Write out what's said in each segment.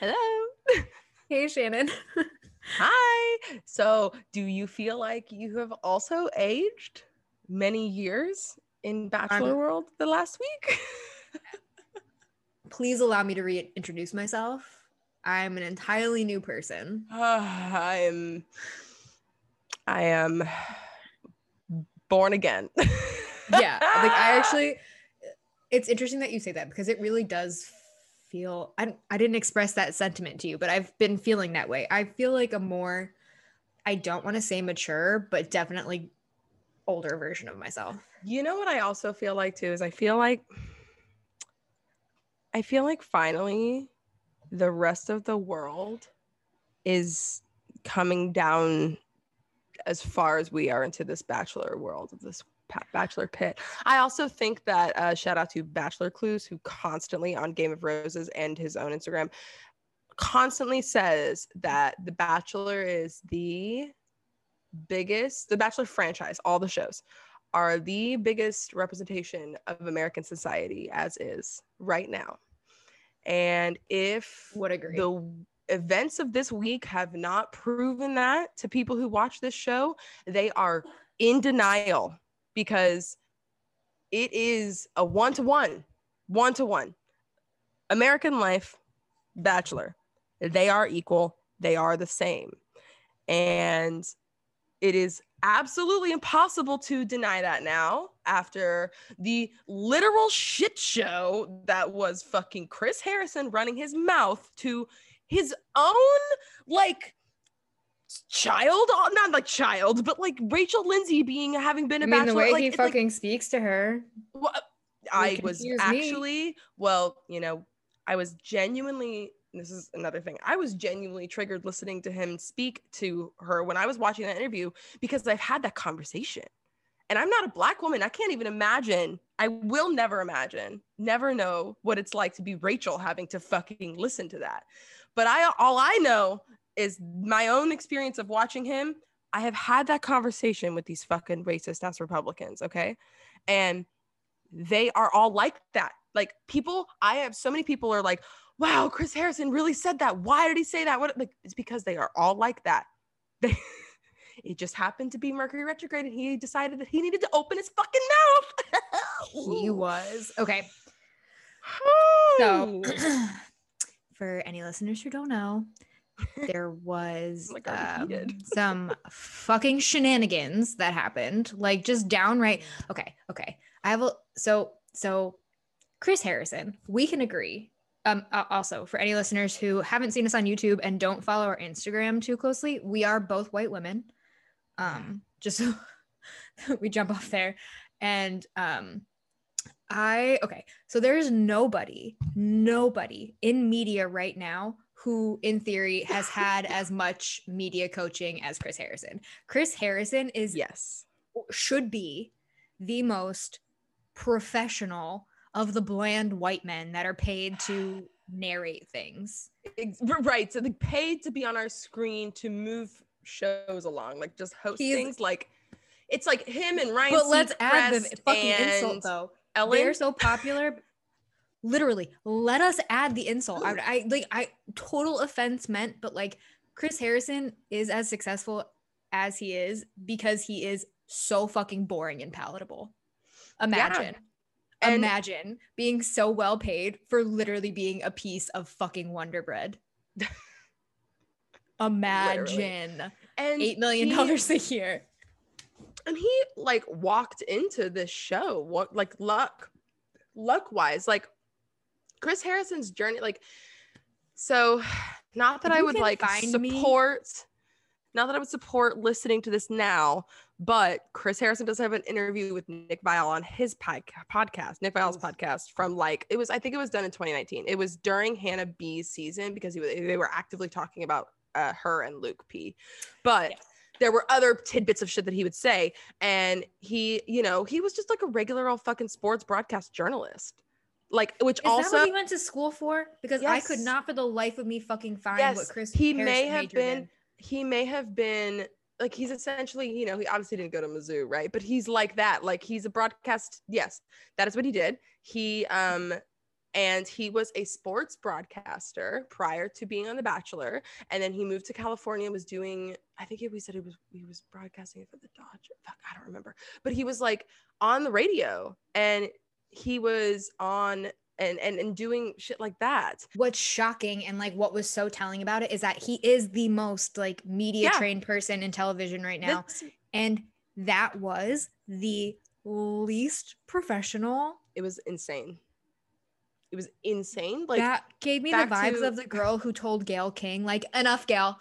Hello. Hey, Shannon. Hi. So, do you feel like you have also aged many years in Bachelor Um, World the last week? Please allow me to reintroduce myself. I'm an entirely new person. I am I am born again. Yeah, like I actually, it's interesting that you say that because it really does feel. I I didn't express that sentiment to you, but I've been feeling that way. I feel like a more, I don't want to say mature, but definitely older version of myself. You know what I also feel like too is I feel like I feel like finally the rest of the world is coming down as far as we are into this bachelor world of this bachelor pit. I also think that uh, shout out to Bachelor Clues who constantly on Game of Roses and his own Instagram constantly says that the Bachelor is the biggest the Bachelor franchise, all the shows are the biggest representation of American society as is right now. And if Would agree. the events of this week have not proven that to people who watch this show, they are in denial because it is a one to one, one to one. American life, Bachelor, they are equal, they are the same. And it is absolutely impossible to deny that now after the literal shit show that was fucking Chris Harrison running his mouth to his own like child uh, not like child but like Rachel Lindsay being having been a I mean, bachelor the way like, he it's like- fucking speaks to her. well, I was confuse me. actually, well, you know, I was genuinely, this is another thing, I was genuinely triggered listening to him speak to her when I was watching that interview because I've had that conversation. And I'm not a black woman. I can't even imagine. I will never imagine, never know what it's like to be Rachel having to fucking listen to that. But I, all I know is my own experience of watching him. I have had that conversation with these fucking racist ass Republicans. Okay. And they are all like that. Like people, I have so many people are like, wow, Chris Harrison really said that. Why did he say that? What like it's because they are all like that. They it just happened to be Mercury retrograde and he decided that he needed to open his fucking mouth. He was okay. So, for any listeners who don't know, there was um, some fucking shenanigans that happened, like just downright. Okay, okay. I have a so so Chris Harrison. We can agree. Um, also for any listeners who haven't seen us on YouTube and don't follow our Instagram too closely, we are both white women. Um, just so we jump off there, and um, I okay. So there's nobody, nobody in media right now who, in theory, has had as much media coaching as Chris Harrison. Chris Harrison is yes. should be the most professional of the bland white men that are paid to narrate things. Right. So they paid to be on our screen to move shows along, like just host He's- things like it's like him and Ryan. But let's add the fucking insult though. Ellen. They're so popular. Literally, let us add the insult. I, I like I total offense meant, but like Chris Harrison is as successful as he is because he is so fucking boring and palatable. Imagine. And- Imagine being so well paid for literally being a piece of fucking Wonder Bread. Imagine and eight million dollars a year. and he like walked into this show what like luck luck wise like chris harrison's journey like so not that If i would like find me- support not that i would support listening to this now but chris harrison does have an interview with nick viall on his pod- podcast nick viall's podcast from like it was i think it was done in 2019 it was during hannah b's season because he, was- they were actively talking about uh, her and luke p. But Yeah. there were other tidbits of shit that he would say and he you know he was just like a regular old fucking sports broadcast journalist like which Is also that what he went to school for? Because I could not for the life of me fucking find Yes, what Chris he Harrison may have been- in. he may have been like he's essentially you know he obviously didn't go to mizzou right but he's like that like he's a broadcast yes that is what he did he um and he was a sports broadcaster prior to being on The Bachelor. And then he moved to California, was doing, I think he said he was he was broadcasting for the Dodgers. Fuck, I don't remember. But he was like on the radio and he was on and, and and doing shit like that. What's shocking and like what was so telling about it is that he is the most like media Yeah. trained person in television right now. This- And that was the least professional. it was insane. It was insane. Like, that gave me the vibes to- of the girl who told Gayle King, like, enough, Gayle.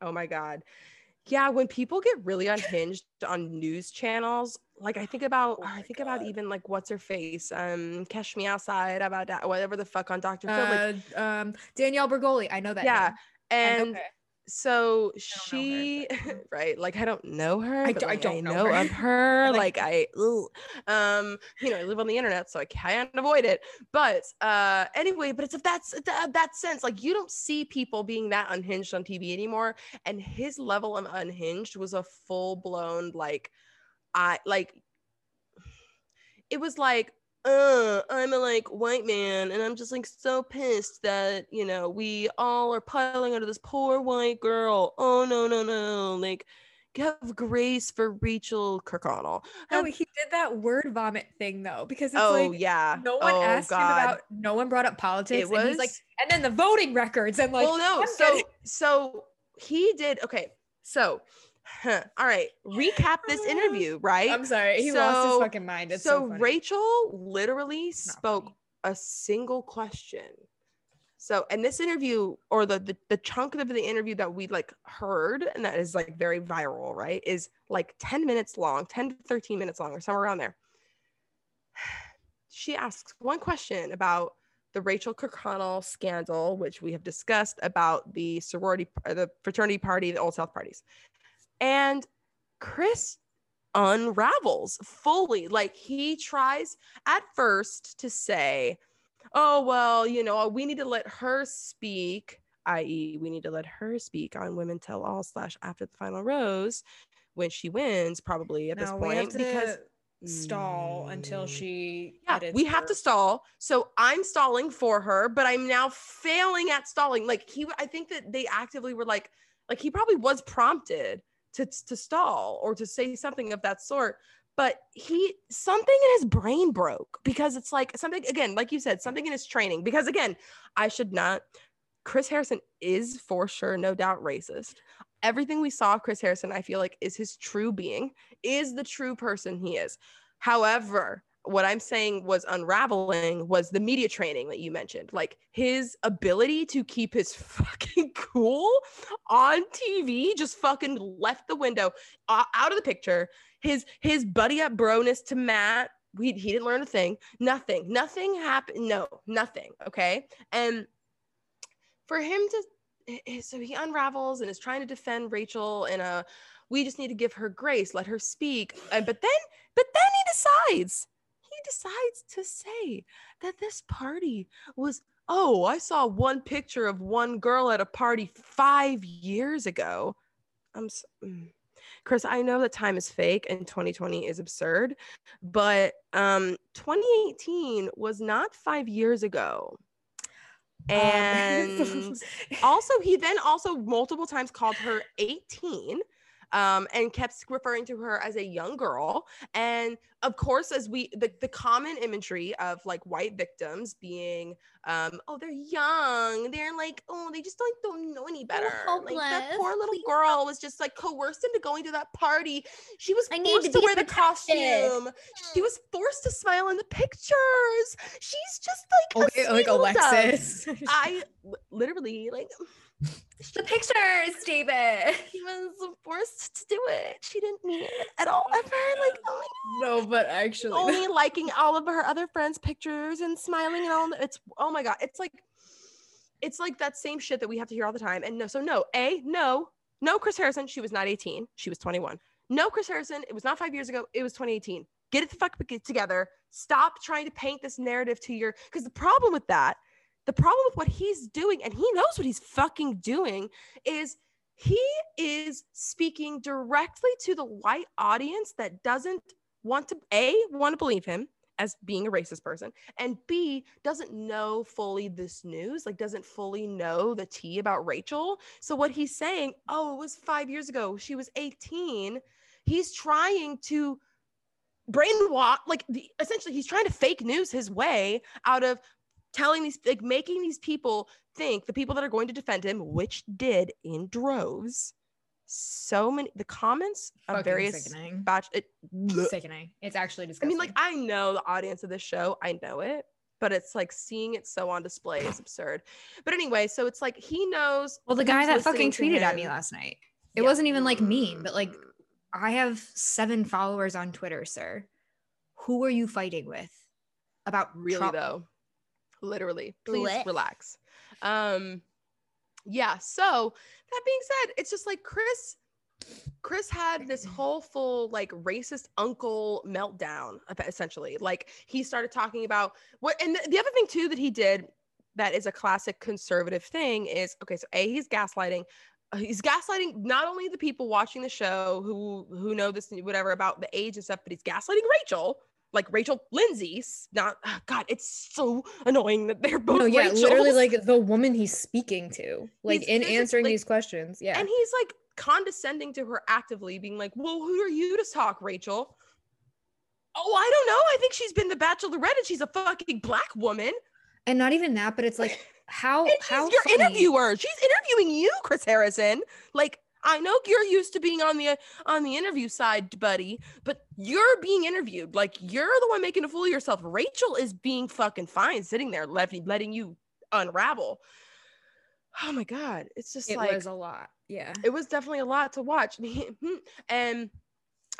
oh my God. Yeah, when people get really unhinged on news channels, like I think about Oh I think about even like what's her face? Um Catch Me Outside about that, whatever the fuck on Dr. Phil. Like, Uh, um, Danielle Bregoli. I know that. yeah. name. And so her, she but- right like i don't know her I d- I like, don't know know her. of her Like- like i ugh. um you know i live on the internet so i can't avoid it but uh anyway but it's of that's that, that sense like you don't see people being that unhinged on tv anymore and his level of unhinged was a full-blown like i like it was like uh i'm a like white man and i'm just like so pissed that you know we all are piling onto this poor white girl. Oh no no no. Like have grace for rachel kirkconnell. No, Have- he did that word vomit thing though, because it's oh like yeah. no one oh, asked him about, no one brought up politics, it and he's like, and then the voting records, and like, well no I'm so so he did okay so huh, all right recap this interview right I'm sorry, he lost his So- fucking mind. It's so, so, rachel literally Not spoke funny. a single question. So, and this interview or the, the the chunk of the interview that we like heard and that is like very viral, right? Is like 10 minutes long, 10 to 13 minutes long or somewhere around there. She asks one question about the Rachel Kirkconnell scandal, which we have discussed about the sorority, the fraternity party, the Old South parties. And Chris unravels fully. Like he tries at first to say, oh, well, you know, we need to let her speak, i.e., we need to let her speak on Women Tell All slash after the final rose when she wins, probably at this No, point. we have to because stall until mm. she. yeah, we have to stall. So I'm stalling for her, but I'm now failing at stalling. Like he, I think that they actively were like, like he probably was prompted to to stall or to say something of that sort. But he something in his brain broke because it's like something again, like you said, something in his training. Because again, I should not. Chris Harrison is for sure, no doubt, racist. Everything we saw Chris Harrison, I feel like, is his true being, is the true person he is. However, what I'm saying was unraveling was the media training that you mentioned. Like his ability to keep his fucking cool on TV just fucking left the window, uh, out of the picture. His his buddy up broness to Matt, we, he didn't learn a thing. Nothing. Nothing happened. No, nothing. Okay. And for him to so he unravels and is trying to defend Rachel in a we just need to give her grace, let her speak. Uh, but then but then he decides decides to say that this party was oh, I saw one picture of one girl at a party 5 years ago. I'm s- mm. Chris, I know that time is fake and 2020 is absurd, but um 2018 was not 5 years ago. Um, And also he then also multiple times called her 18 um, and kept referring to her as a young girl and of course as we the, the common imagery of like white victims being um oh they're young they're like oh they just don't, don't know any better like that poor little Please girl was just like coerced into going to that party she was I need forced to to, be wear the costume she was forced to smile in the pictures she's just like a okay, like sweet little dove. Alexis. I literally like the pictures, David. she was forced to do it. She didn't mean it at all ever. Like oh No, but actually, only liking all of her other friends' pictures and smiling and all. It's oh my god. It's like it's like that same shit that we have to hear all the time. And no, so no, a no, no. Chris Harrison. She was not 18. She was 21. No, Chris Harrison. It was not five years ago. It was 2018. Get it the fuck together. Stop trying to paint this narrative to your. Because the problem with that, the problem with what he's doing, and he knows what he's fucking doing, is he is speaking directly to the white audience that doesn't want to a want to believe him as being a racist person and b doesn't know fully this news like doesn't fully know the tea about rachel. So what he's saying oh it was five years ago she was 18 he's trying to brainwash like the, essentially he's trying to fake news his way out of telling these like making these people think the people that are going to defend him which did in droves so many the comments of Fucking various sickening. batch it. Sickening. It's actually disgusting. I mean, like I know the audience of this show, I know it, but it's like seeing it so on display is absurd. But anyway, so it's like he knows. well, the guy that fucking tweeted at me last night. It Yeah. wasn't even like mean, but like I have seven followers on Twitter, sir. Who are you fighting with about really Trump? though, literally. Please relax. Um, yeah. So that being said, it's just like Chris. Chris had this whole full like racist uncle meltdown essentially. Like he started talking about what, and the, the other thing too that he did that is a classic conservative thing is okay. So a he's gaslighting. Uh, He's gaslighting not only the people watching the show who who know this whatever about the age and stuff, but he's gaslighting Rachel, like Rachel Lindsay. s- Not God, it's so annoying that they're both. No, yeah, Rachels. literally like the woman he's speaking to, like He's in answering like- these questions. Yeah. And he's like condescending to her actively, being like, Well, who are you to talk, Rachel? Oh, I don't know. I think she's been the bachelorette and she's a fucking black woman. and not even that, but it's like how how your funny- interviewer. She's interviewing you, Chris Harrison. Like, I know you're used to being on the on the interview side, buddy, but you're being interviewed. Like, you're the one making a fool of yourself. Rachel is being fucking fine, sitting there, letting letting you unravel. Oh my god, it's just It like was a lot. Yeah. it was definitely a lot to watch. and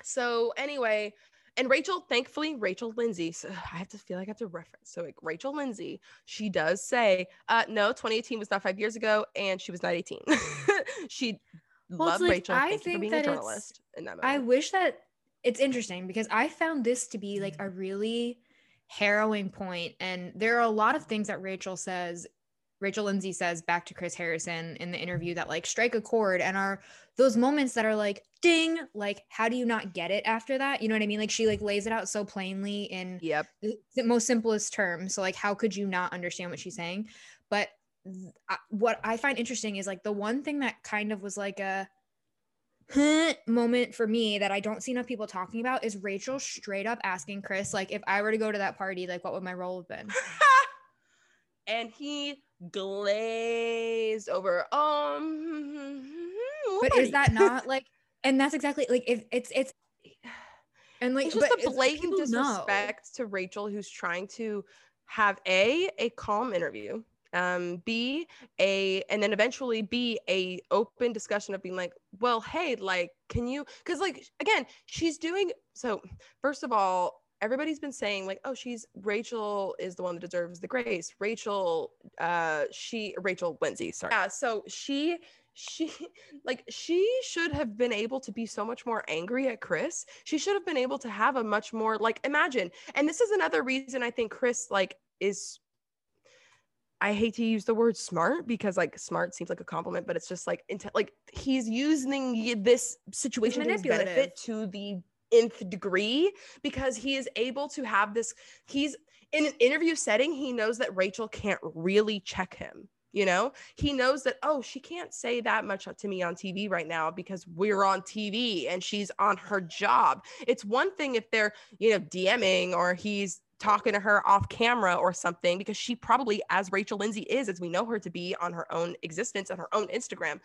so anyway, and Rachel, thankfully, Rachel Lindsay. So I have to feel like I have to reference. So like Rachel Lindsay, she does say, uh, no, 2018 was not five years ago, and she was not 18. she Well, it's loved like, Rachel. I Thank you for think being that it's- journalist in that I wish that it's interesting because I found this to be like a really harrowing point, and there are a lot of things that Rachel says. Rachel Lindsay says back to Chris Harrison in the interview that like strike a chord and are those moments that are like ding like how do you not get it after that you know what I mean like she like lays it out so plainly in Yep. the most simplest terms. So like, how could you not understand what she's saying? But what I find interesting is like the one thing that kind of was like a huh moment for me that I don't see enough people talking about is Rachel straight up asking Chris like, if I were to go to that party, like, what would my role have been? and he glazed over. Um, But is that not like? And that's exactly like if it's it's and like it's just a blatant people know. disrespect to Rachel, who's trying to have a a calm interview, um, a and then eventually be a open discussion of being like, well, hey, like, can you? Because like again, she's doing so. First of all. Everybody's been saying like, oh, she's Rachel is the one that deserves the grace. Rachel, uh, she Rachel Lindsay, sorry. Yeah, so she she like she should have been able to be so much more angry at Chris. She should have been able to have a much more like imagine. And this is another reason I think Chris like is I hate to use the word smart because like smart seems like a compliment, but it's just like inte- like he's using this situation to his benefit to the nth degree because he is able to have this he's in an interview setting he knows that Rachel can't really check him you know? He knows that oh she can't say that much to me on TV right now because we're on TV and she's on her job. It's one thing if they're you know DMing or he's talking to her off camera or something because she probably as Rachel Lindsay is as we know her to be on her own existence and her own Instagram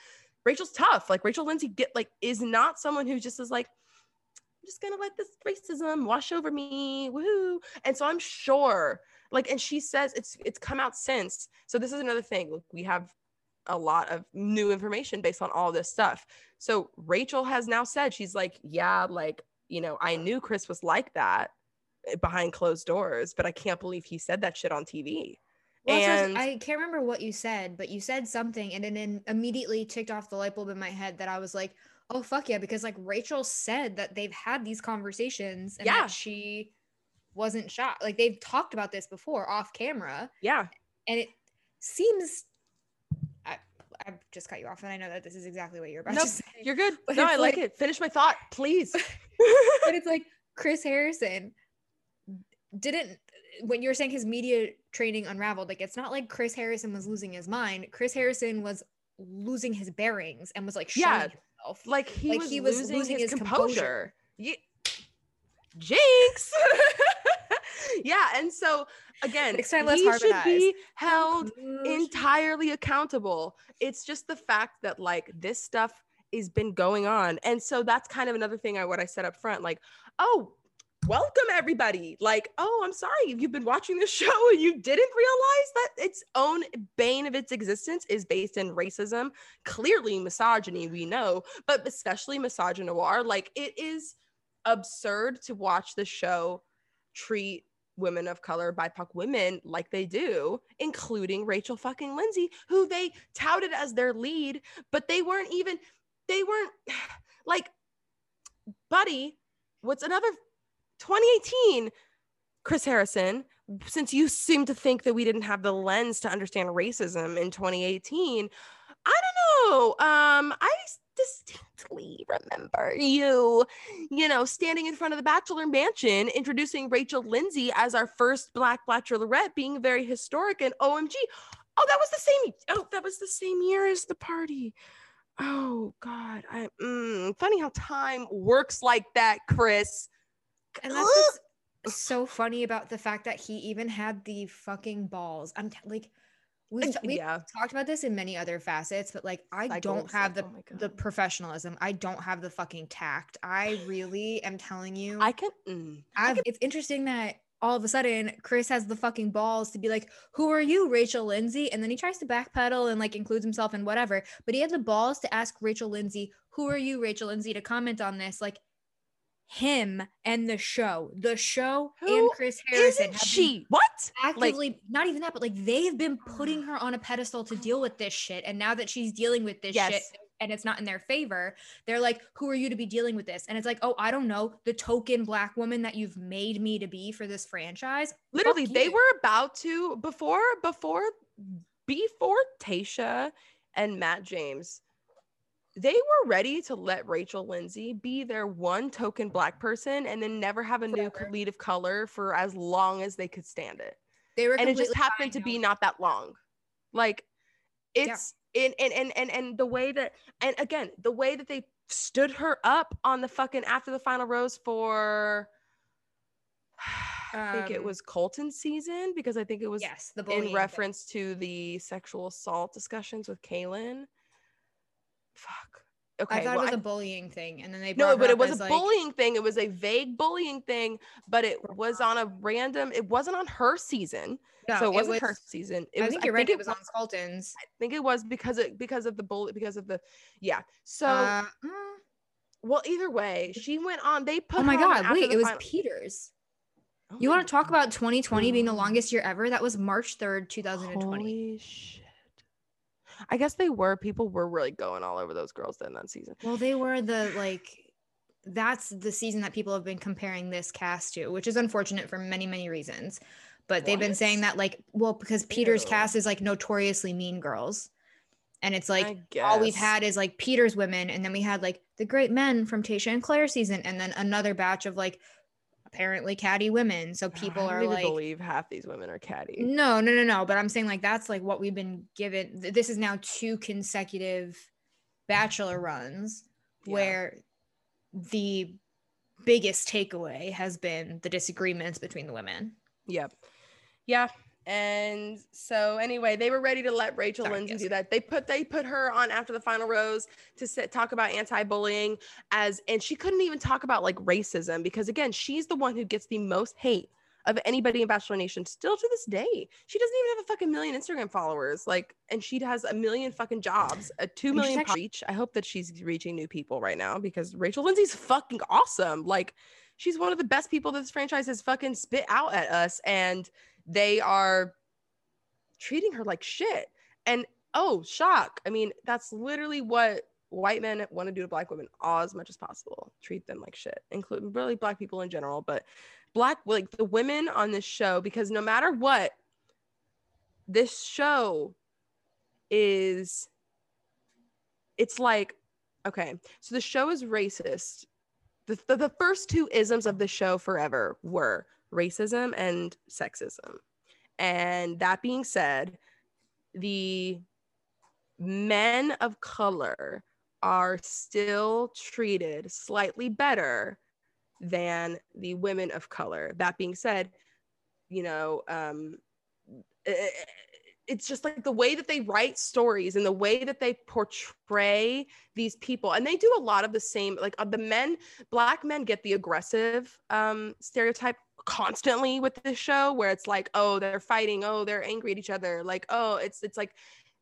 Rachel's tough like Rachel Lindsay get like is not someone who just is like I'm just gonna let this racism wash over me. Woohoo. And so I'm sure, like, and she says it's it's come out since. So this is another thing. Look, we have a lot of new information based on all this stuff. So Rachel has now said she's like, yeah, like, you know, I knew Chris was like that Eh, behind closed doors, but I can't believe he said that shit on TV. Well, and I can't remember what you said, but you said something, and then immediately ticked off the light bulb in my head that I was like, "Oh fuck yeah!" Because like Rachel said that they've had these conversations, and Yeah. that she wasn't shocked. Like they've talked about this before off camera, yeah, and it seems. I I just cut you off, and I know that this is exactly what you're about Nope, to say. you're good. But no, I like, like- it. Finish my thought, please. but it's like Chris Harrison didn't when you were saying his media training unraveled, like it's not like Chris Harrison was losing his mind. Chris Harrison was losing his bearings and was like Yeah. himself. like he, Like, was, he was losing, losing his, his composure. composure. Ye- Jinx. yeah, and so again, he should be held entirely accountable. It's just the fact that like this stuff has been going on. And so that's kind of another thing I what I said up front like, "Oh, welcome everybody." Like, "Oh, I'm sorry if you've been watching this show and you didn't realize that its own bane of its existence is based in racism, clearly misogyny, we know, but especially misogynoir. Like it is absurd to watch the show treat women of color, BIPOC women like they do, including Rachel fucking Lindsay, who they touted as their lead, but they weren't even, they weren't like, buddy, what's another 2018? Chris Harrison, since you seem to think that we didn't have the lens to understand racism in 2018, I don't know. Um, I distinctly remember you, you know, standing in front of the Bachelor Mansion, introducing Rachel Lindsay as our first Black Bachelorette, being very historic and OMG. Oh, that was the same. Oh, that was the same year as the party. Oh God, I mm, funny how time works like that, Chris. And that's what's so funny about the fact that he even had the fucking balls. I'm t- like, we've, t- we've yeah, talked about this in many other facets, but like, I Cycles, don't have the oh the professionalism. I don't have the fucking tact. I really am telling you. I can. mm, I I've, it's interesting that all of a sudden Chris has the fucking balls to be like, "Who are you, Rachel Lindsay?" And then he tries to backpedal and like includes himself in whatever. But he had the balls to ask Rachel Lindsay, "Who are you, Rachel Lindsay?" to comment on this, like him and the show, the show and Chris Harrison. Isn't she? What? Actively, not even that, but like they've been putting her on a pedestal to deal with this shit. And now that she's dealing with this shit and it's not in their favor, they're like, Who are you to be dealing with this? And it's like, Oh, I don't know, the token black woman that you've made me to be for this franchise. literally Fuck they you. were about to before before before Tayshia and Matt James they were ready to let Rachel Lindsay be their one token black person and then never have a new Forever. lead of color for as long as they could stand it. They were And it just happened to be not that long. Like it's in and and and and the way that and again, the way that they stood her up on the fucking after the final rose for I think it Um, was Colton season because I think it was yes, in thing. reference to the sexual assault discussions with Caelynn. Fuck. Okay. I thought well, it was I- a bullying thing, and then they no, but it was a like- bullying thing. It was a vague bullying thing, but it was on a random. It wasn't on her season, No, so it wasn't was- her season. It I was. think you're right. think It was on Colton's. I think it was because it because of the bully because of the yeah. So Uh, mm, well, either way, she went on. They put. oh my god! Wait, it was final- Peters. Oh You want to talk about 2020 being the longest year ever? That was March 3rd, 2020. Holy shit. I guess they were. People were really going all over those girls then that season. Well, they were the like that's the season that people have been comparing this cast to, which is unfortunate for many, many reasons. But they've been saying that like, well, because Peter's Ew. cast is like notoriously mean girls. And it's like all we've had is like Peter's women, and then we had like the great men from Tayshia and Claire season, and then another batch of like apparently catty women. So people I don't are like believe half these women are catty. no, no, no, no. But I'm saying like that's like what we've been given. This is now two consecutive bachelor runs Yeah. where the biggest takeaway has been the disagreements between the women. Yep. Yeah. And so anyway, they were ready to let Rachel Sorry, Lindsay yes. do that. They put they put her on after the final rose to sit, talk about anti-bullying as and she couldn't even talk about like racism because again, she's the one who gets the most hate of anybody in Bachelor Nation still to this day. She doesn't even have a fucking million Instagram followers. Like and she has a million fucking jobs, a 2 And she's million actually- reach. I hope that she's reaching new people right now because Rachel Lindsay's fucking awesome. Like she's one of the best people this franchise has fucking spit out at us and they are treating her like shit. And oh, shock. I mean, that's literally what white men want to do to black women all as much as possible. Treat them like shit, including really black people in general, but black like the women on this show because no matter what this show is it's like okay, so the show is racist. The, the, the first two isms of the show forever were racism and sexism. And that being said, the men of color are still treated slightly better than the women of color. That being said, you know, um, it's just like the way that they write stories and the way that they portray these people and they do a lot of the same like uh, the men black men get the aggressive um stereotype constantly with this show where it's like oh they're fighting oh they're angry at each other like oh it's it's like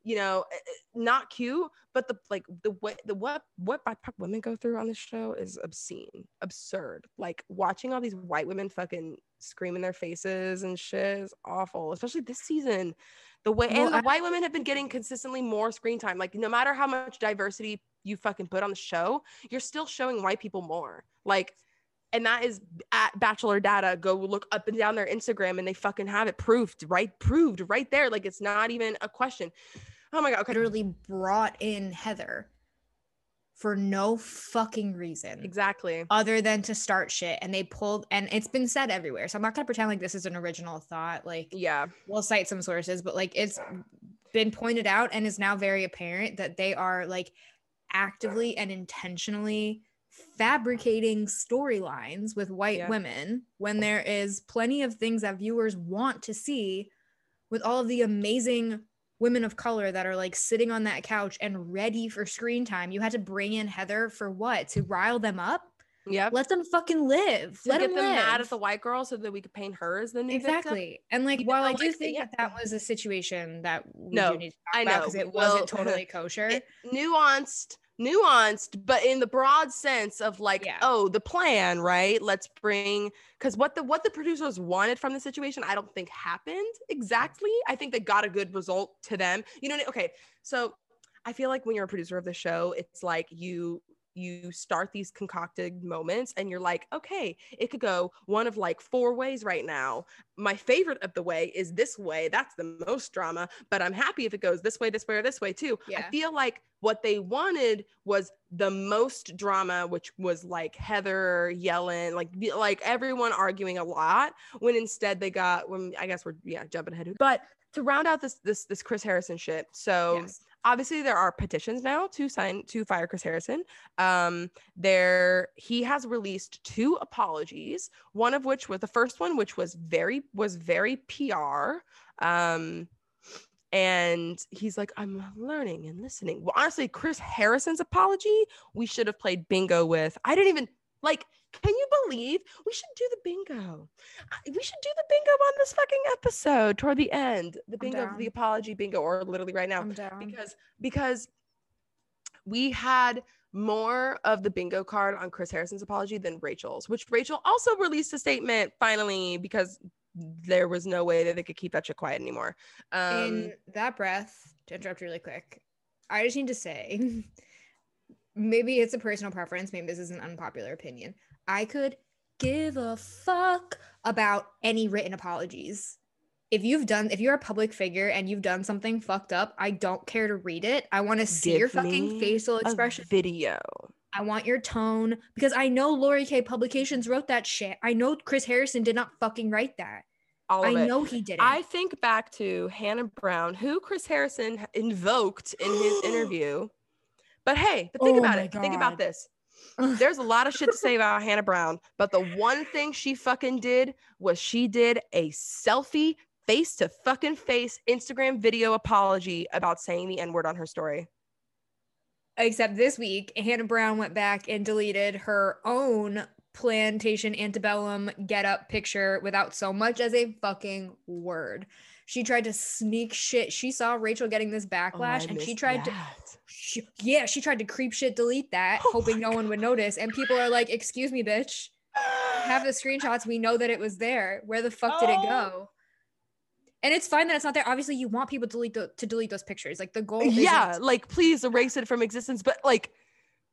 you know eh, eh, not cute but the like the what the what what BIPOC women go through on this show is obscene absurd. Like watching all these white women fucking scream in their faces and shit is awful especially this season. The way well, and the I, white women have been getting consistently more screen time. Like no matter how much diversity you fucking put on the show you're still showing white people more. Like and that is at bachelor data. Go look up and down their instagram and they fucking have it proved right proved right there. Like it's not even a question. Oh my god okay. Literally brought in heather for no fucking reason exactly. other than to start shit. And they pulled and it's been said everywhere. So i'm not gonna pretend like this is an original thought like yeah. we'll cite some sources but like it's been pointed out and is now very apparent that they are like actively and intentionally fabricating storylines with white yeah. women when there is plenty of things that viewers want to see with all of the amazing women of color that are like sitting on that couch and ready for screen time. You had to bring in Heather for what? To rile them up? Yeah. Let them fucking live. To Let get them, them mad at the white girl so that we could paint her as the new exactly. And like, while I do think that that was a situation that we no, do need to talk I know because it well, wasn't totally kosher, nuanced nuanced but in the broad sense of like yeah. oh the plan right? Let's bring because what the what the producers wanted from the situation i don't think happened exactly. I think they got a good result to them. You know okay so i feel like when you're a producer of the show it's like you you start these concocted moments and you're like, okay, it could go one of like four ways right now. My favorite of the way is this way. That's the most drama, but I'm happy if it goes this way, this way, or this way too. Yeah. I feel like what they wanted was the most drama, which was like Heather yelling, like like everyone arguing a lot. When instead they got when I guess we're yeah jumping ahead, but to round out this this this Chris Harrison shit. So yes obviously there are petitions now to sign to fire Chris Harrison. Um, there he has released two apologies, one of which was the first one, which was very was very PR. Um, and he's like, I'm learning and listening. Well, honestly, Chris Harrison's apology, we should have played bingo with. I didn't even like can you believe we should do the bingo? We should do the bingo on this fucking episode toward the end. The bingo, the apology bingo, or literally right now. Because because we had more of the bingo card on Chris Harrison's apology than Rachel's, which Rachel also released a statement finally because there was no way that they could keep that shit quiet anymore. Um, In that breath, to interrupt really quick, I just need to say maybe it's a personal preference, maybe this is an unpopular opinion. I could give a fuck about any written apologies. If you've done, if you're a public figure and you've done something fucked up, I don't care to read it. I want to see give your fucking facial expression. Video. I want your tone because I know Lori K. Publications wrote that shit. I know Chris Harrison did not fucking write that. All I it. know he didn't. I think back to Hannah Brown, who Chris Harrison invoked in his interview. But hey, but think oh about it. God. Think about this. There's a lot of shit to say about Hannah Brown, but the one thing she fucking did was she did a selfie face to fucking face Instagram video apology about saying the N word on her story. Except this week, Hannah Brown went back and deleted her own plantation antebellum get up picture without so much as a fucking word. She tried to sneak shit. She saw Rachel getting this oh backlash oh, and she tried that. to she, yeah, she tried to creep shit delete that, oh hoping no God. one would notice. And people are like, "Excuse me, bitch. Have the screenshots. We know that it was there. Where the fuck oh. did it go?" Oh. And it's fine that it's not there. Obviously, you want people to delete the, to delete those pictures. Like the goal. Yeah, like please erase it from existence. But like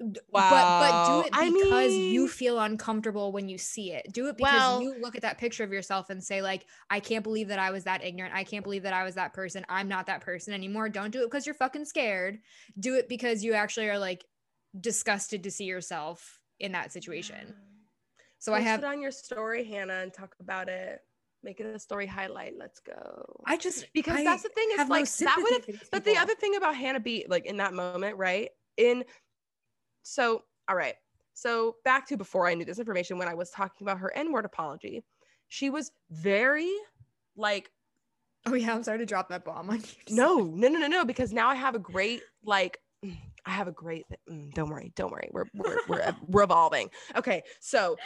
Wow. But but do it because I mean, you feel uncomfortable when you see it. Do it because well, you look at that picture of yourself and say like, I can't believe that I was that ignorant. I can't believe that I was that person. I'm not that person anymore. Don't do it because you're fucking scared. Do it because you actually are like disgusted to see yourself in that situation. So I have it on your story, Hannah, and talk about it. Make it a story highlight. Let's go. I just because I that's the thing is have no like that would have but the other thing about Hannah B, like in that moment, right? In so all right. So back to before I knew this information, when I was talking about her N-word apology, she was very like, Oh yeah, I'm sorry to drop that bomb on you. no, no, no, no, no, because now I have a great like I have a great mm, don't worry, don't worry. We're we're we're, we're evolving. Okay, so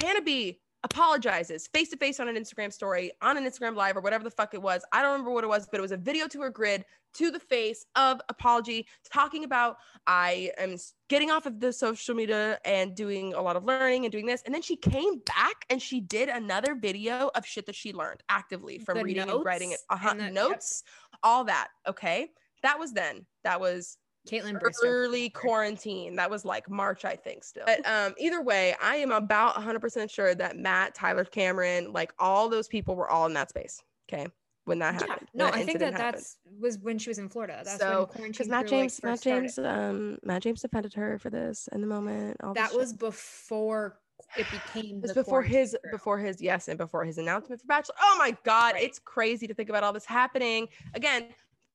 Hannah B apologizes face to face on an Instagram story, on an Instagram live, or whatever the fuck it was. I don't remember what it was, but it was a video to her grid to the face of apology, talking about I am getting off of the social media and doing a lot of learning and doing this. And then she came back and she did another video of shit that she learned actively from The reading and writing it. Uh-huh, and the- yep. notes, all that. Okay. That was then. That was Kaitlyn Bristowe. early quarantine. That was like March, I think, still. But um, either way, I am about 100% sure that Matt, Tyler Cameron, like all those people were all in that space. Okay. When that happened. Yeah, no, when I think that happened. that's was when she was in Florida. That's so when quarantine because Matt crew, like, James, Matt started. James, um, Matt James defended her for this in the moment. That shit. was before it became. It was before his crew. before his yes and before his announcement for bachelor oh my god Right. it's crazy to think about all this happening again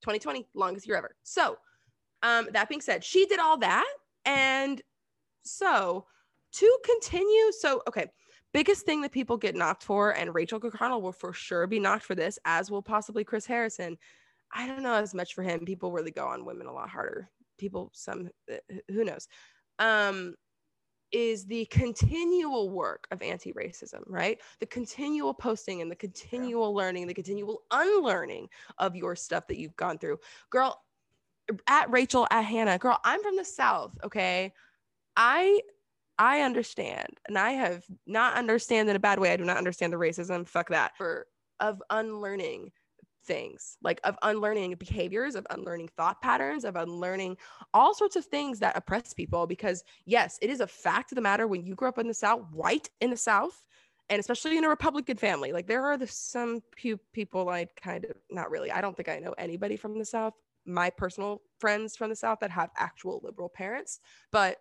2020 longest year ever so um that being said she did all that. And so to continue so okay biggest thing that people get knocked for and rachel Kirkconnell will for sure be knocked for this as will possibly chris harrison. I don't know as much for him. People really go on women a lot harder. People some uh, who knows? Um is the continual work of anti-racism right? The continual posting and the continual learning the continual unlearning of your stuff that you've gone through. Girl at rachel at hannah girl i'm from the south okay? I i understand and i have not understand in a bad way i do not understand the racism fuck that for of unlearning things like of unlearning behaviors of unlearning thought patterns of unlearning all sorts of things that oppress people because yes it is a fact of the matter when you grow up in the south white in the south and especially in a republican family like there are the, some few people i kind of not really i don't think i know anybody from the south my personal friends from the south that have actual liberal parents but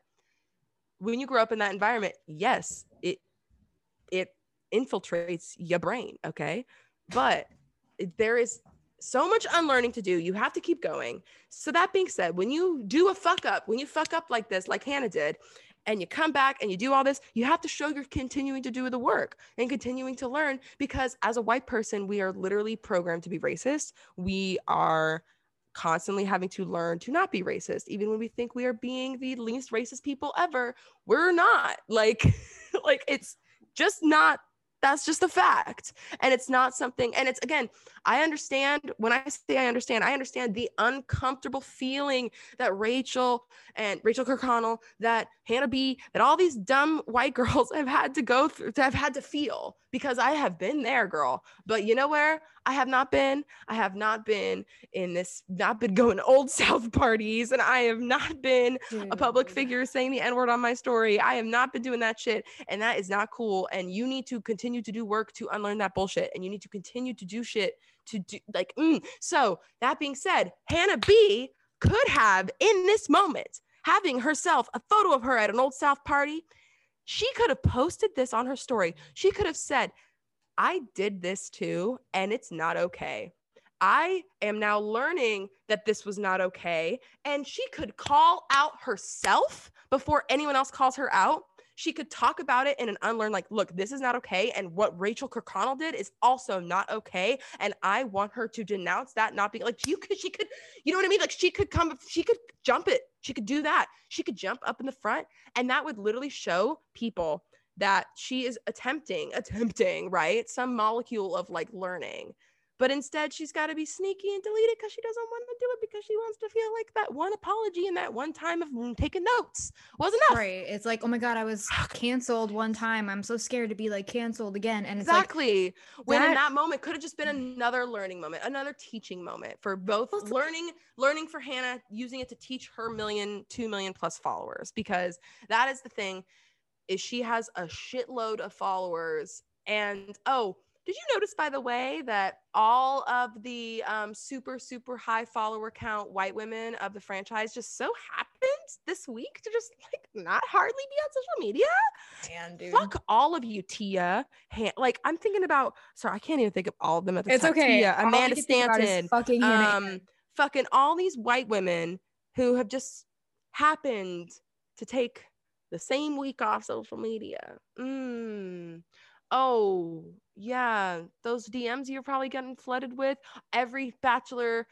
when you grow up in that environment yes it it infiltrates your brain okay but there is so much unlearning to do. You have to keep going. So that being said, when you do a fuck up, when you fuck up like this, like Hannah did, and you come back and you do all this, you have to show you're continuing to do the work and continuing to learn because as a white person, we are literally programmed to be racist. We are constantly having to learn to not be racist even when we think we are being the least racist people ever we're not. Like like it's just not that's just a fact. And it's not something and it's again i understand when i say i understand i understand the uncomfortable feeling that rachel and rachel kirkconnell that hannah b that all these dumb white girls have had to go through to have had to feel because i have been there girl. But you know where i have not been i have not been in this not been going to old south parties and i have not been a public figure saying the n word on my story. I have not been doing that shit and that is not cool and you need to continue to do work to unlearn that bullshit and you need to continue to do shit to do like mm. so that being said hannah b could have in this moment having herself a photo of her at an old south party she could have posted this on her story. She could have said i did this too and it's not okay I am now learning that this was not okay. And she could call out herself before anyone else calls her out. She could talk about it in an unlearned, like, look, this is not okay. And what Rachel Kirkconnell did is also not okay. And I want her to denounce that not being like you could, she could, you know what I mean? Like she could come, she could jump it. She could do that. She could jump up in the front. And that would literally show people that she is attempting, attempting, right? Some molecule of like learning. But instead, she's got to be sneaky and delete it because she doesn't want to do it because she wants to feel like that one apology and that one time of taking notes wasn't enough. Right. It's like, oh my God, I was canceled one time. I'm so scared to be like canceled again. And it's like, Exactly. when in that- that moment could have just been another learning moment, another teaching moment for both Well, learning, learning for Hannah, using it to teach her million, two million plus followers, because that is the thing, is she has a shitload of followers. And oh, did you notice by the way that all of the um, super, super high follower count white women of the franchise just so happened this week to just like not hardly be on social media. Man, dude. Fuck all of you, Tia. Han- like I'm thinking about. Sorry, I can't even think of all of them at the It's time. okay. Tia, All Amanda can think about is Stanton, Fucking um, fucking all these white women who have just happened to take the same week off social media. Mm. Oh, yeah. Those DMs you're probably getting flooded with. Every bachelor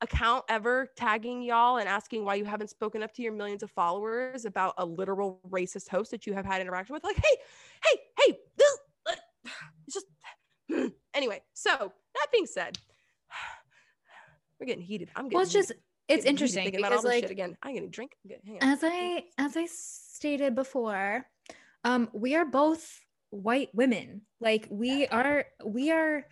account ever tagging y'all and asking why you haven't spoken up to your millions of followers about a literal racist host that you have had interaction with. Like, hey, hey, hey, this, uh, it's just anyway. So that being said, we're getting heated. I'm getting Well, it's just heated. It's heated interesting thinking about all because this like shit again. I'm gonna drink. As I as I stated before, um, we are both white women. Like we are we are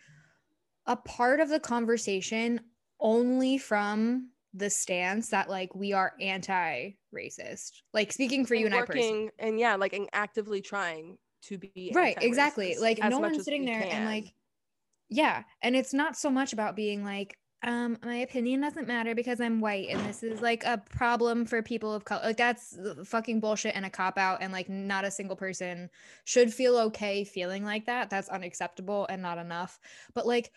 a part of the conversation only from the stance that like we are anti-racist. Like speaking for you and I personally. working and yeah, like and actively trying to be right exactly like no one's sitting there and like yeah and it's not so much about being like um my opinion doesn't matter because i'm white and this is like a problem for people of color like that's fucking bullshit and a cop out and like not a single person should feel okay feeling like that. That's unacceptable and not enough. But like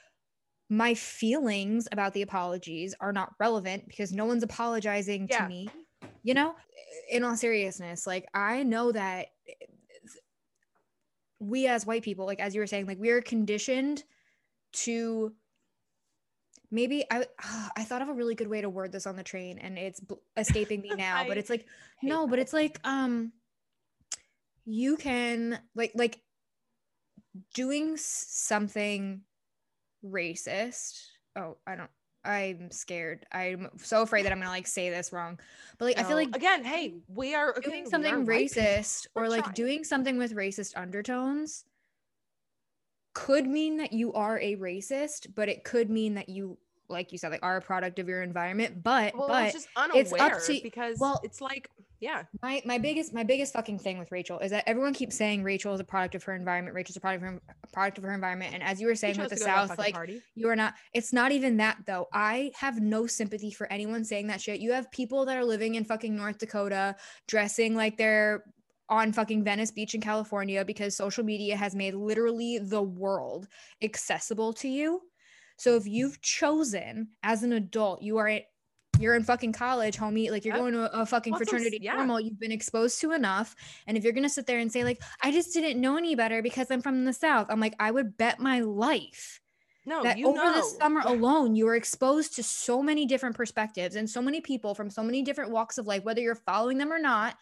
my feelings about the apologies are not relevant because no one's apologizing Yeah. to me you know? In all seriousness like i know that we as white people like as you were saying like we are conditioned to maybe i i thought of a really good way to word this on the train and it's bl- escaping me now but it's like no but it's like um you can like like doing something racist oh i don't i'm scared. I'm so afraid that i'm gonna like say this wrong but like i feel like again, hey, we are doing something are white people. racist or like doing something with racist undertones could mean that you are a racist, but it could mean that you, like you said, like are a product of your environment. But Well, but it's just unaware it's up to- because well- it's like yeah, my my biggest my biggest fucking thing with Rachel is that everyone keeps saying Rachel is a product of her environment. Rachel's a product of her a product of her environment. And as you were saying with the to go to that South, like party. you are not it's not even that though i have no sympathy for anyone saying that shit you have people that are living in fucking north dakota dressing like they're on fucking venice beach in california because social media has made literally the world accessible to you so if you've chosen as an adult you are you're in fucking college homie like you're Yep. going to a, a fucking Well, that's what I'm s- fraternity yeah. formal you've been exposed to enough and if you're to sit there and say like i just didn't know any better because i'm from the south i'm like i would bet my life No, that you over know. the summer alone you are exposed to so many different perspectives and so many people from so many different walks of life whether you're following them or not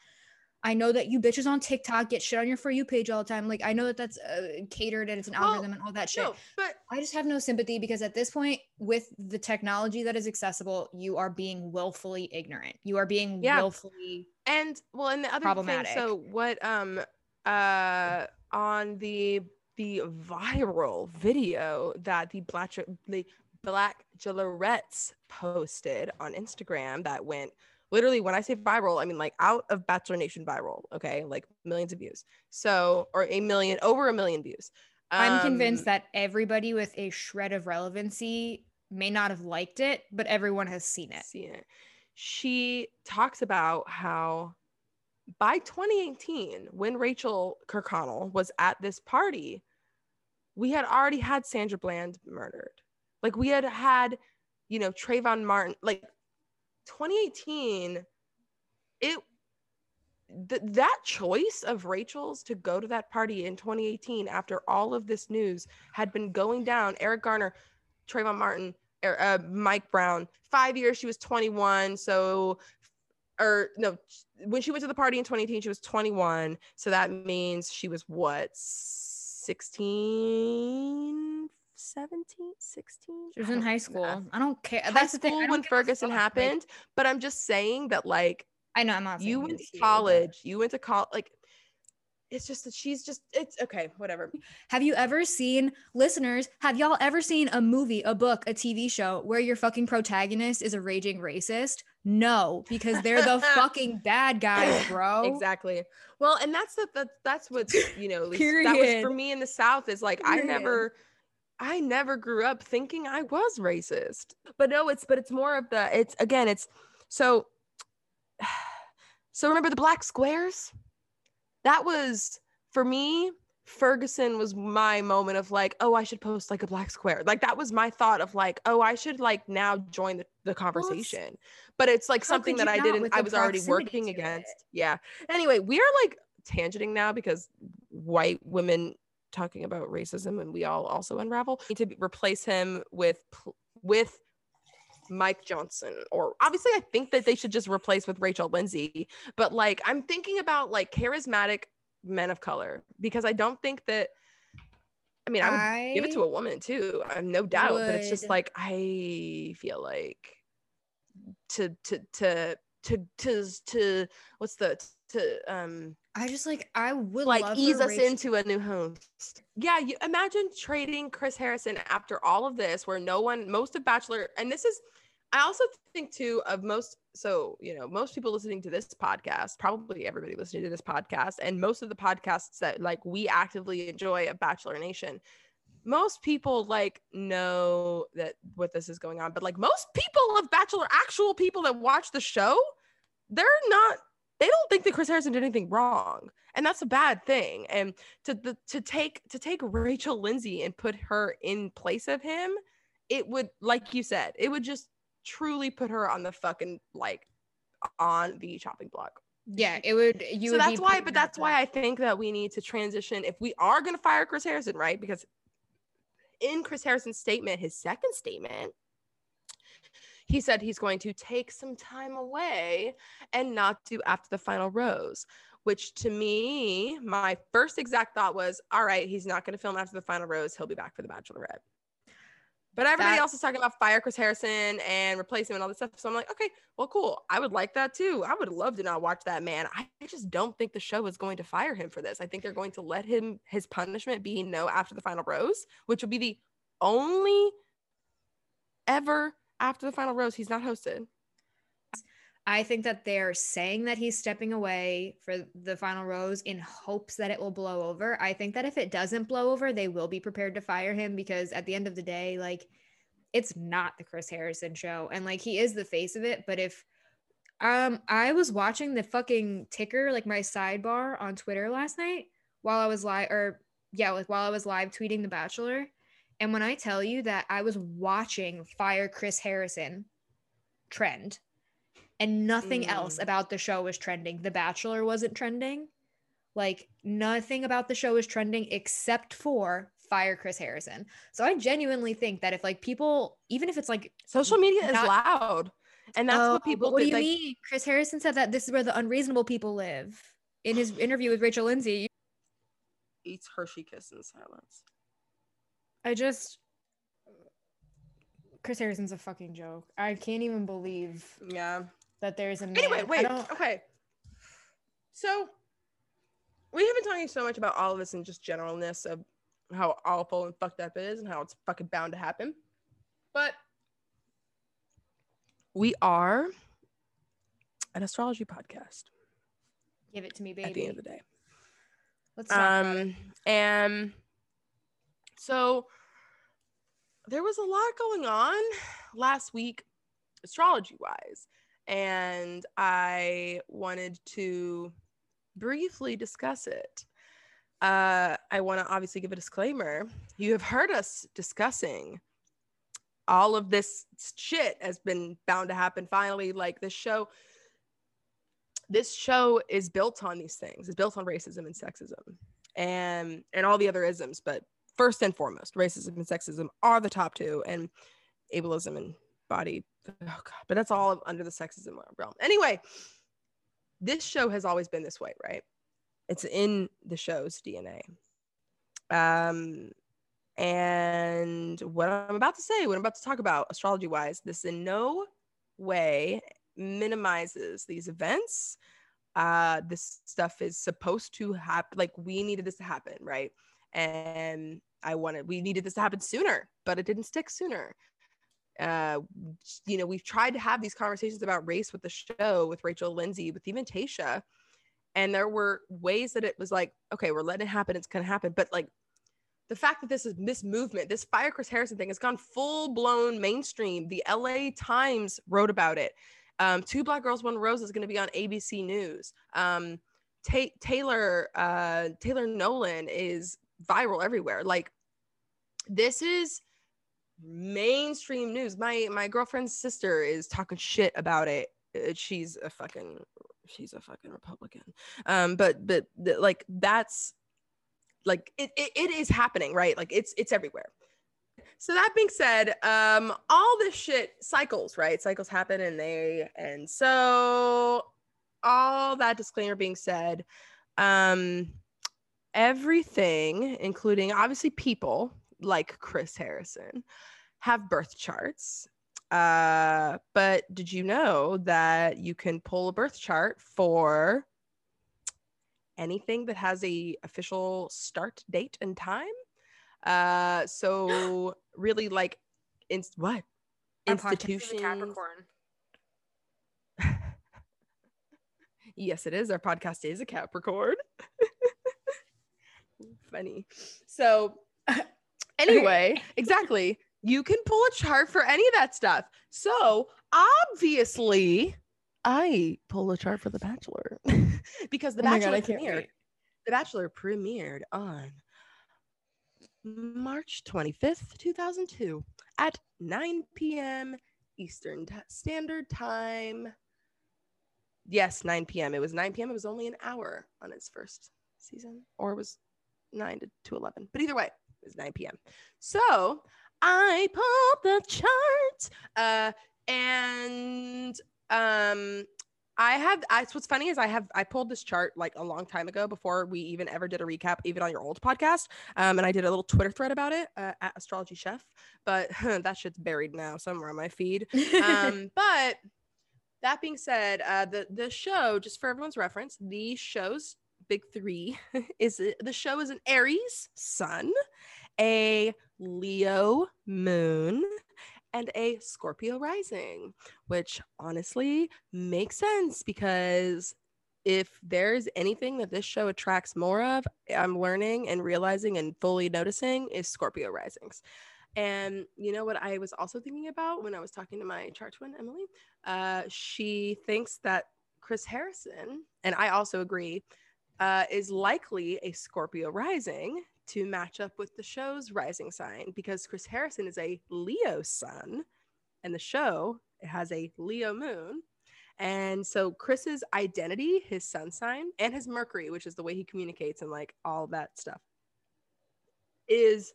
i know that you bitches on tiktok get shit on your for you page all the time like i know that that's uh, catered and it's an Well, algorithm and all that shit No, but i just have no sympathy because at this point with the technology that is accessible you are being willfully ignorant you are being Yeah. willfully and well and the other Problematic. thing so what um uh on the the viral video that the black the black Jillerettes posted on instagram that went literally when i say viral i mean like out of bachelor nation viral okay like millions of views so or a million over a million views i'm convinced Um, that everybody with a shred of relevancy may not have liked it but everyone has seen it seen it. She talks about how by 2018, when Rachel Kirkconnell was at this party, we had already had Sandra Bland murdered. Like we had had, you know, Trayvon Martin. Like 2018, it th- that choice of Rachel's to go to that party in 2018 after all of this news had been going down. Eric Garner, Trayvon Martin, er- uh, Mike Brown. Five years, she was 21. So, or no, when she went to the party in 2018, she was 21. So that means she was what, 16, 17, 16? She was in high school. math. I don't care. High That's the thing. When Ferguson happened, but I'm just saying that like I know I'm not. you went to college, you went to college, like it's just that she's just it's okay, whatever. Have you ever seen listeners? Have y'all ever seen a movie, a book, a TV show where your fucking protagonist is a raging racist? No, because they're the fucking bad guys, bro. Exactly. Well, and that's the, the that's what's you know at least that was for me in the South is like I never I never grew up thinking I was racist. But no, it's but it's more of the it's again, it's so So remember the black squares? That was for me. Ferguson was my moment of like, oh, I should post like a black square. Like that was my thought of like, oh, I should like now join the, the conversation. Well, but it's like something that I didn't, I was already working against. It. Yeah. Anyway, we are like tangenting now because white women talking about racism and we all also unravel need to replace him with with Mike Johnson or obviously I think that they should just replace with Rachel Lindsay but like I'm thinking about like charismatic men of color because I don't think that I mean I would I give it to a woman too I have no doubt would. but it's just like I feel like to to to to to to what's the to um I just like I would like ease us into a new host. Yeah, you imagine trading Chris Harrison after all of this, where no one, most of Bachelor, and this is, I also think too of most. So you know, most people listening to this podcast, probably everybody listening to this podcast, and most of the podcasts that like we actively enjoy at Bachelor Nation, most people like know that what this is going on, but like most people of Bachelor, actual people that watch the show, they're not they don't think that Chris Harrison did anything wrong. And that's a bad thing. And to the to take to take Rachel Lindsay and put her in place of him, it would, like you said, it would just truly put her on the fucking like on the chopping block. Yeah, it would. You. So would that's why, but that's why I think that we need to transition. If we are going to fire Chris Harrison, right? Because in Chris Harrison's statement, his second statement, he said he's going to take some time away and not do after the final rose which to me my first exact thought was all right he's not going to film after the final rose he'll be back for the bachelorette but everybody that, else is talking about fire Chris Harrison and replace him and all this stuff. So I'm like, okay, well, cool. I would like that too. I would love to not watch that man. I just don't think the show is going to fire him for this. I think they're going to let him his punishment be no after the final rose, which will be the only ever after the final rose, he's not hosted. I think that they're saying that he's stepping away for the final rose in hopes that it will blow over. I think that if it doesn't blow over, they will be prepared to fire him because at the end of the day, like it's not the Chris Harrison show and like he is the face of it, but if um I was watching the fucking ticker like my sidebar on Twitter last night while I was live or yeah, like while I was live tweeting The Bachelor and when I tell you that I was watching Fire Chris Harrison trend and nothing mm. else about the show was trending, The Bachelor wasn't trending. Like nothing about the show is trending except for Fire Chris Harrison. So I genuinely think that if like people, even if it's like social media not, is loud, and that's what people. What do you like, mean? Chris Harrison said that this is where the unreasonable people live in his interview with Rachel Lindsay. Eats Hershey kiss in silence. I just Chris Harrison's a fucking joke. I can't even believe. Yeah. That there's a man. Anyway, wait. Okay. So we have been talking so much about all of this and just generalness of how awful and fucked up it is and how it's fucking bound to happen. But we are an astrology podcast. Give it to me, baby. At the end of the day. Let's talk um. And so there was a lot going on last week, astrology wise. And I wanted to briefly discuss it. Uh, I want to obviously give a disclaimer. You have heard us discussing all of this shit has been bound to happen finally. Like this show, this show is built on these things. It's built on racism and sexism and and all the other isms, but first and foremost, racism and sexism are the top two, and ableism and body. Oh God, but that's all under the sexism realm. Anyway, this show has always been this way, right? It's in the show's DNA. Um, and what I'm about to say, what I'm about to talk about astrology wise, this in no way minimizes these events. Uh, this stuff is supposed to happen. Like we needed this to happen, right? And I wanted, we needed this to happen sooner, but it didn't stick sooner. Uh, you know, we've tried to have these conversations about race with the show, with Rachel Lindsay, with even Tayshia. And there were ways that it was like, okay, we're letting it happen. It's going to happen. But like the fact that this is this movement, this fire Chris Harrison thing has gone full blown mainstream. The LA Times wrote about it. Um, Two Black Girls, One Rose is going to be on ABC News. Um, Ta- Taylor uh, Taylor Nolan is viral everywhere. Like this is mainstream news. My my girlfriend's sister is talking shit about it. Uh, She's a fucking she's a fucking Republican. Um, but but like that's like it, it, it is happening, right? Like it's it's everywhere. So that being said, um, all this shit cycles, right? Cycles happen and they and so all that disclaimer being said, um, everything, including obviously people like Chris Harrison, have birth charts. Uh, but did you know that you can pull a birth chart for anything that has a official start date and time? Uh, so really like in what Our podcast is a institutions? Capricorn. Yes, it is. Our podcast is a Capricorn. Funny. So, anyway, exactly. You can pull a chart for any of that stuff. So, obviously, I pull a chart for The Bachelor because The Oh my God, Bachelor premiered. The Bachelor premiered on March 25th, 2002 at 9 p.m. Eastern T- Standard Time. Yes, 9 p.m. It was 9 p.m. It was only an hour on its first season, or it was 9 to, to 11. But either way, it was 9 p.m. So I pulled the chart. Uh, and um I have I what's funny is I have I pulled this chart like a long time ago before we even ever did a recap, even on your old podcast. Um, and I did a little Twitter thread about it uh, at Astrology Chef, but that shit's buried now somewhere on my feed. Um, but that being said, uh, the the show, just for everyone's reference, the show's big three is the show is an Aries sun, a Leo moon, and a Scorpio rising, which honestly makes sense because if there's anything that this show attracts more of, I'm learning and realizing and fully noticing is Scorpio risings. And you know what I was also thinking about when I was talking to my chart twin, Emily? Uh, she thinks that Chris Harrison, and I also agree, uh, is likely a Scorpio rising to match up with the show's rising sign because Chris Harrison is a Leo sun and the show has a Leo moon. And so Chris's identity, his sun sign, and his Mercury, which is the way he communicates and like all that stuff, is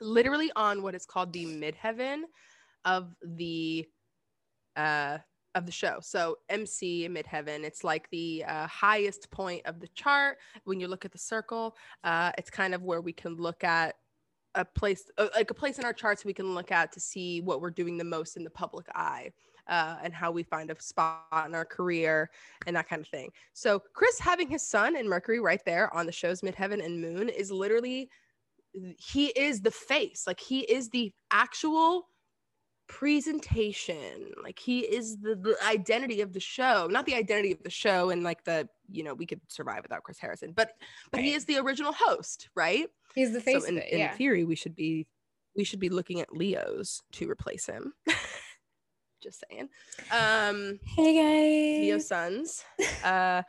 literally on what is called the midheaven of the uh of the show. So MC midheaven, it's like the uh, highest point of the chart. When you look at the circle, uh, it's kind of where we can look at a place, uh, like a place in our charts we can look at to see what we're doing the most in the public eye. Uh, and how we find a spot in our career and that kind of thing. So, Chris having his sun and Mercury right there on the show's midheaven and moon is literally, he is the face. Like, he is the actual presentation like he is the, the identity of the show not the identity of the show and like the you know we could survive without chris harrison but but he is the original host right He's the face so in, it. in theory we should be we should be looking at leos to replace him just saying um Hey guys. leo suns uh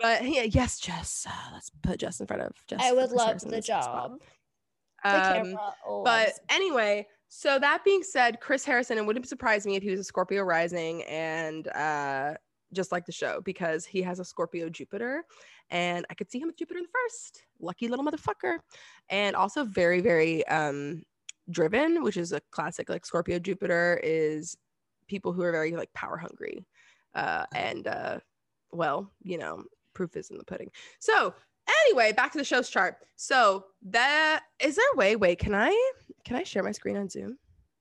but yeah yes jess uh, let's put jess in front of jess I would love Harrison the job. Um, but anyway, so that being said, Chris Harrison, it wouldn't surprise me if he was a Scorpio rising and uh just like the show because he has a Scorpio Jupiter and I could see him with Jupiter in the first. Lucky little motherfucker. And also very, very um driven, which is a classic like Scorpio Jupiter is people who are very like power hungry. Uh and uh well, you know, proof is in the pudding. So anyway, back to the show's chart. So that is there a way? Wait, can I can I share my screen on Zoom?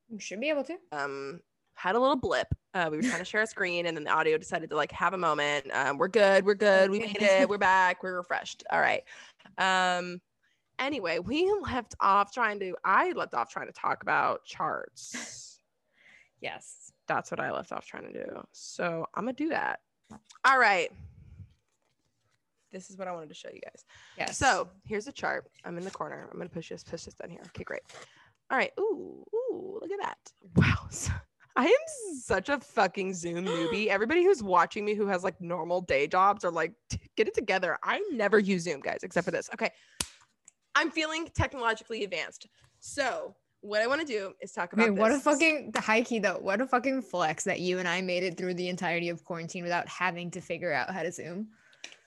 you should be able to. Um, had a little blip. Uh, we were trying to share a screen, and then the audio decided to like have a moment. Um, we're good. We're good. We made it. We're back. We're refreshed. All right. Um. Anyway, we left off trying to. I left off trying to talk about charts. Yes. That's what I left off trying to do. So I'm gonna do that. All right. This is what I wanted to show you guys. Yeah. So here's a chart. I'm in the corner. I'm gonna push this, push this down here. Okay, great. All right. Ooh, ooh, look at that. Wow. So- I am such a fucking Zoom newbie. Everybody who's watching me who has like normal day jobs are like, get it together. I never use Zoom, guys, except for this. Okay. I'm feeling technologically advanced. So what I want to do is talk about Wait, what a fucking the high key though. What a fucking flex that you and I made it through the entirety of quarantine without having to figure out how to Zoom.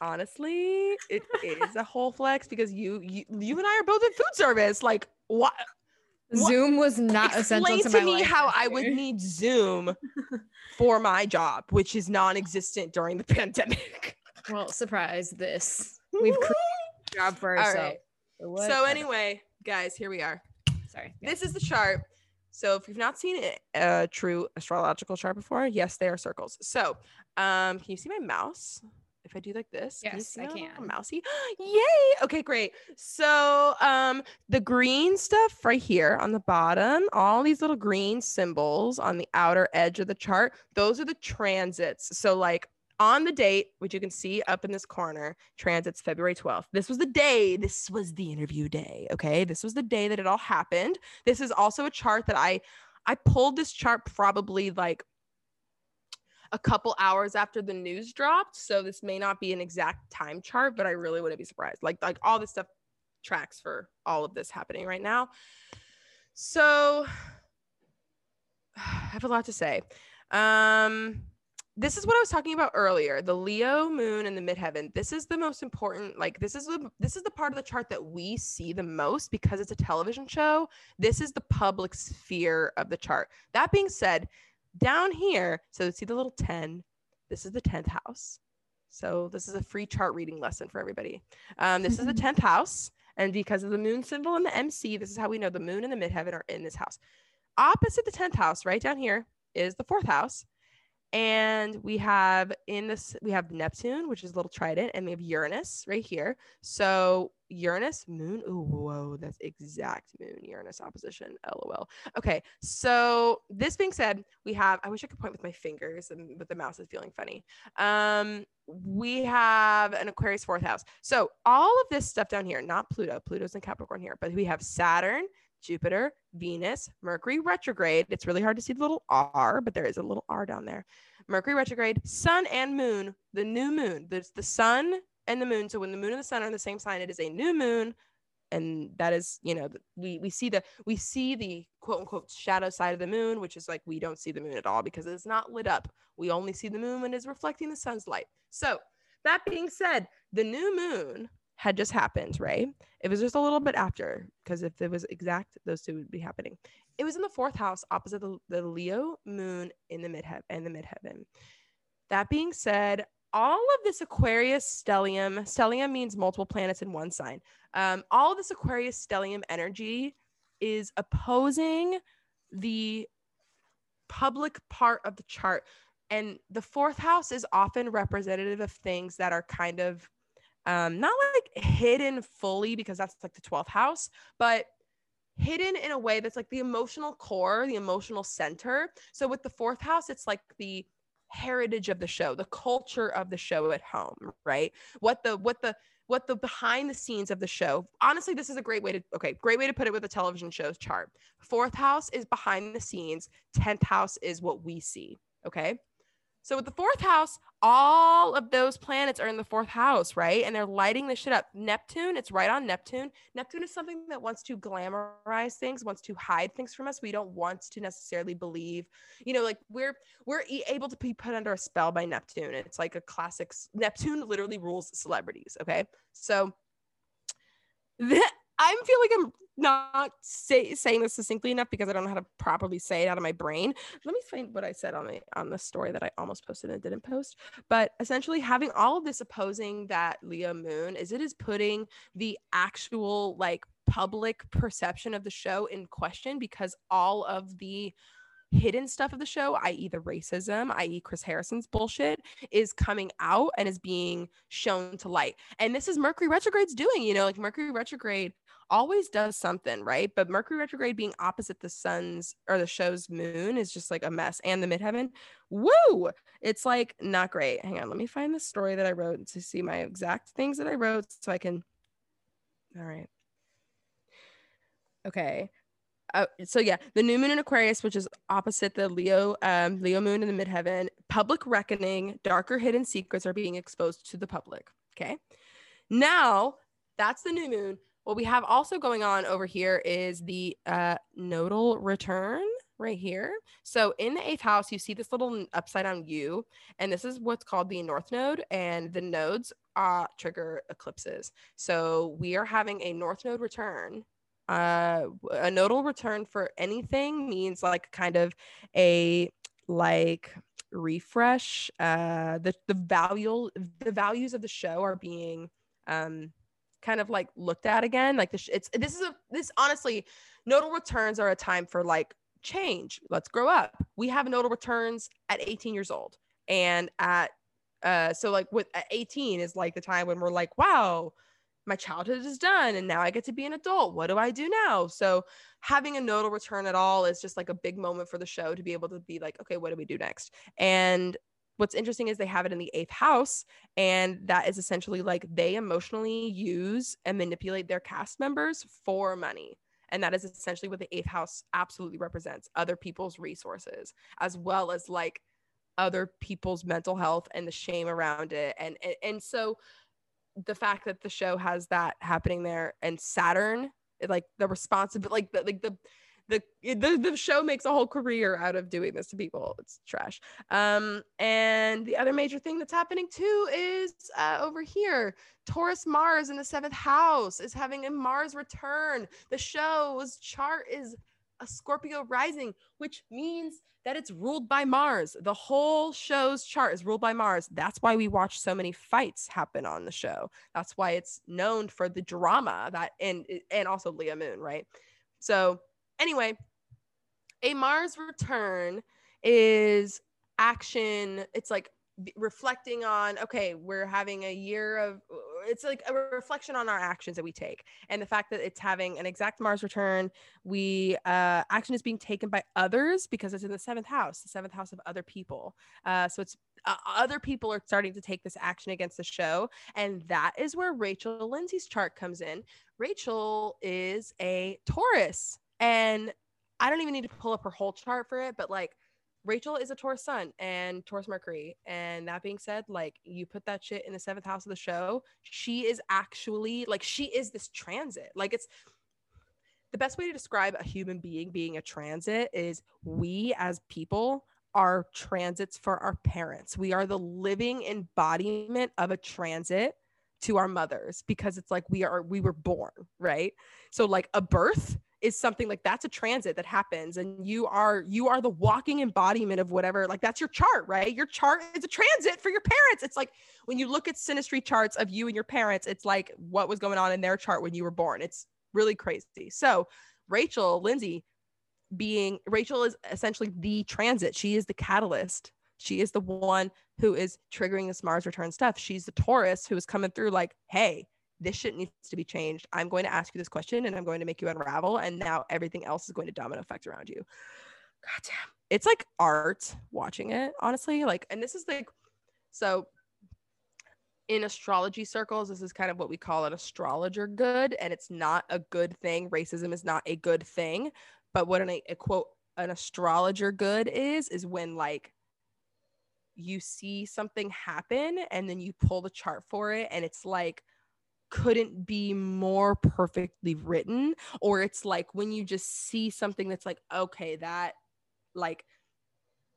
Honestly, it is a whole flex because you you, you and I are both in food service. Like what What- Zoom was not essential explain to, to, my me life how last I would need Zoom for my job, which is non-existent during the pandemic. Well, surprise this. We've created a job for ourselves. right. So anyway, guys, here we are. sorry. This is the chart. So if you've not seen a true astrological chart before, yes, they are circles. So um, can you see my mouse? If I do like this, can Yes, see I can. Mousy. yay! Okay, great. So um, the green stuff right here on the bottom, all these little green symbols on the outer edge of the chart, those are the transits. So like on the date, which you can see up in this corner, transits February 12th. This was the day, this was the interview day. Okay. This was the day that it all happened. This is also a chart that I I pulled this chart probably like a couple hours after the news dropped. So this may not be an exact time chart, but I really wouldn't be surprised. Like like all this stuff tracks for all of this happening right now. So I have a lot to say. Um this is what I was talking about earlier. The Leo moon and the midheaven. This is the most important like this is the this is the part of the chart that we see the most because it's a television show. This is the public sphere of the chart. That being said, down here, so see the little 10. This is the 10th house. So this is a free chart reading lesson for everybody. Um, this is the 10th house. And because of the moon symbol and the MC, this is how we know the moon and the midheaven are in this house. Opposite the 10th house, right down here, is the fourth house. And we have in this, we have Neptune, which is a little trident, and we have Uranus right here. So Uranus, moon. Ooh, whoa, that's exact moon Uranus opposition. LOL. Okay, so this being said, we have. I wish I could point with my fingers, and but the mouse is feeling funny. Um, we have an Aquarius fourth house. So all of this stuff down here, not Pluto. Pluto's in Capricorn here, but we have Saturn, Jupiter, Venus, Mercury retrograde. It's really hard to see the little R, but there is a little R down there. Mercury retrograde, Sun and Moon. The new moon. There's the Sun and the Moon. So when the Moon and the Sun are in the same sign, it is a new moon, and that is, you know, we we see the we see the quote unquote shadow side of the moon, which is like we don't see the moon at all because it's not lit up. We only see the moon when it's reflecting the sun's light. So that being said, the new moon had just happened, right? It was just a little bit after because if it was exact, those two would be happening. It was in the fourth house opposite the, the Leo moon in the midheaven and the midheaven. That being said, all of this Aquarius stellium, stellium means multiple planets in one sign. Um, all this Aquarius stellium energy is opposing the public part of the chart. And the fourth house is often representative of things that are kind of um, not like hidden fully because that's like the 12th house, but hidden in a way that's like the emotional core, the emotional center. So with the fourth house, it's like the heritage of the show, the culture of the show at home, right? What the what the what the behind the scenes of the show. Honestly, this is a great way to okay, great way to put it with a television show's chart. Fourth house is behind the scenes, 10th house is what we see, okay? So with the fourth house, all of those planets are in the fourth house, right? And they're lighting the shit up. Neptune, it's right on Neptune. Neptune is something that wants to glamorize things, wants to hide things from us. We don't want to necessarily believe, you know, like we're we're able to be put under a spell by Neptune. It's like a classic. Neptune literally rules celebrities. Okay, so I feel like I'm not say, saying this succinctly enough because I don't know how to properly say it out of my brain. Let me find what I said on the on the story that I almost posted and didn't post. But essentially, having all of this opposing that Leo moon is it is putting the actual like public perception of the show in question because all of the hidden stuff of the show, i.e., the racism, i.e., Chris Harrison's bullshit, is coming out and is being shown to light. And this is Mercury retrograde's doing, you know, like Mercury retrograde always does something, right? But Mercury retrograde being opposite the sun's or the show's moon is just like a mess. And the midheaven, woo! It's like not great. Hang on, let me find the story that I wrote to see my exact things that I wrote so I can. All right. Okay. Uh, so yeah, the new moon in Aquarius, which is opposite the Leo um, Leo moon in the midheaven, public reckoning, darker hidden secrets are being exposed to the public. Okay, now that's the new moon. What we have also going on over here is the uh, nodal return right here. So in the eighth house, you see this little upside down U, and this is what's called the north node, and the nodes uh, trigger eclipses. So we are having a north node return uh, a nodal return for anything means like kind of a like refresh uh the the value the values of the show are being um kind of like looked at again like this it's this is a this honestly nodal returns are a time for like change let's grow up. We have nodal returns at 18 years old and at uh so like with 18 is like the time when we're like wow my childhood is done and now I get to be an adult. What do I do now? So having a nodal return at all is just like a big moment for the show to be able to be like, okay, what do we do next? And what's interesting is they have it in the eighth house and that is essentially like they emotionally use and manipulate their cast members for money and that is essentially what the eighth house absolutely represents other people's resources as well as like other people's mental health and the shame around it and and, and so the fact that the show has that happening there and Saturn, like the responsibility, like the like the the, the the show makes a whole career out of doing this to people. It's trash. Um, and the other major thing that's happening too is uh, over here, Taurus Mars in the seventh house is having a Mars return. The show's chart is a Scorpio rising, which means that it's ruled by Mars. The whole show's chart is ruled by Mars. That's why we watch so many fights happen on the show. That's why it's known for the drama that and and also Leo moon, right? So anyway, a Mars return is action. It's like reflecting on okay we're having a year of it's like a reflection on our actions that we take and the fact that it's having an exact mars return we uh action is being taken by others because it's in the seventh house the seventh house of other people. Uh so it's uh, other people are starting to take this action against the show and that is where rachel lindsay's chart comes in. Rachel is a taurus and i don't even need to pull up her whole chart for it but like Rachel is a Taurus sun and Taurus Mercury. And that being said, like you put that shit in the seventh house of the show, she is actually like she is this transit. Like it's the best way to describe a human being being a transit is we as people are transits for our parents. We are the living embodiment of a transit to our mothers because it's like we are we were born, right? So like a birth is something like that's a transit that happens and you are you are the walking embodiment of whatever like that's your chart right? Your chart is a transit for your parents. It's like when you look at synastry charts of you and your parents it's like what was going on in their chart when you were born. It's really crazy. So rachel lindsay being rachel is essentially the transit. She is the catalyst. She is the one who is triggering this mars return stuff. She's the taurus who is coming through like hey this shit needs to be changed. I'm going to ask you this question and I'm going to make you unravel. And now everything else is going to domino effect around you. God damn. It's like art watching it, honestly. Like, and this is like, so in astrology circles, this is kind of what we call an astrologer good. And it's not a good thing. Racism is not a good thing. But what an, a quote, an astrologer good is, is when like you see something happen and then you pull the chart for it and it's like couldn't be more perfectly written or it's like when you just see something that's like okay that like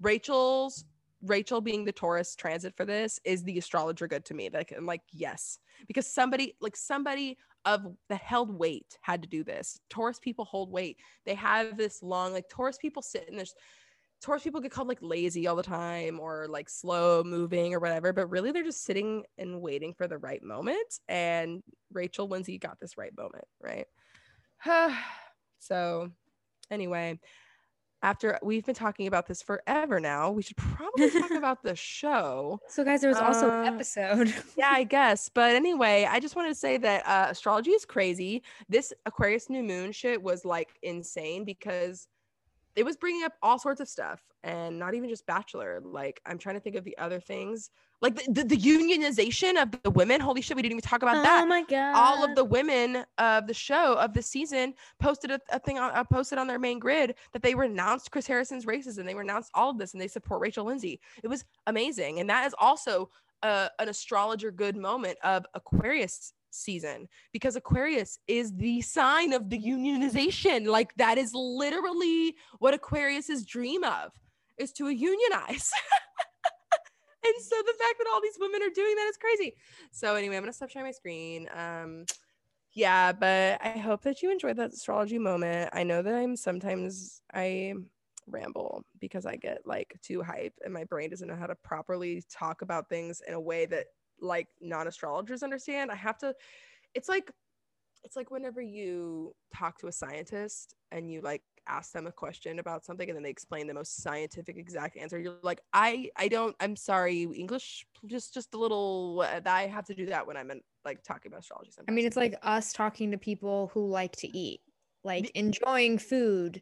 Rachel's Rachel being the Taurus transit for this is the astrologer good to me. Like I'm like, yes. Because somebody like somebody of that held weight had to do this. Taurus people hold weight. They have this long, like Taurus people sit in this Taurus people get called like lazy all the time or like slow moving or whatever, but really they're just sitting and waiting for the right moment. And Rachel Lindsay got this right moment, right? so, anyway, after we've been talking about this forever now, we should probably talk about the show. So, guys, there was also uh, an episode. yeah, I guess. But anyway, I just wanted to say that uh, astrology is crazy. This Aquarius new moon shit was like insane because it was bringing up all sorts of stuff and not even just bachelor like i'm trying to think of the other things like the, the, the unionization of the women holy shit we didn't even talk about that. Oh my god. all of the women of the show of the season posted a, a thing on uh, posted on their main grid that they renounced Chris Harrison's races and they renounced all of this and they support Rachel Lindsay. It was amazing, and that is also uh, an astrologer good moment of Aquarius season because Aquarius is the sign of the unionization. Like that is literally what Aquarius's dream of is to unionize. And so the fact that all these women are doing that is crazy. So anyway, I'm gonna stop sharing my screen. Um, yeah, but I hope that you enjoyed that astrology moment. I know that I'm sometimes I ramble because I get like too hype and my brain doesn't know how to properly talk about things in a way that like non-astrologers understand. I have to it's like it's like whenever you talk to a scientist and you like ask them a question about something and then they explain the most scientific exact answer you're like i i don't i'm sorry english just just a little uh, i have to do that when i'm in, like talking about astrology I mean, it's like us talking to people who like to eat. Like enjoying food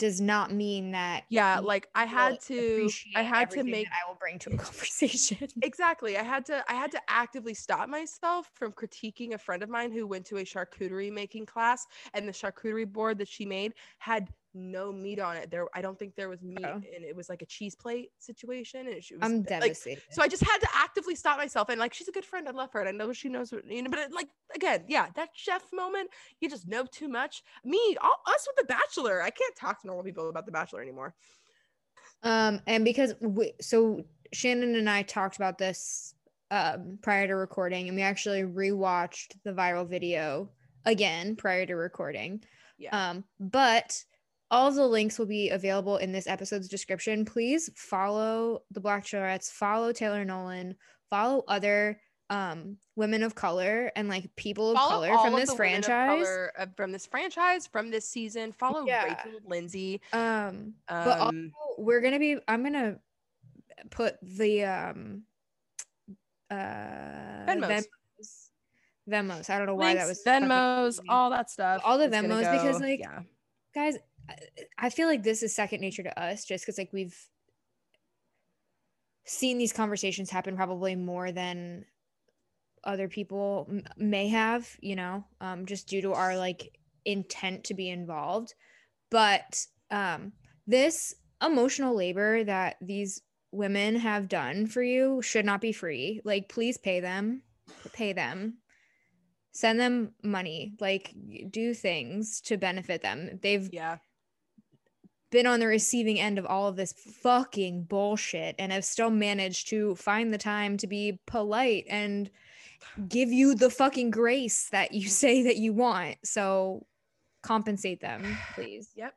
does not mean that yeah like i had to i had to make I will bring to a conversation. exactly i had to i had to actively stop myself from critiquing a friend of mine who went to a charcuterie making class and the charcuterie board that she made had no meat on it there i don't think there was meat Oh. and it was like a cheese plate situation and she was I'm like devastated. so i just had to actively stop myself and like she's a good friend i love her and i know she knows what you know but it, like again yeah that chef moment you just know too much me all us with the bachelor i can't talk to normal people about the bachelor anymore Um, and because we, so Shannon and I talked about this um prior to recording, and we actually rewatched the viral video again prior to recording. yeah Um, but all of the links will be available in this episode's description. Please follow the Black Charettes, follow Taylor Nolan, follow other um women of color and like people of follow color from of this franchise. color, uh, from this franchise from this season follow Yeah. rachel lindsay Um, but also um we're gonna be i'm gonna put the um uh Venmos. Venmos, Venmos. I don't know why that was venmos all that stuff All the Venmos, because, like, yeah guys I- feel like this is second nature to us just because like we've seen these conversations happen probably more than other people m- may have you know um just due to our like intent to be involved. But um this emotional labor that these women have done for you should not be free. Like please pay them pay them. Send them money. Like do things to benefit them. They've yeah been on the receiving end of all of this fucking bullshit and have still managed to find the time to be polite and give you the fucking grace that you say that you want. So compensate them, please. yep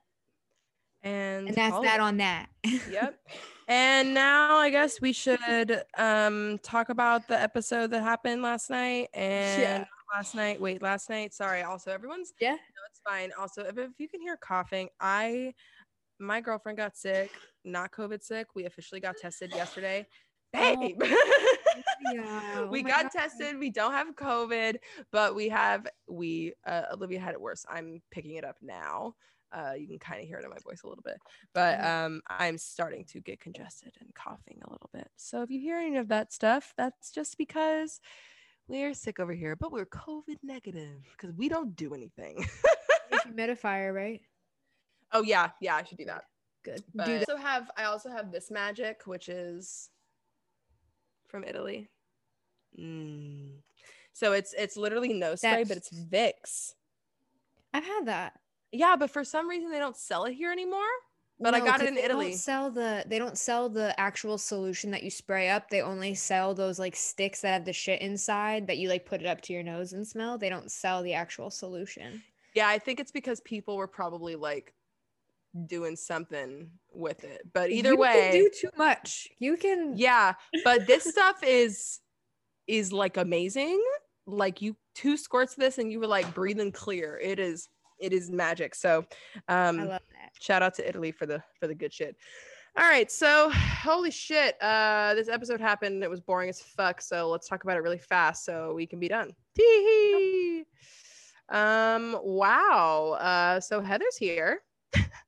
and, And that's that on that. yep and now i guess we should um talk about the episode that happened last night and Yeah. last night wait last night sorry also everyone's Yeah. no it's fine also if, if you can hear coughing i my girlfriend got sick not covid sick. We officially got tested yesterday. Oh, babe. Yeah. we got tested. We don't have covid but we have we uh, olivia had it worse. I'm picking it up now. Uh, you can kind of hear it in my voice a little bit. But Mhm. um, i'm starting to get congested and coughing a little bit. So if you hear any of that stuff that's just because we're sick over here but we're covid negative because we don't do anything. Humidifier, right? Oh yeah yeah i should do that Good. but Do I also have I also have this magic, which is from Italy. Mm. So it's it's literally no spray, but it's Vicks. I've had that. Yeah, but for some reason they don't sell it here anymore. But I got it in they Italy. Don't sell the they don't sell the actual solution that you spray up. They only sell those like sticks that have the shit inside that you like put it up to your nose and smell. They don't sell the actual solution. Yeah, I think it's because people were probably like doing something with it. But either You way, can do too much. You can yeah, but this stuff is is like amazing. Like you two squirts this and you were like breathing clear. It is it is magic. So um I love that. shout out to Italy for the for the good shit. All right, so holy shit, uh this episode happened. and It was boring as fuck. So let's talk about it really fast so we can be done. Tee-hee. Um wow. Uh so Heather's here.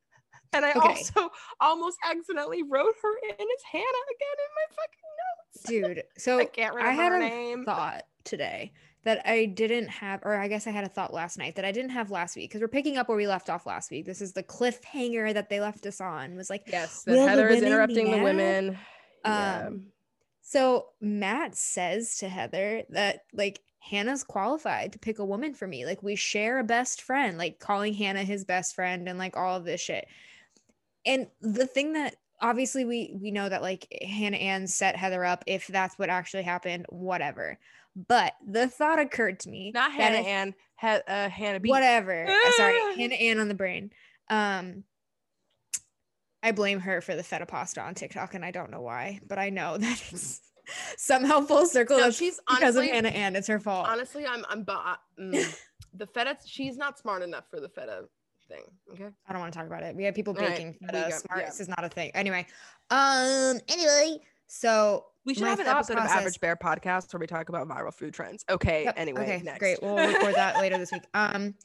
And I Okay. also almost accidentally wrote her in as Hannah again in my fucking notes. Dude, so I can't remember I had her a name. thought today that I didn't have, or I guess I had a thought last night that I didn't have last week because we're picking up where we left off last week. This is the cliffhanger that they left us on. Was like, Yes, that the Heather is interrupting the women. Yeah. Um, so Matt says to Heather that like Hannah's qualified to pick a woman for me. Like we share a best friend, like calling Hannah his best friend and like all of this shit. And the thing that obviously we we know that like Hannah Ann set Heather up if that's what actually happened, whatever. But the thought occurred to me Not Hannah if- Ann, ha- uh, Hannah B. whatever. Uh, sorry, Ah. Hannah Ann on the brain. Um, I blame her for the feta pasta on TikTok, and I don't know why, but I know that it's somehow full circle. No, she's because honestly, of Hannah Ann. It's her fault. honestly, I'm, I'm, bu- uh, mm, the feta. She's not smart enough for the feta thing. Okay. I don't want to talk about it. We have people All right, baking we feta. got- Smarts yeah. is not a thing. Anyway, um, anyway, so We should have an thought episode of process- Average Bear podcast where we talk about viral food trends. Okay. Yep, Anyway. okay, next. great. We'll record that later this week. Um,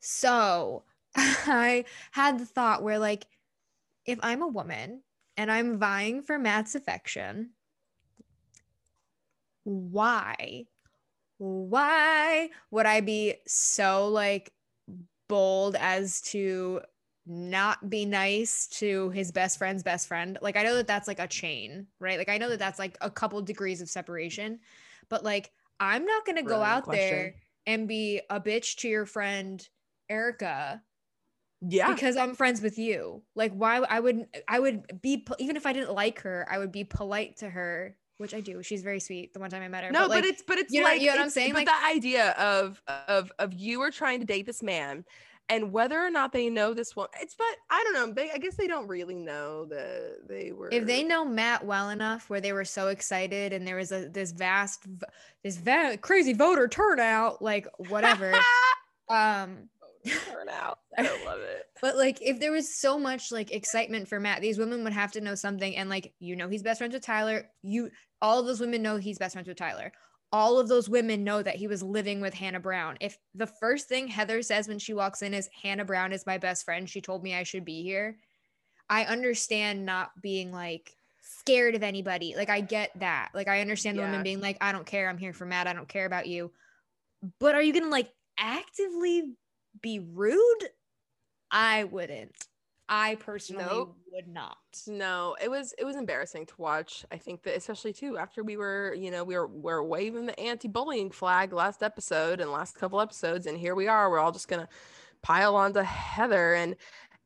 so I had the thought where like, if I'm a woman and I'm vying for Matt's affection, why, why would I be so like bold as to not be nice to his best friend's best friend? Like, I know that that's like a chain, right? Like, I know that that's like a couple degrees of separation, but like, I'm not gonna go Brilliant out there and be a bitch to your friend Erica Yeah. because I'm friends with you. Like why I would I would be even if I didn't like her, I would be polite to her, which I do. She's very sweet. The one time I met her. No, but, like, it's but it's you know- like you know what I'm saying? But Like- the idea of of of you are trying to date this man, and whether or not they know this one, it's but I don't know. They I guess they don't really know that they were. if they know Matt well enough, where they were so excited and there was a this vast, this va- crazy voter turnout, like whatever. um, turn out, I love it. But like, if there was so much like excitement for Matt, these women would have to know something. And like, you know, he's best friends with Tyler. You, all of those women know he's best friends with Tyler. All of those women know that he was living with Hannah Brown. If the first thing Heather says when she walks in is Hannah Brown is my best friend, she told me I should be here. I understand not being like scared of anybody. Like, I get that. Like, I understand the Yeah. women being like, I don't care. I'm here for Matt. I don't care about you. But are you going to like actively be rude? I wouldn't. I personally Nope. would not. No, it was it was embarrassing to watch. I think that especially too after we were, you know, we were we're waving the anti-bullying flag last episode and last couple episodes, and here we are. We're all just gonna pile onto Heather and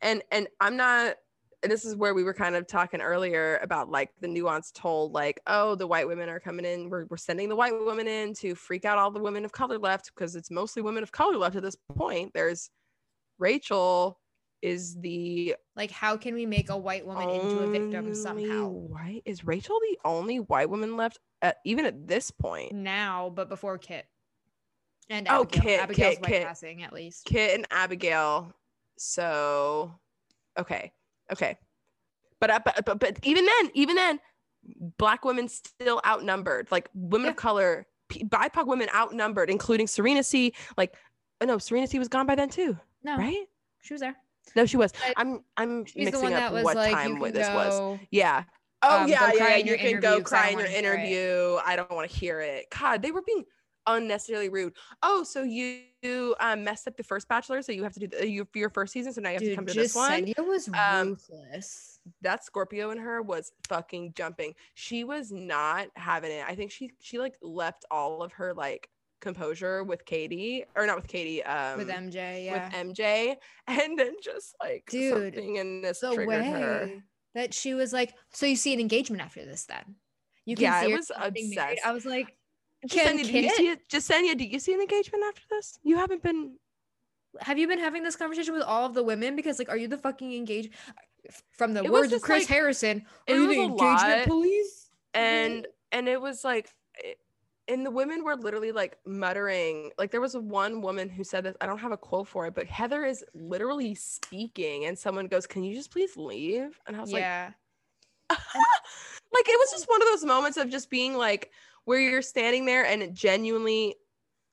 and and I'm not. And this is where we were kind of talking earlier about like the nuance told, like, oh, the white women are coming in. We're, we're sending the white women in to freak out all the women of color left because it's mostly women of color left at this point. There's Rachel is the Like, how can we make a white woman into a victim somehow? White is Rachel the only white woman left at even at this point? Now, but before Kit. And Oh, Abigail. Kit, Abigail's Kit, white Kit. passing at least. Kit and Abigail. So, okay, okay, but, uh, but but but even then, even then, black women still outnumbered. Like women Yeah. of color, BIPOC women outnumbered, including Serena C. Like, oh no, Serena C. was gone by then too, No, right? she was there. No, she was. But I'm I'm mixing up what like, time you what can this was. Yeah. Oh um, yeah, yeah. You can go cry in your wanna hear it. interview. I don't want to hear it. God, they were being unnecessarily rude. Oh, so you um, messed up the first Bachelor, so you have to do the, you, your first season, so now you have to come to this one. Jessenia was Um, ruthless. That Scorpio in her was fucking jumping. She was not having it. I think she she like left all of her like composure with Katie or not with Katie um with MJ, yeah. with MJ, and then just like Dude, something in this the triggered her. that she was like, so you see an engagement after this then? You Yeah, I see her was getting married." obsessed. I was like, can Jessenia, do you see it? Jessenia, do you see an engagement after this? You haven't been. have you been having this conversation with all of the women? Because like, are you the fucking engaged? From the It words of Chris like- Harrison, it are you was the a engagement lot, police? and and it was like and the women were literally like muttering like there was one woman who said this i don't have a quote for it but heather is literally speaking and someone goes can you just please leave and i was like, yeah, like like it was just one of those moments of just being like where you're standing there and it genuinely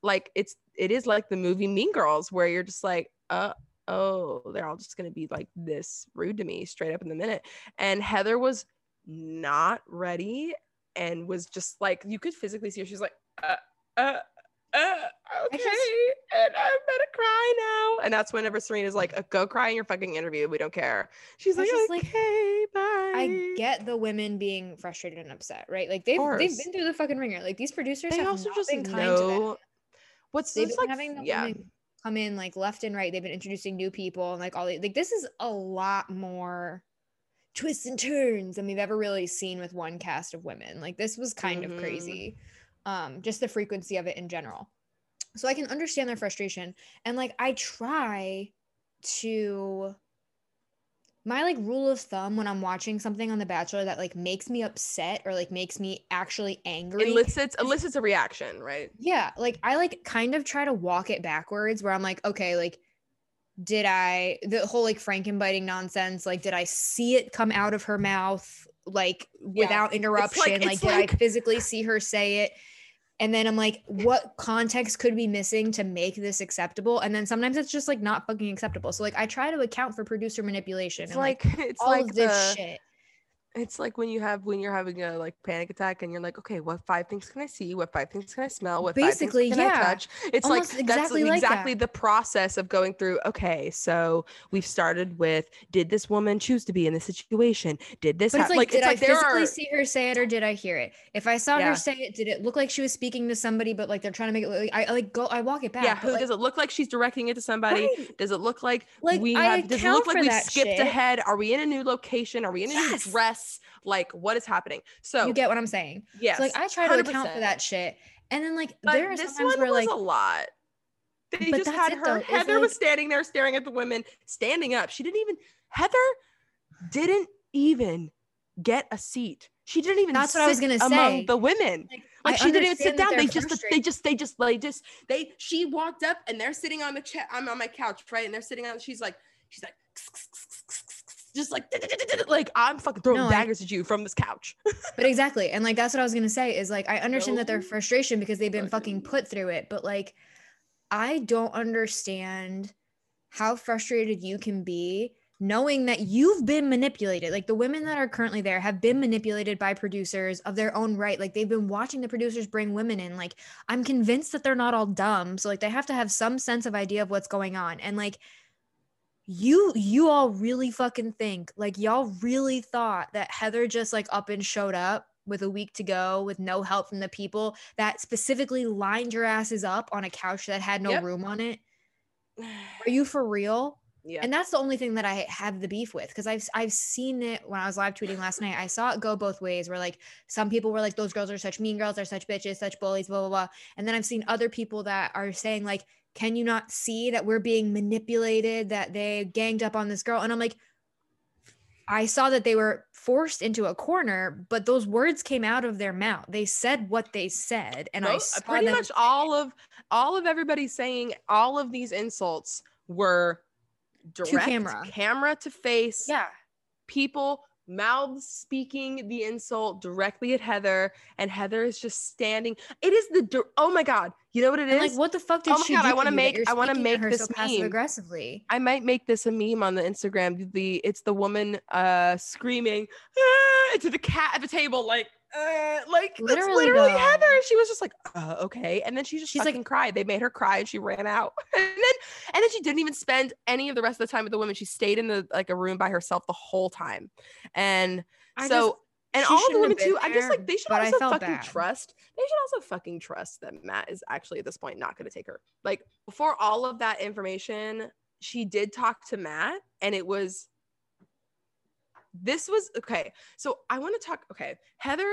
like it's it is like the movie mean girls where you're just like uh oh, they're all just to be like this rude to me straight up in the minute. And Heather was not ready and was just like, you could physically see her. She's like, uh, uh, uh, okay. Just, and I'm gonna cry now. And that's whenever Serena's like, uh, go cry in your fucking interview. We don't care. She's like, okay, like, bye. I get the women being frustrated and upset, right? Like they've they've been through the fucking ringer. Like these producers they have also just been kind know to them. What's they've been like, having the yeah. women come in like left and right. They've been introducing new people and like all the, like this is a lot more twists and turns than we've ever really seen with one cast of women. Like this was kind mm-hmm. of crazy. Um, just the frequency of it in general. So I can understand their frustration. And like I try to my like rule of thumb when I'm watching something on The Bachelor that like makes me upset or like makes me actually angry elicits elicits a reaction, right? Yeah, like I like kind of try to walk it backwards where I'm like, okay, like did I the whole like Frankenbiting nonsense? Like, did I see it come out of her mouth like yeah. without interruption? Like, like, did like... I physically see her say it? And then I'm like, what context could be missing to make this acceptable? And then sometimes it's just like not fucking acceptable. So like I try to account for producer manipulation. It's and, like, it's all like of this shit it's like when you have when you're having a like panic attack and you're like, okay, what five things can I see? What five things can I smell? What basically five things can yeah. I touch? It's Almost like exactly that's like exactly that. the process of going through. Okay, so we've started with did this woman choose to be in this situation? Did this but it's like, like did I like physically are... see her say it or did I hear it? If I saw yeah. her say it, did it look like she was speaking to somebody, but like they're trying to make it look like I, I like go I walk it back. Yeah, who like, does it look like she's directing it to somebody? Right. Does it look like, like we have does it look like we skipped shit. ahead? Are we in a new location? Are we in a yes. new dress? Like what is happening? So you get what I'm saying? Yeah. So, like I try to 100%. account for that shit. And then like but there are this times where like a lot. They just had her. Though. Heather like, was standing there staring at the women, standing up. She didn't even Heather didn't even get a seat. She didn't even That's what I was gonna among say. the women. Like, like she didn't even sit down. They just they just they just they just they she walked up and they're sitting on the chair. I'm on my couch, right? And they're sitting on she's like, she's like just like like I'm fucking throwing no, daggers I, at you from this couch. but exactly. And like that's what I was gonna say is like I understand no. that their frustration because they've been fucking put through it, but like I don't understand how frustrated you can be knowing that you've been manipulated. Like the women that are currently there have been manipulated by producers of their own right. Like they've been watching the producers bring women in. Like I'm convinced that they're not all dumb. So like they have to have some sense of idea of what's going on. And like you you all really fucking think like y'all really thought that Heather just like up and showed up with a week to go with no help from the people that specifically lined your asses up on a couch that had no yep. room on it. Are you for real? Yeah. And that's the only thing that I have the beef with because I've I've seen it when I was live tweeting last night. I saw it go both ways where like some people were like, those girls are such mean girls, they're such bitches, such bullies, blah, blah, blah. And then I've seen other people that are saying, like, can you not see that we're being manipulated, that they ganged up on this girl? And I'm like, I saw that they were forced into a corner, but those words came out of their mouth. They said what they said, and I saw pretty much all of all of everybody saying all of these insults were direct to camera, camera to face. Yeah, people mouths speaking the insult directly at Heather, and Heather is just standing. It is the oh my god, you know what it is? Like what the fuck did oh she god, do? I want to make I want to make this so meme aggressively. I might make this a meme on the Instagram. The it's the woman uh screaming ah, to the cat at the table like uh, like literally, literally Heather. She was just like, uh, okay, and then she just she's like, and cried. They made her cry, and she ran out. and then, and then she didn't even spend any of the rest of the time with the women. She stayed in the like a room by herself the whole time, and I so. Just, and all of the women too. I'm just like they should also fucking bad. trust. They should also fucking trust that Matt is actually at this point not going to take her. Like before all of that information, she did talk to Matt, and it was this was okay. So I want to talk. Okay, Heather,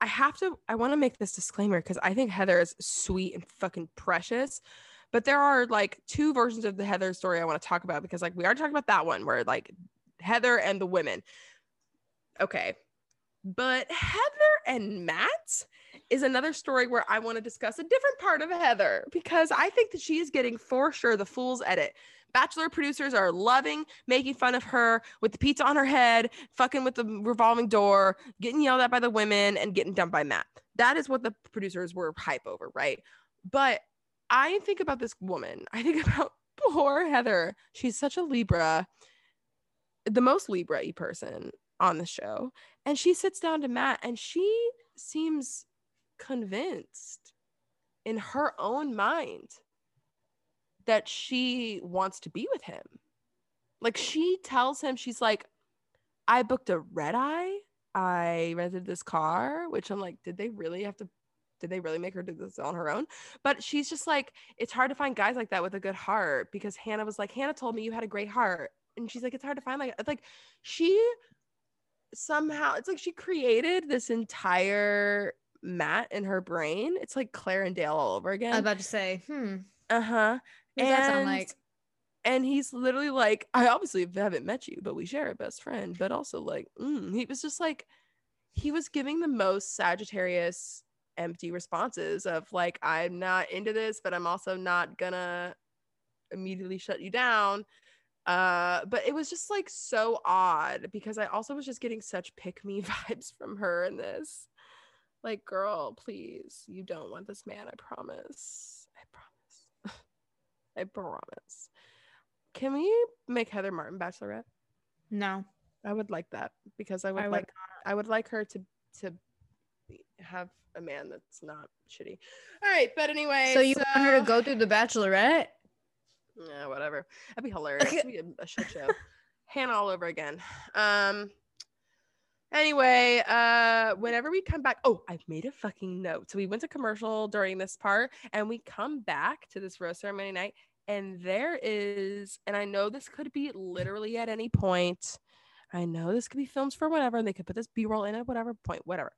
I have to. I want to make this disclaimer because I think Heather is sweet and fucking precious. But there are like two versions of the Heather story I want to talk about because like we are talking about that one where like Heather and the women. Okay. But Heather and Matt is another story where I want to discuss a different part of Heather because I think that she is getting for sure the fool's edit. Bachelor producers are loving making fun of her with the pizza on her head, fucking with the revolving door, getting yelled at by the women, and getting dumped by Matt. That is what the producers were hype over, right? But I think about this woman. I think about poor Heather. She's such a Libra, the most Libra person on the show. And she sits down to Matt and she seems convinced in her own mind that she wants to be with him. Like she tells him, she's like, I booked a red eye. I rented this car, which I'm like, did they really have to? Did they really make her do this on her own? But she's just like, it's hard to find guys like that with a good heart because Hannah was like, Hannah told me you had a great heart. And she's like, it's hard to find like, like she somehow, it's like she created this entire Matt in her brain. It's like Clare and Dale all over again. I was about to say, hmm. Uh huh. Does that sound like? And he's literally like, I obviously haven't met you, but we share a best friend. But also, like, mm. he was just like, he was giving the most Sagittarius empty responses of like, I'm not into this, but I'm also not gonna immediately shut you down. Uh, but it was just like so odd because I also was just getting such pick me vibes from her in this. Like, girl, please, you don't want this man, I promise. I promise. I promise. Can we make Heather Martin bachelorette? No. I would like that because I would I would like I would like her to to have a man that's not shitty. All right, but anyway, So you want her to go through the bachelorette? Yeah, whatever. That'd be hilarious. It'd be a, a shit show. Hannah all over again. Um. Anyway, uh, whenever we come back, oh, I've made a fucking note. So we went to commercial during this part, and we come back to this rose ceremony night, and there is, and I know this could be literally at any point. I know this could be films for whatever, and they could put this B roll in at whatever point, whatever.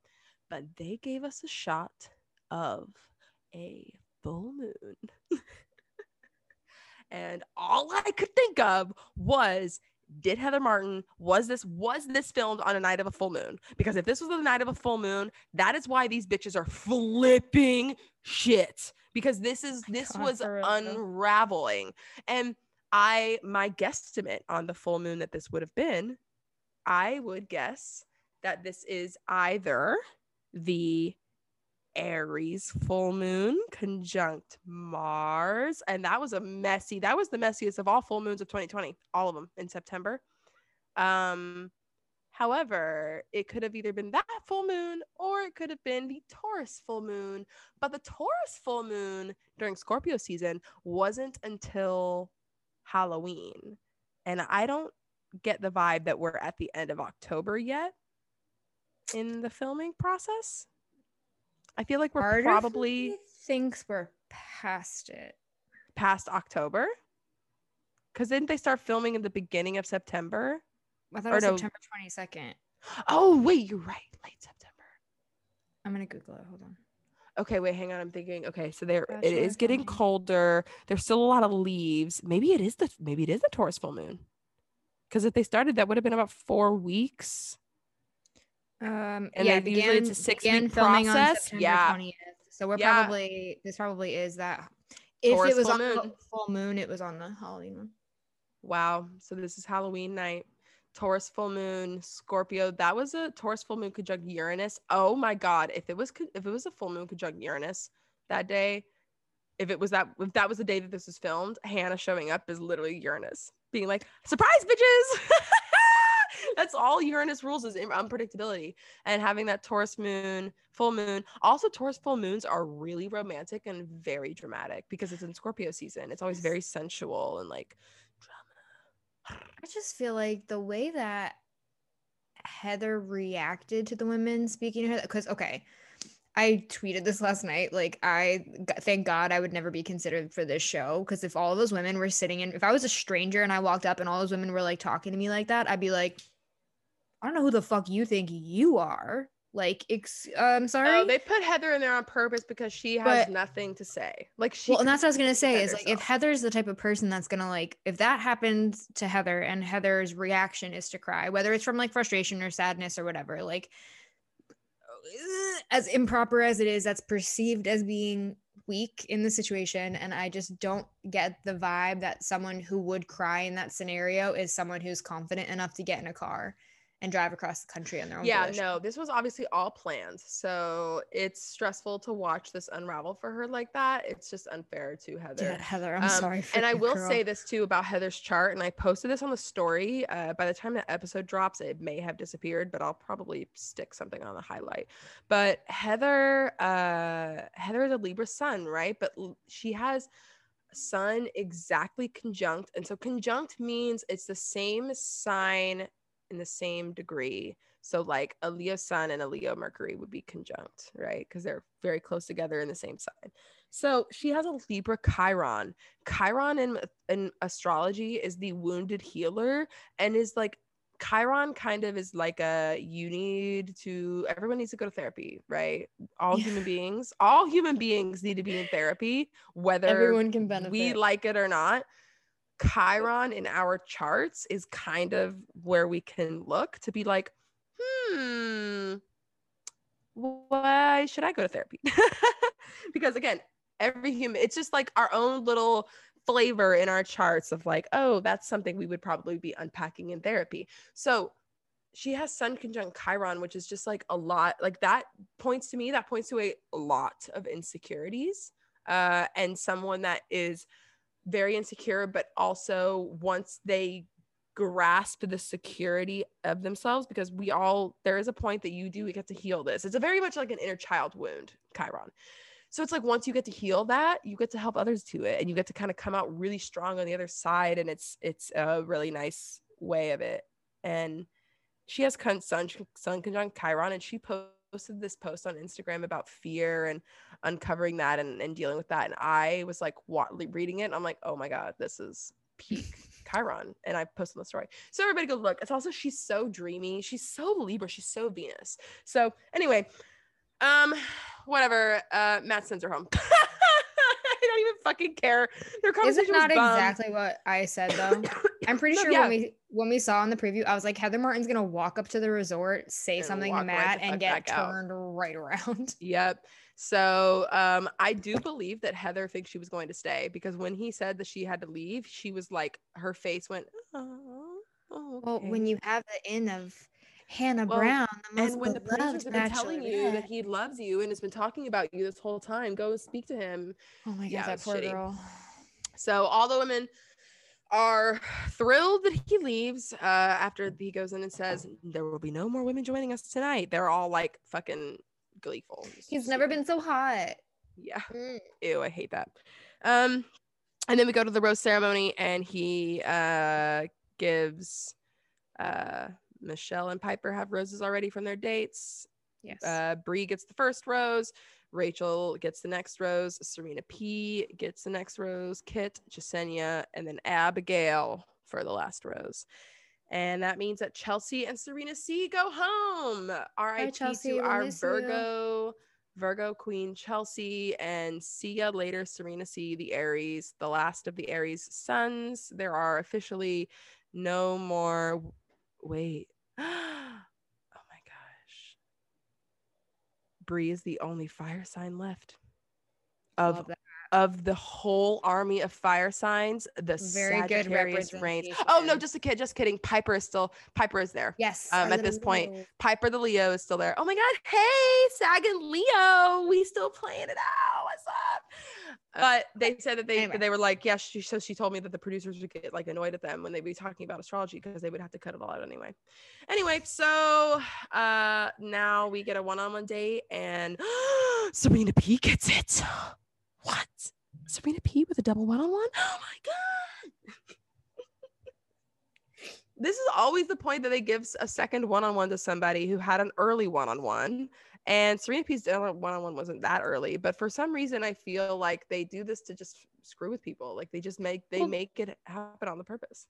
But they gave us a shot of a full moon. and all I could think of was did Heather Martin was this was this filmed on a night of a full moon? Because if this was the night of a full moon, that is why these bitches are flipping shit. Because this is this was unraveling. And I my guesstimate on the full moon that this would have been, I would guess that this is either the Aries full moon conjunct Mars. And that was a messy, that was the messiest of all full moons of 2020, all of them in September. Um, however, it could have either been that full moon or it could have been the Taurus full moon. But the Taurus full moon during Scorpio season wasn't until Halloween. And I don't get the vibe that we're at the end of October yet in the filming process. I feel like we're Part probably thinks we're past it. past October. Because didn't they start filming in the beginning of September? I thought Or it was no. September 22nd. Oh, wait, you're right. Late September. I'm gonna Google it. Hold on. Okay, wait, hang on. I'm thinking. Okay, so there it Bachelor is getting filming. colder. There's still a lot of leaves. Maybe it is the maybe it is the Taurus full moon. Because if they started, that would have been about four weeks. Um, And yeah, then usually began, it's a began filming on process. Yeah. 20th. So we're Yeah. probably this probably is that. If Taurus it was on the moon. full moon, it was on the Halloween one. Wow. So this is Halloween night. Taurus full moon, Scorpio. That was a Taurus full moon conjunct Uranus. Oh my god! If it was if it was a full moon conjunct Uranus that day, if it was that if that was the day that this was filmed, Hannah showing up is literally Uranus being like, "Surprise, bitches!" That's all Uranus rules is unpredictability and having that Taurus moon, full moon. Also, Taurus full moons are really romantic and very dramatic because it's in Scorpio season. It's always very sensual and like I just feel like the way that Heather reacted to the women speaking to her, because okay, I tweeted this last night. Like, I thank God I would never be considered for this show because if all those women were sitting in, if I was a stranger and I walked up and all those women were like talking to me like that, I'd be like, I don't know who the fuck you think you are. Like, ex- uh, I'm sorry. Oh, they put Heather in there on purpose because she has But- nothing to say. Like she well, and that's what I was gonna say is like if. Heather's the type of person that's gonna like if that happens to Heather and Heather's reaction is to cry, whether it's from like frustration or sadness or whatever, like as improper as it is, that's perceived as being weak in the situation. And I just don't get the vibe that someone who would cry in that scenario is someone who's confident enough to get in a car and drive across the country on their own. Yeah, volition. no, this was obviously all planned. So it's stressful to watch this unravel for her like that. It's just unfair to Heather. Yeah, Heather, I'm Um, sorry. For and I will girl. say this too about Heather's chart, and I posted this on the story. Uh, by the time the episode drops, it may have disappeared, but I'll probably stick something on the highlight. But Heather, uh, Heather is a Libra sun, right? But she has sun exactly conjunct, and so conjunct means it's the same sign in the same degree. So like a Leo sun and a Leo Mercury would be conjunct, right? Because they're very close together in the same sign. So she has a Libra Chiron. Chiron in in astrology is the wounded healer and is like Chiron kind of is like a you need to everyone needs to go to therapy, right? All Yeah. human beings, all human beings need to be in therapy, whether everyone can benefit. we like it or not. Chiron in our charts is kind of where we can look to be like, hmm, why should I go to therapy? because again, every human, it's just like our own little flavor in our charts of like, oh, that's something we would probably be unpacking in therapy. So she has Sun conjunct Chiron, which is just like a lot, like that points to me, that points to a lot of insecurities uh, and someone that is very insecure, but also once they grasp the security of themselves, because we all, there is a point that you do we get to heal this. It's a very much like an inner child wound, Chiron. So it's like once you get to heal that, you get to help others to it, and you get to kind of come out really strong on the other side, and it's it's a really nice way of it. And she has sun sun conjunct Chiron, and she posted this post on Instagram about fear and uncovering that and, and dealing with that. And I was like, what, reading it, and I'm like, oh my god, this is peak Chiron. And I posted the story, so everybody go look. It's also she's so dreamy, she's so Libra, she's so Venus. So anyway, um, whatever. Uh, Matt sends her home. I don't even fucking care. Their Is conversation it not exactly what I said though? I'm pretty No, sure yeah. when we when we saw in the preview, I was like, Heather Martin's gonna walk up to the resort, say And something to walk right Matt, and get back out. turned right around. Yep. So um, I do believe that Heather thinks she was going to stay because when he said that she had to leave, she was like, her face went, oh, oh Well, when you have the in of Hannah Well, Brown, the most and when the producers have been telling you that he loves you and has been talking about you this whole time, go speak to him. oh my god, yeah, that poor shitty. girl. So all the women are thrilled that he leaves uh, after he goes in and says there will be no more women joining us tonight. They're all like fucking gleeful. He's never been so hot. Yeah. Mm. Ew, I hate that. Um, and then we go to the rose ceremony, and he uh gives uh Michelle and Piper have roses already from their dates. Yes. Uh, Bree gets the first rose. Rachel gets the next rose. Serena P gets the next rose. Kit, Jessenia, and then Abigail for the last rose. And that means that Chelsea and Serena C go home. R.I.P. To our miss you. Virgo, Virgo Queen Chelsea, and see ya later, Serena C. The Aries, the last of the Aries sons. There are officially no more. Wait. oh my gosh. Bree is the only fire sign left of of the whole army of fire signs. The Very good Sagittarius reigns. Oh no, just a kid, just kidding. Piper is still Piper is there. Yes. um, at this point. Leo. Piper the Leo is still there. Oh my god, hey, Sag and Leo, we still playing it out. What's up? But they said that they Anyway. they were like, yeah, she so she told me that the producers would get like annoyed at them when they'd be talking about astrology because they would have to cut it all out anyway. Anyway, so uh now we get a one-on-one date and Serena P gets it. What? Serena P with a double one-on-one? Oh my god. this is always the point that they give a second one-on-one to somebody who had an early one-on-one and serena p's one-on-one wasn't that early but for some reason i feel like they do this to just screw with people like they just make they Well- make it happen on the purpose.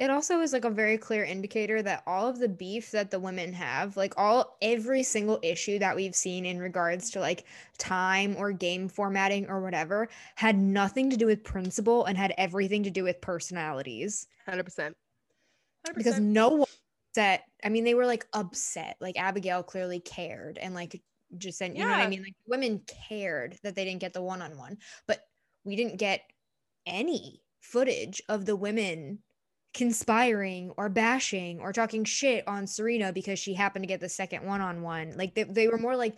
It also is like a very clear indicator that all of the beef that the women have like all every single issue that we've seen in regards to like time or game formatting or whatever had nothing to do with principle and had everything to do with personalities. 100% 100%. because no one upset i mean they were like upset like abigail clearly cared and like just said you know what i mean like women cared that they didn't get the one-on-one but we didn't get any footage of the women conspiring or bashing or talking shit on Serena because she happened to get the second one on one. Like they, they were more like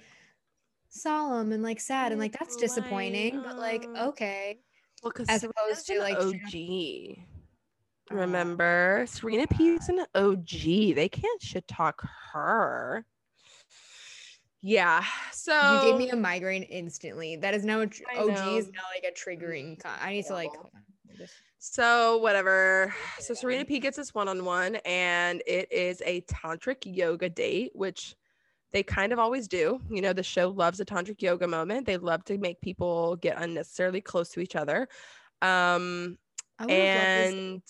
solemn and like sad and like that's oh disappointing, but like uh. okay. Well, because As opposed to, like, OG. Oh. Remember, Serena P's an OG. They can't shit talk her. Yeah. So You gave me a migraine instantly. That is now a tr- OG is now like a triggering. Con- I need to like. Horrible. hold on. Let me just- So whatever. So Serena P gets this one-on-one, and it is a tantric yoga date, which they kind of always do. You know, the show loves a tantric yoga moment. They love to make people get unnecessarily close to each other. Um, I would've loved this. and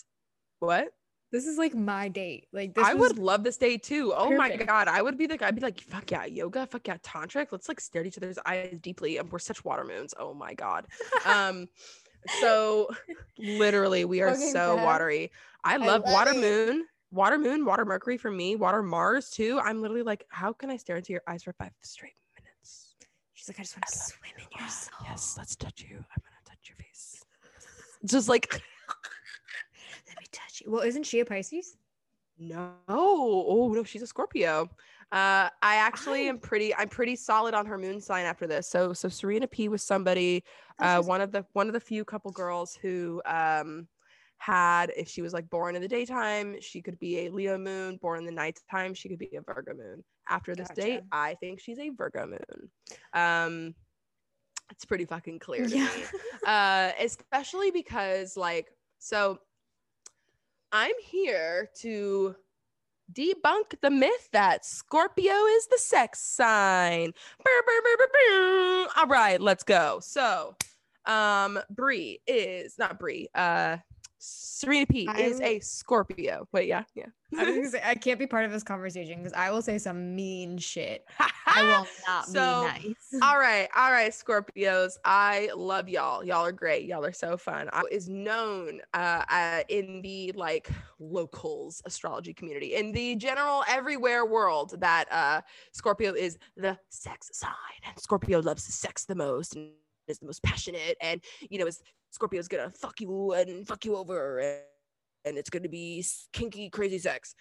what? This is like my date. Like this I would love this date too. Oh my god, I would be the guy. I'd be like, fuck yeah, yoga, fuck yeah, tantric. Let's like stare at each other's eyes deeply. And we're such water moons. Oh my god. Um, so literally, we are Okay, so watery. I love, love water it. moon, water moon, water Mercury for me, water Mars too. I'm literally like, how can I stare into your eyes for five straight minutes? She's like, I just want to I swim in Ah, your soul. Yes, let's touch you. I'm gonna touch your face. Just like Let me touch you. Well, isn't she a Pisces? No. Oh no, she's a Scorpio. Uh, I actually am pretty. I'm pretty solid on her moon sign after this. So so Serena P was somebody. Uh, just- one of the one of the few couple girls who um had if she was like born in the daytime she could be a leo moon born in the nighttime she could be a virgo moon after this date i think she's a virgo moon um it's pretty fucking clear to Yeah. me uh especially because like so i'm here to debunk the myth that scorpio is the sex sign brr, brr, brr. all right let's go so um Bree is not Bree uh serena p is a scorpio wait yeah yeah I was gonna say I can't be part of this conversation because I will say some mean shit. I will not So, be nice. all right, all right, Scorpios. I love y'all. Y'all are great. Y'all are so fun. I is known uh, uh, in the like locals astrology community, in the general everywhere world that uh, Scorpio is the sex sign, and Scorpio loves sex the most and is the most passionate, and you know, is Scorpio's gonna fuck you and fuck you over, and, and it's gonna be kinky, crazy sex.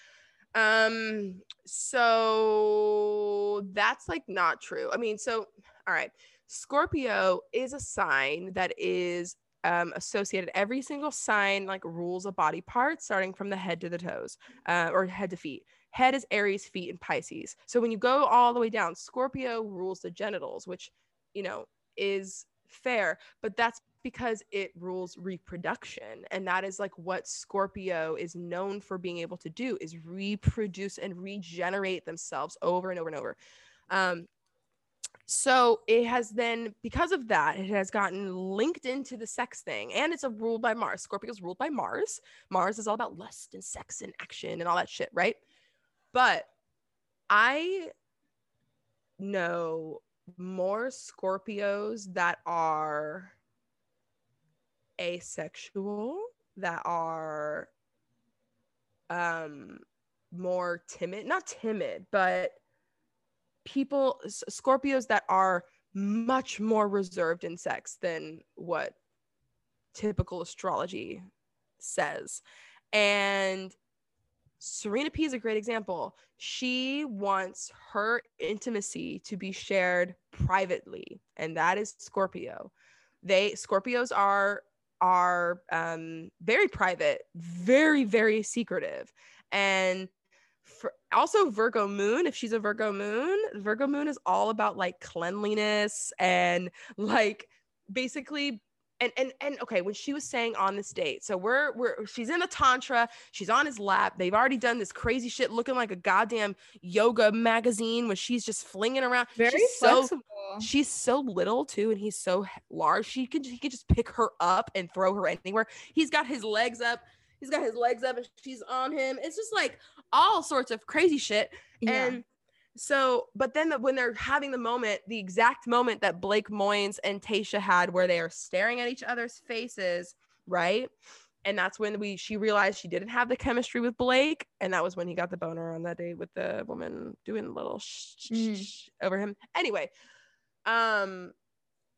Um, so that's like not true. I mean, so all right, Scorpio is a sign that is um, associated. Every single sign like rules a body part, starting from the head to the toes, uh, or head to feet. Head is Aries, feet, and Pisces. So when you go all the way down, Scorpio rules the genitals, which you know is fair, but that's because it rules reproduction and that is like what scorpio is known for being able to do is reproduce and regenerate themselves over and over and over. Um so it has then because of that it has gotten linked into the sex thing and it's a rule by mars. Scorpio is ruled by mars. Mars is all about lust and sex and action and all that shit right? But i know more scorpios that are asexual that are um more timid not timid but people scorpios that are much more reserved in sex than what typical astrology says and Serena P is a great example. She wants her intimacy to be shared privately, and that is Scorpio. They Scorpios are are um, very private, very very secretive, and for, also Virgo Moon. If she's a Virgo Moon, Virgo Moon is all about like cleanliness and like basically and and and okay when she was saying on this date so we're we're she's in a tantra she's on his lap they've already done this crazy shit looking like a goddamn yoga magazine when she's just flinging around Very she's so flexible. she's so little too and he's so large she could he could just pick her up and throw her anywhere he's got his legs up he's got his legs up and she's on him it's just like all sorts of crazy shit Yeah. and so, but then the, when they're having the moment, the exact moment that Blake Moynes and Tayshia had, where they are staring at each other's faces, right? And that's when we she realized she didn't have the chemistry with Blake, and that was when he got the boner on that date with the woman doing a little sh- sh- sh- over him. Anyway, um,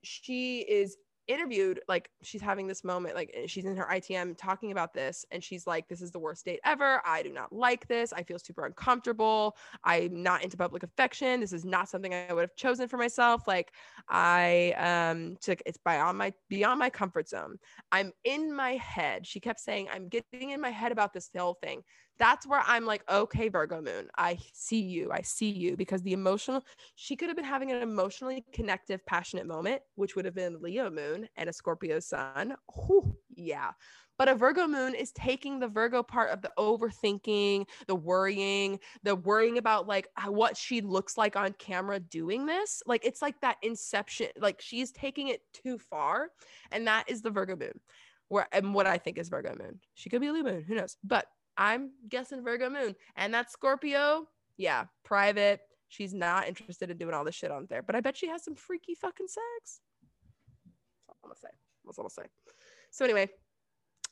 she is interviewed like she's having this moment like she's in her itm talking about this and she's like this is the worst date ever. I do not like this. I feel super uncomfortable. I'm not into public affection. This is not something i would have chosen for myself. Like i um took it's beyond my beyond my comfort zone. I'm in my head. She kept saying i'm getting in my head about this whole thing that's where I'm like, okay, Virgo moon, I see you. I see you because the emotional, she could have been having an emotionally connective, passionate moment, which would have been Leo moon and a Scorpio sun. Whew, yeah. But a Virgo moon is taking the Virgo part of the overthinking, the worrying, the worrying about like what she looks like on camera doing this. Like it's like that inception, like she's taking it too far. And that is the Virgo moon. Where and what I think is Virgo moon. She could be a Leo moon, who knows? But I'm guessing Virgo moon. And that Scorpio, yeah, private. She's not interested in doing all this shit on there. But I bet she has some freaky fucking sex. That's all I'm gonna say. That's all I'm gonna say. So anyway,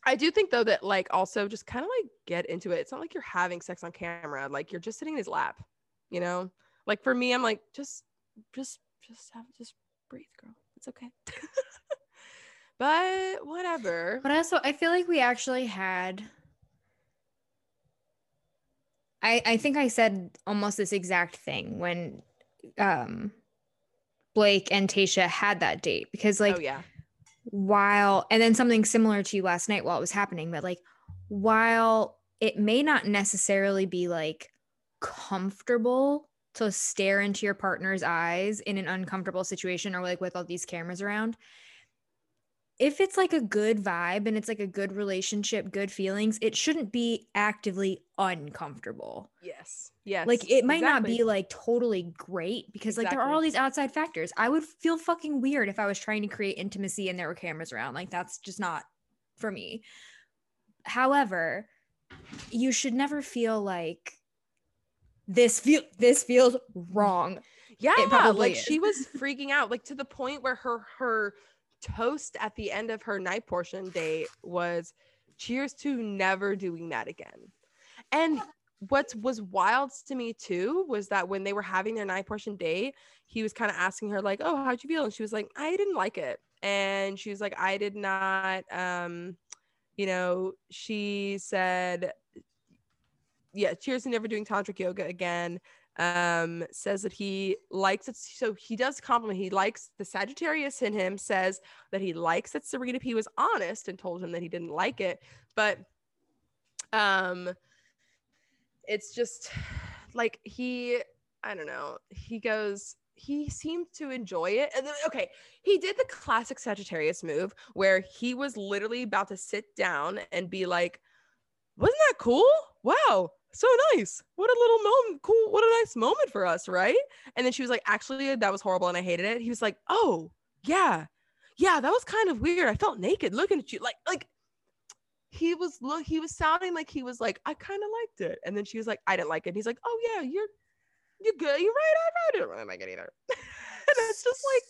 I do think though that like also just kind of like get into it. It's not like you're having sex on camera. Like you're just sitting in his lap, you know? Like for me, I'm like, just just just have just breathe, girl. It's okay. but whatever. But also I feel like we actually had I, I think I said almost this exact thing when um Blake and Tayshia had that date because like oh yeah. while and then something similar to you last night while it was happening but like while it may not necessarily be like comfortable to stare into your partner's eyes in an uncomfortable situation or like with all these cameras around if it's like a good vibe and it's like a good relationship, good feelings, it shouldn't be actively uncomfortable. Yes. Yes. Like it might exactly. not be like totally great because exactly. like there are all these outside factors. I would feel fucking weird if I was trying to create intimacy and there were cameras around. Like that's just not for me. However, you should never feel like this feel this feels wrong. Yeah, like is. she was freaking out, like to the point where her her toast at the end of her night portion date was cheers to never doing that again. And what was wild to me too was that when they were having their night portion date, he was kind of asking her like, "Oh, how'd you feel?" And she was like, "I didn't like it." And she was like, "I did not." Um, you know, she said, "Yeah, cheers to never doing tantric yoga again." Um, says that he likes it. So he does compliment. He likes the Sagittarius in him says that he likes that Serena P was honest and told him that he didn't like it. But um, it's just like he, I don't know. He goes, he seemed to enjoy it. And then, okay, he did the classic Sagittarius move where he was literally about to sit down and be like, wasn't that cool? Wow, so nice. What a little moment. Cool. What a nice moment for us, right? And then she was like, actually, that was horrible and I hated it. He was like, oh, yeah. Yeah, that was kind of weird. I felt naked looking at you. Like, like he was look, he was sounding like he was like, I kind of liked it. And then she was like, I didn't like it. And he's like, Oh yeah, you're you're good. You're right. I didn't really like it either. and it's just like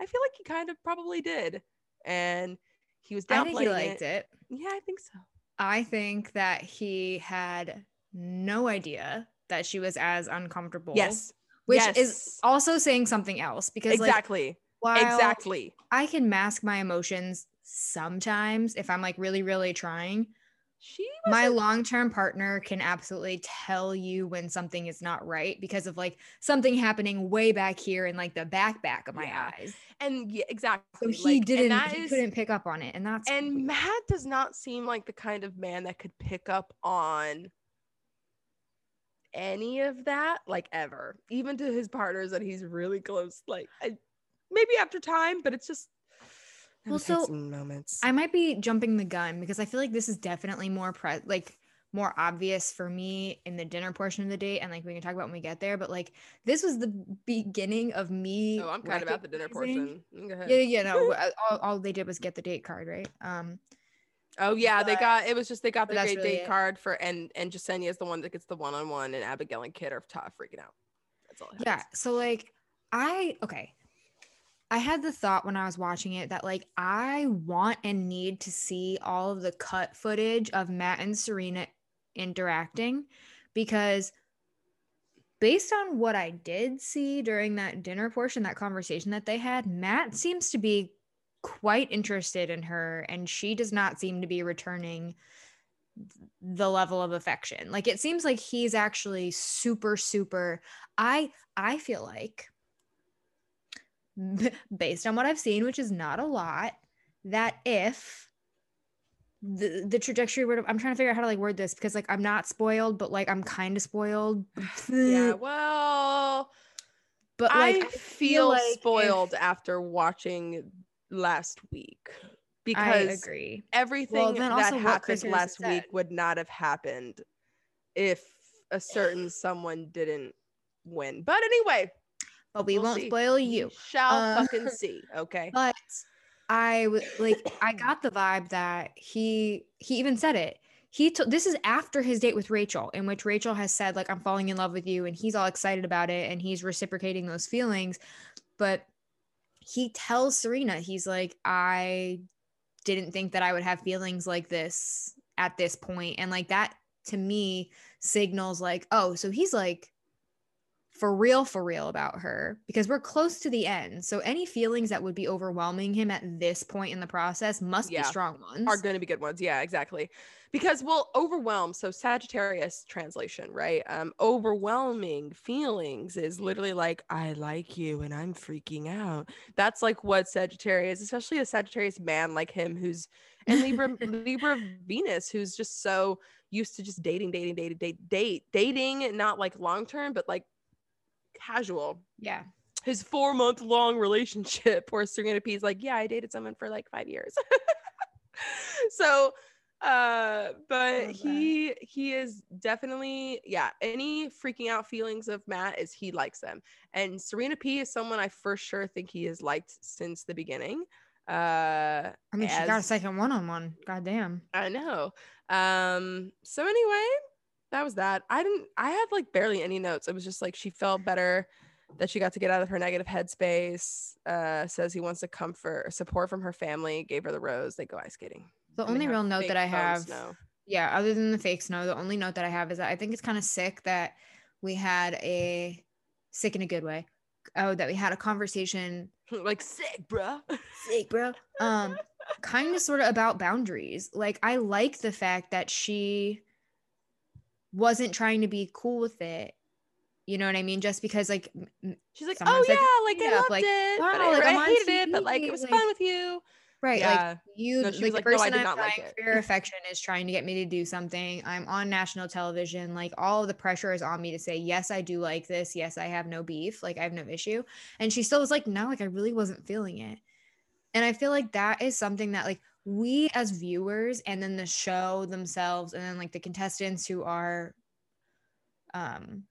I feel like he kind of probably did. And he was downplaying I think he liked it. it. Yeah, I think so. I think that he had no idea that she was as uncomfortable. Yes. Which yes. is also saying something else because exactly. Like, exactly. I can mask my emotions sometimes if I'm like really, really trying. She my long-term partner can absolutely tell you when something is not right because of like something happening way back here in like the back back of my yeah. eyes. And yeah, exactly. So he like, didn't he is, couldn't pick up on it. And that's and weird. Matt does not seem like the kind of man that could pick up on any of that like ever. Even to his partners that he's really close like I, maybe after time but it's just well so moments. I might be jumping the gun because i feel like this is definitely more pre like more obvious for me in the dinner portion of the date and like we can talk about when we get there but like this was the beginning of me oh i'm kind of at the dinner portion. yeah yeah no all, all they did was get the date card right? Um Oh yeah, but, they got it was just they got the great really date it. card for and and Jessenia is the one that gets the one on one and Abigail and Kit are tough freaking out. That's all. Yeah. So like I okay. I had the thought when I was watching it that like I want and need to see all of the cut footage of Matt and Serena interacting because based on what I did see during that dinner portion, that conversation that they had, Matt seems to be quite interested in her and she does not seem to be returning the level of affection. Like it seems like he's actually super super I I feel like based on what I've seen, which is not a lot, that if the the trajectory word I'm trying to figure out how to like word this because like I'm not spoiled, but like I'm kind of spoiled. yeah, well, but like like I feel, like spoiled if- after watching last week because I because agree. everything then that also what Chris happened Harrison last week would not have happened if a certain someone didn't win. But anyway, But we we'll won't see. spoil we you. shall Uh, fucking see. Okay. But I w- like I got the vibe that he he even said it. He took this is after his date with Rachel, in which Rachel has said like I'm falling in love with you, and he's all excited about it, and he's reciprocating those feelings. But he tells Serena, he's like, I didn't think that I would have feelings like this at this point, and like that to me signals like, oh, so he's like for real, for real about her because we're close to the end. So any feelings that would be overwhelming him at this point in the process must Yeah. be strong ones. are going to be good ones. Yeah, exactly. Because well, overwhelm. So Sagittarius translation, right? Um, overwhelming feelings is literally like I like you and I'm freaking out. That's like what Sagittarius, especially a Sagittarius man like him, who's and Libra Libra Venus, who's just so used to just dating, dating, dating, date, date, dating, not like long term, but like casual. yeah. His four month long relationship where Serena P is like, yeah, I dated someone for like five years. so uh but he he is definitely yeah any freaking out feelings of matt is he likes them and serena p is someone i for sure think he has liked since the beginning uh I mean, she got a second one on one. God damn. i know um so anyway that was that i didn't i had like barely any notes it was just like she felt better that she got to get out of her negative headspace uh says he wants to comfort support from her family gave her the rose they go ice skating The and only real note that I have, snow. yeah, other than the fake snow, the only note that I have is that I think it's kind of sick that we had a sick in a good way. Oh, that we had a conversation like sick, bro. sick, bro. Um, kind of sort of about boundaries. Like I like the fact that she wasn't trying to be cool with it. You know what I mean? Just because like She's like, oh yeah, like "Yeah, I loved like, it, but wow, I, like, I hated it, but like it was like- fun with you. right, Yeah. like you No, like the "No, person did I'm not like for your affection is trying to get me to do something. I'm on national television. Like all of the pressure is on me to say, yes, I do like this. Yes, I have no beef. Like I have no issue. And she still was like, no, like I really wasn't feeling it. And I feel like that is something that like we as viewers and then the show themselves and then like the contestants who are um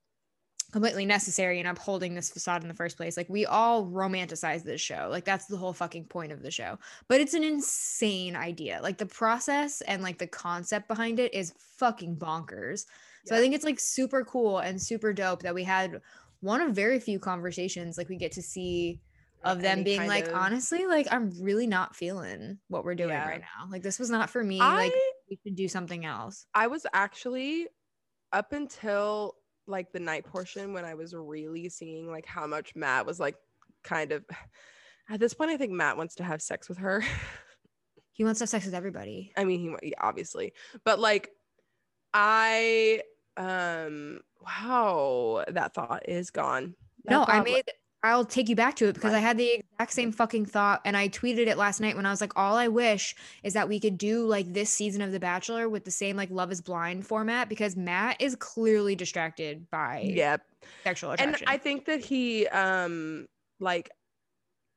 completely necessary in upholding this facade in the first place. Like we all romanticize this show. Like that's the whole fucking point of the show. But it's an insane idea. Like the process and like the concept behind it is fucking bonkers. So I think it's like super cool and super dope that we had one of very few conversations like we get to see of them being like of- honestly like I'm really not feeling what we're doing Yeah. right now. Like this was not for me. I like we should do something else. I was actually up until like the night portion when I was really seeing like how much Matt was like kind of at this point I think Matt wants to have sex with her. He wants to have sex with everybody. I mean he obviously. But like I um wow that thought is gone. That No, I made. I'll take you back to it because? I had the exact same fucking thought, and I tweeted it last night when I was like, "All I wish is that we could do like this season of The Bachelor with the same like Love Is Blind format because Matt is clearly distracted by yeah sexual attraction. and i think that he um like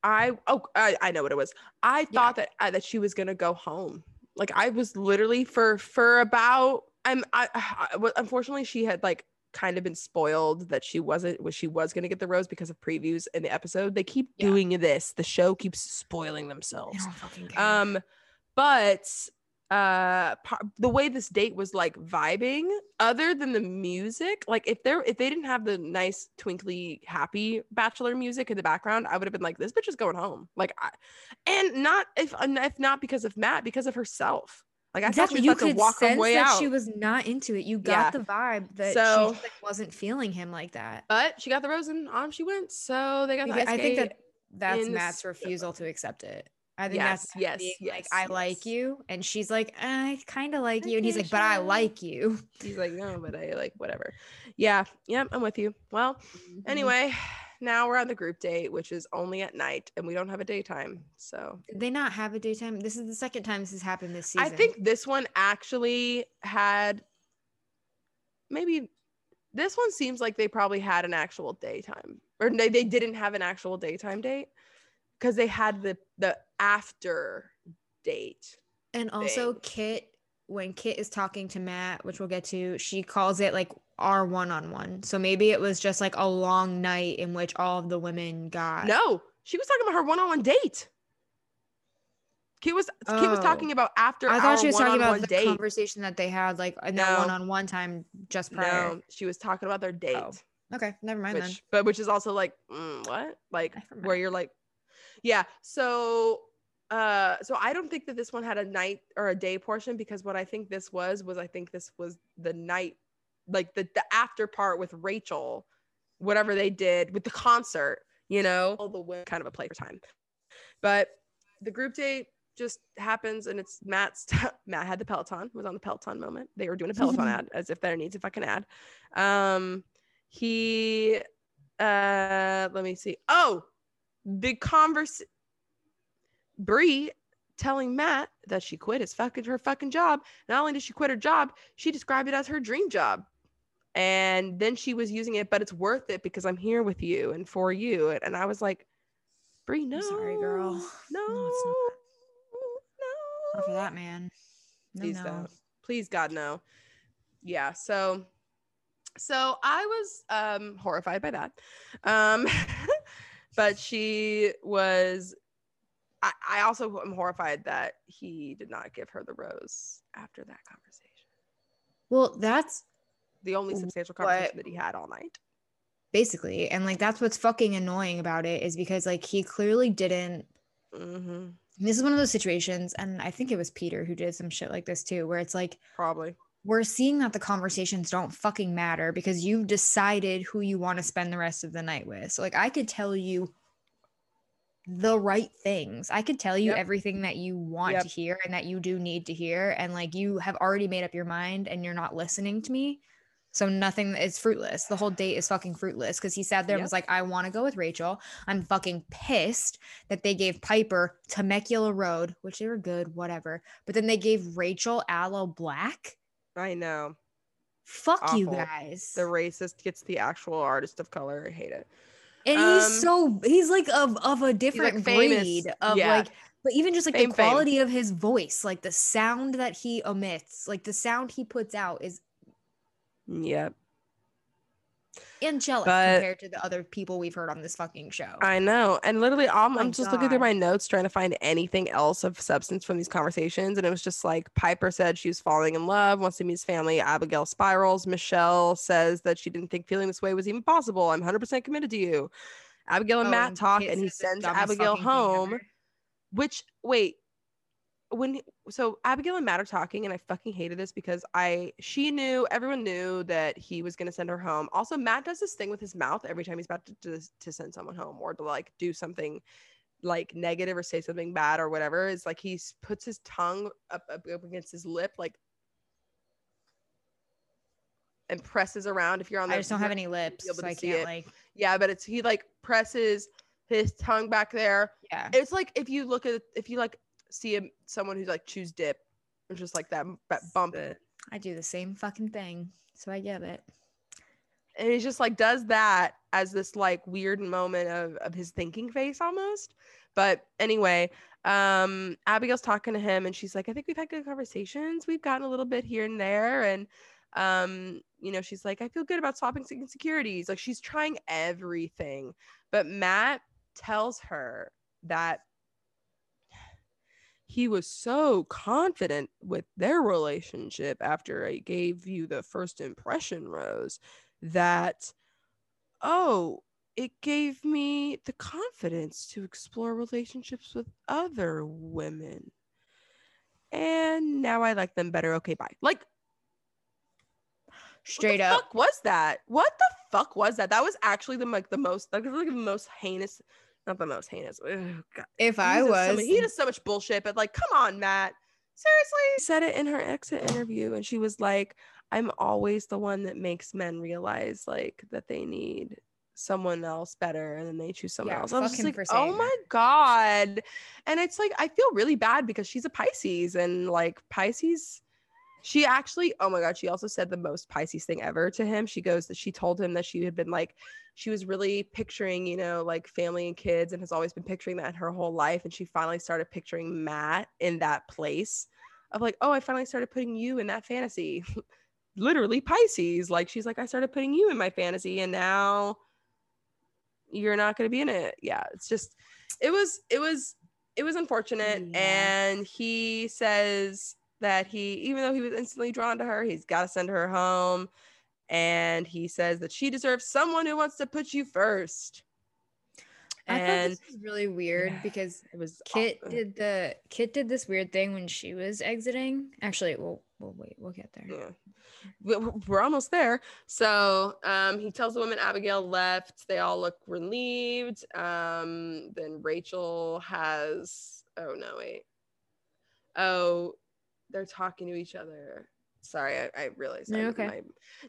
i oh i, I know what it was i thought that uh, that she was gonna go home like i was literally for for about i'm i, I unfortunately she had like kind of been spoiled that she wasn't was she was gonna get the rose because of previews in the episode. They keep Yeah. doing this. The show keeps spoiling themselves. don't fucking care. um but uh the way this date was like vibing other than the music like if there if they didn't have the nice twinkly happy bachelor music in the background i would have been like this bitch is going home. Like I, and not if if not because of matt because of herself like i exactly, thought she you could sense that out she was not into it. You got Yeah. the vibe that So- she just, like, wasn't feeling him like that. but she got the rose and on she went so they got the I think that that's Matt's refusal to accept it. I think Yes, that's yes, being like yes, I like you, and she's like I kind of like you, and he's like, but I like you. He's like, no, but I like whatever. Yeah, yeah, I'm with you. Well, Mm-hmm. anyway, now we're on the group date, which is only at night, and we don't have a daytime. So Did they not have a daytime? This is the second time this has happened this season. I think this one actually had maybe this one seems like they probably had an actual daytime, or they, they didn't have an actual daytime date because they had the the after date. And also, thing. Kit, when Kit is talking to Matt, which we'll get to, she calls it like our one on one. So maybe it was just like a long night in which all of the women got. No, she was talking about her one-on-one date. Kit was Kit was Oh. talking about after I thought she was talking about the date. conversation that they had like in that one on one time just prior. No, she was talking about their date. Oh, Okay, never mind which then. but which is also like mm, what like where you're like yeah so uh so i don't think that this one had a night or a day portion because what i think this was was i think this was the night like the the after part with rachel whatever they did with the concert you know? All the way kind of a play for time. But the group date just happens and it's matt's matt had the peloton was on the peloton moment. They were doing a peloton ad as if there needs a fucking ad um he uh let me see. Oh the converse Bree telling Matt that she quit his fucking her fucking job. Not only did she quit her job, she described it as her dream job. And then she was using it, but it's worth it because I'm here with you and for you. And I was like, Bree, no, I'm sorry, girl. No, No, it's not. no. Not for that man. No, Please no. don't. Please, God, no. Yeah. So, so I was um horrified by that. Um, but she was. I, I also am horrified that he did not give her the rose after that conversation. Well, that's The only substantial conversation that he had all night. basically, and like that's what's fucking annoying about it is because like he clearly didn't. Mm-hmm. This is one of those situations, and I think it was Peter who did some shit like this too, where it's like Probably. we're seeing that the conversations don't fucking matter because you've decided who you want to spend the rest of the night with. So like I could tell you the right things. I could tell you Yep. everything that you want Yep. to hear and that you do need to hear and like you have already made up your mind and you're not listening to me. So nothing is fruitless. The whole date is fucking fruitless because he sat there and was like, I want to go with Rachel. I'm fucking pissed that they gave Piper Temecula Road, which they were good, whatever. But then they gave Rachel Aloe Blacc. I know. Fuck you guys. The racist gets the actual artist of color. I hate it. and um, he's so he's like of of a different famous. breed of Yeah. like but even just like Fame, the fame. quality of his voice, like the sound that he emits, like the sound he puts out is Yep. angelic But- compared to the other people we've heard on this fucking show. I know. And literally, I'm, I'm just looking through my notes trying to find anything else of substance from these conversations. And it was just like Piper said she was falling in love, wants to meet his family. Abigail spirals. Michelle says that she didn't think feeling this way was even possible. I'm 100% committed to you. Abigail and Oh, Matt talk, and he sends Abigail home. Which, wait, when so Abigail and Matt are talking, and I fucking hated this because I she knew everyone knew that he was gonna send her home. Also, Matt does this thing with his mouth every time he's about to to, to send someone home or to like do something like negative or say something bad or whatever. It's like he puts his tongue up, up, up against his lip, like and presses around. If you're on, the, I just don't have any lips, so I can't it. like yeah, but it's he like presses his tongue back there yeah. it's like if you look at if you like see a, someone who's like choose dip it's just like that, that bump. I do the same fucking thing, so I get it. And he just like does that as this like weird moment of, of his thinking face almost. But anyway um abigail's talking to him and she's like i think we've had good conversations. We've gotten a little bit here and there. And um you know she's like i feel good about swapping insecurities. Like she's trying everything. But matt tells her that he was so confident with their relationship after I gave you the first impression, Rose, that, oh, it gave me the confidence to explore relationships with other women. And now I like them better. Okay, bye. Like, Straight what the up. fuck was that? What the fuck was that? That was actually the like the most like, like the most heinous not the most heinous. Ugh, God. If I does so was, he does so much bullshit, but like, come on, Matt. Seriously, said it in her exit interview, and she was like, "I'm always the one that makes men realize like that they need someone else better, and then they choose someone Yeah, else." I was just like, "Oh my god!" And it's like I feel really bad because she's a Pisces, and like Pisces. She actually, oh my God, she also said the most Pisces thing ever to him. She goes that she told him that she had been like, she was really picturing, you know, like family and kids and has always been picturing that her whole life. And she finally started picturing Matt in that place of like, oh, I finally started putting you in that fantasy. Literally Pisces. Like she's like, I started putting you in my fantasy and now you're not going to be in it. Yeah. It's just, it was, it was, it was unfortunate. Yeah. And he says that he, even though he was instantly drawn to her, he's got to send her home. And he says that she deserves someone who wants to put you first. I thought this was really weird Yeah. because it was Kit aw- did the Kit did this weird thing when she was exiting. Actually, we'll we'll wait. We'll get there. yeah We- we're almost there so um he tells the woman abigail left they all look relieved um then rachel has oh no wait oh they're talking to each other sorry i, I realized I- okay. my-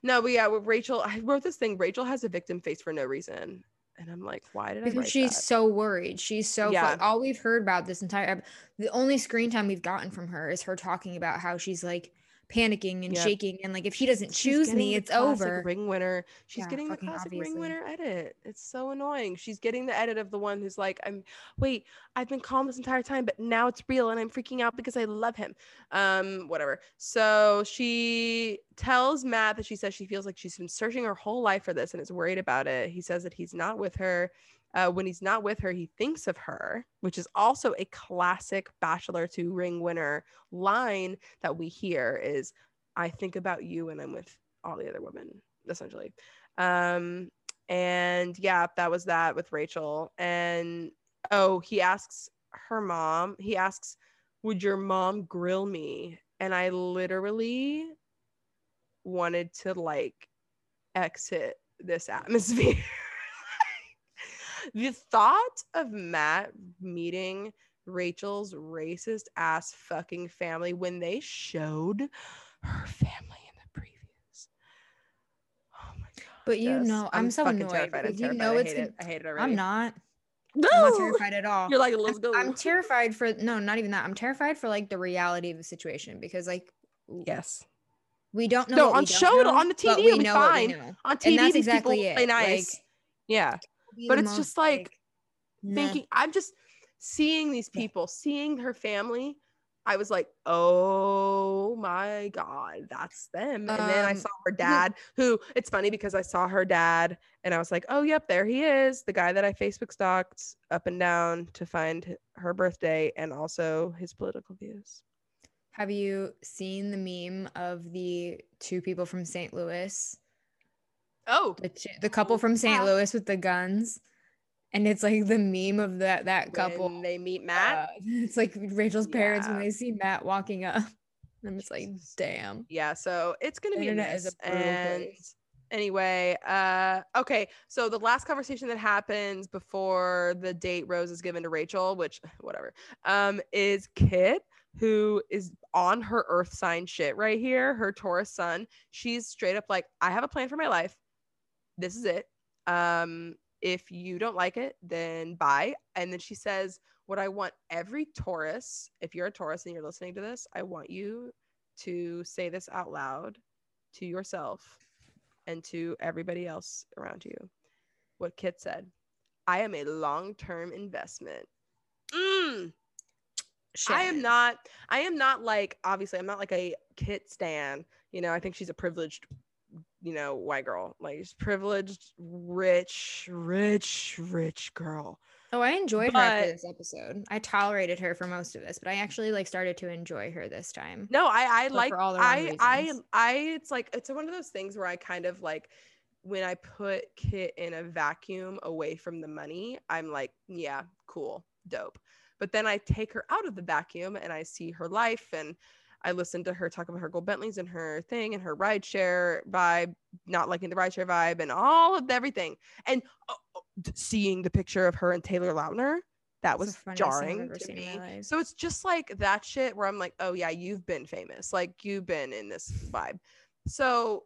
no but yeah with rachel i wrote this thing rachel has a victim face for no reason and i'm like why did i Because she's that? so worried. She's so Yeah. all we've heard about this entire the only screen time we've gotten from her is her talking about how she's like panicking and Yep. shaking and like if he doesn't She's choose me, it's over. Ring winner. She's Yeah, getting the classic ring winner edit. It's so annoying. She's getting the edit of the one who's like, "I'm wait, I've been calm this entire time, but now it's real, and I'm freaking out because I love him." Um, whatever. So she tells Matt that she says she feels like she's been searching her whole life for this and is worried about it. He says that he's not with her. Uh, when he's not with her, he thinks of her, which is also a classic Bachelor to Ring winner line that we hear is I think about you when I'm with all the other women, essentially. Um, and yeah, that was that with Rachel. And oh, he asks her mom, he asks, Would your mom grill me? And I literally wanted to like exit this atmosphere. The thought of Matt meeting Rachel's racist ass fucking family when they showed her family in the previews. Oh my god. But you Jess, know, I'm, so fucking annoyed terrified. I'm you terrified. know I it's hate gonna- it. I hate it already. I'm not. No! I'm not terrified at all. You're like, let's go. I'm terrified for no, not even that. I'm terrified for like the reality of the situation because like yes. we don't know. No, what we on show know, on the TV, we know fine. On TV, And that's these exactly people it. play nice. Like, yeah. But it's just like, meh. thinking i'm just seeing these people seeing her family i was like oh my god that's them and then i Um, saw her dad who it's funny because i saw her dad and i was like oh yep there he is the guy that i facebook stalked up and down to find her birthday and also his political views Have you seen the meme of the two people from St. Louis? Oh The, the couple from St. Louis with the guns. And it's like the meme of that that couple. when they meet matt uh, it's like Rachel's parents when they see Matt walking up. I'm just like, damn. yeah so it's gonna be a Internet is mess. a brutal and place. anyway uh okay so the last conversation that happens before the date rose is given to rachel which whatever um is kit who is on her earth sign shit right here her taurus sun she's straight up like i have a plan for my life this is it um if you don't like it then bye and then she says what i want every taurus if you're a taurus and you're listening to this i want you to say this out loud to yourself and to everybody else around you. What Kit said I am a long term investment. Mm, I am not, I am not like, obviously, I'm not like a Kit Stan. You know, I think she's a privileged, you know, white girl. Like, she's privileged, rich, rich, rich girl. Oh, I enjoyed her after this episode. I tolerated her for most of this, but I actually like started to enjoy her this time. No, I, I But like, for all the wrong I, I. I, it's like, it's one of those things where I kind of like, when I put Kit in a vacuum away from the money, I'm like, yeah, cool, dope. But then I take her out of the vacuum and I see her life and I listened to her talk about her gold Bentleys and her thing and her rideshare vibe, not liking the rideshare vibe and all of everything. And oh, oh seeing the picture of her and Taylor Lautner. That was funniest thing I've jarring to me. So it's just like that shit where I'm like, oh yeah, you've been famous. Like you've been in this vibe. So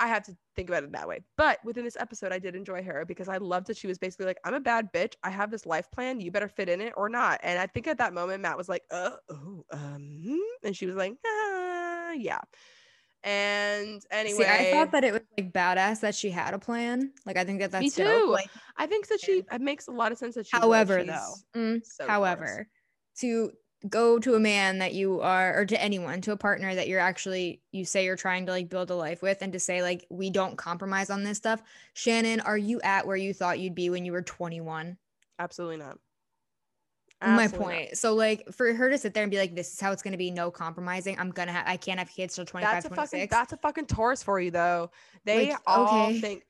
I have to think about it that way. But within this episode, I did enjoy her because I loved that she was basically like, I'm a bad bitch. I have this life plan. You better fit in it or not. And I think at that moment, Matt was like, uh, oh, um, hmm," and she was like, ah, yeah. And anyway, See, I thought that it was like badass that she had a plan. Like, I think that that's Me dope. too. Like, I think that she it makes a lot of sense that she. however, though, mm, so however, to go to a man that you are, or to anyone, to a partner that you're actually, you say you're trying to like build a life with, and to say like we don't compromise on this stuff. Shannon, are you at where you thought you'd be when you were 21? absolutely not. My Absolutely not. point. So like for her to sit there and be like, this is how it's gonna be, no compromising. I'm gonna have, I can't have kids till 25, That's a fucking 26. that's a fucking Taurus for you though. They Like, all okay. think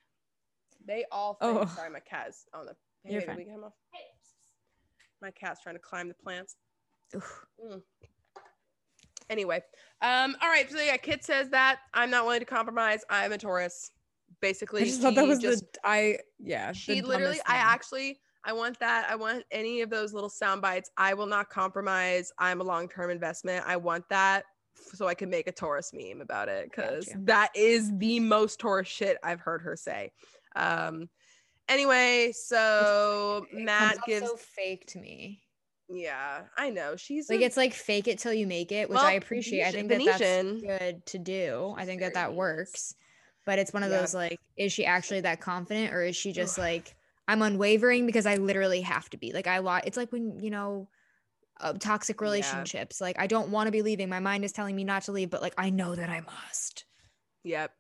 they all think Oh. sorry, my cat's on the hey, You're baby, fine. we get him. My cat's trying to climb the plants. Oof. Anyway, um, all right. So yeah, Kit says that I'm not willing to compromise. I'm a Taurus. Basically, I just thought that was just the I yeah. she literally i actually i want that i want any of those little sound bites i will not compromise i'm a long-term investment i want that so i can make a taurus meme about it because that is the most taurus shit i've heard her say um anyway so matt gives so fake to me. Yeah i know she's Like a- it's like fake it till you make it, which Well, I appreciate. I think that Venetian. that's good to do. I think that that works. But it's one of Yeah. those like, is she actually that confident, or is she just like, I'm unwavering because I literally have to be. Like I lot. It's like when you know, uh, toxic Yeah. relationships. Like I don't want to be leaving. My mind is telling me not to leave, but like I know that I must. yep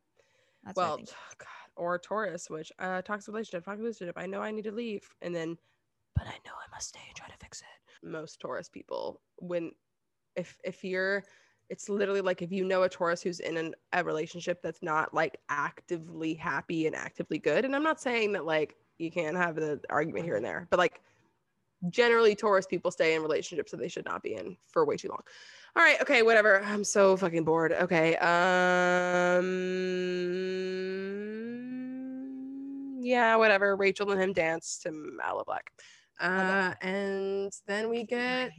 That's well god or taurus which uh toxic relationship toxic relationship i know i need to leave and then but i know i must stay and try to fix it most taurus people when if if you're it's literally like if you know a taurus who's in an, a relationship that's not like actively happy and actively good and i'm not saying that like you can't have the argument here and there but like generally taurus people stay in relationships that they should not be in for way too long. All right okay whatever. I'm so fucking bored. Okay um yeah whatever. Rachel and him dance to Mala Black uh and then we get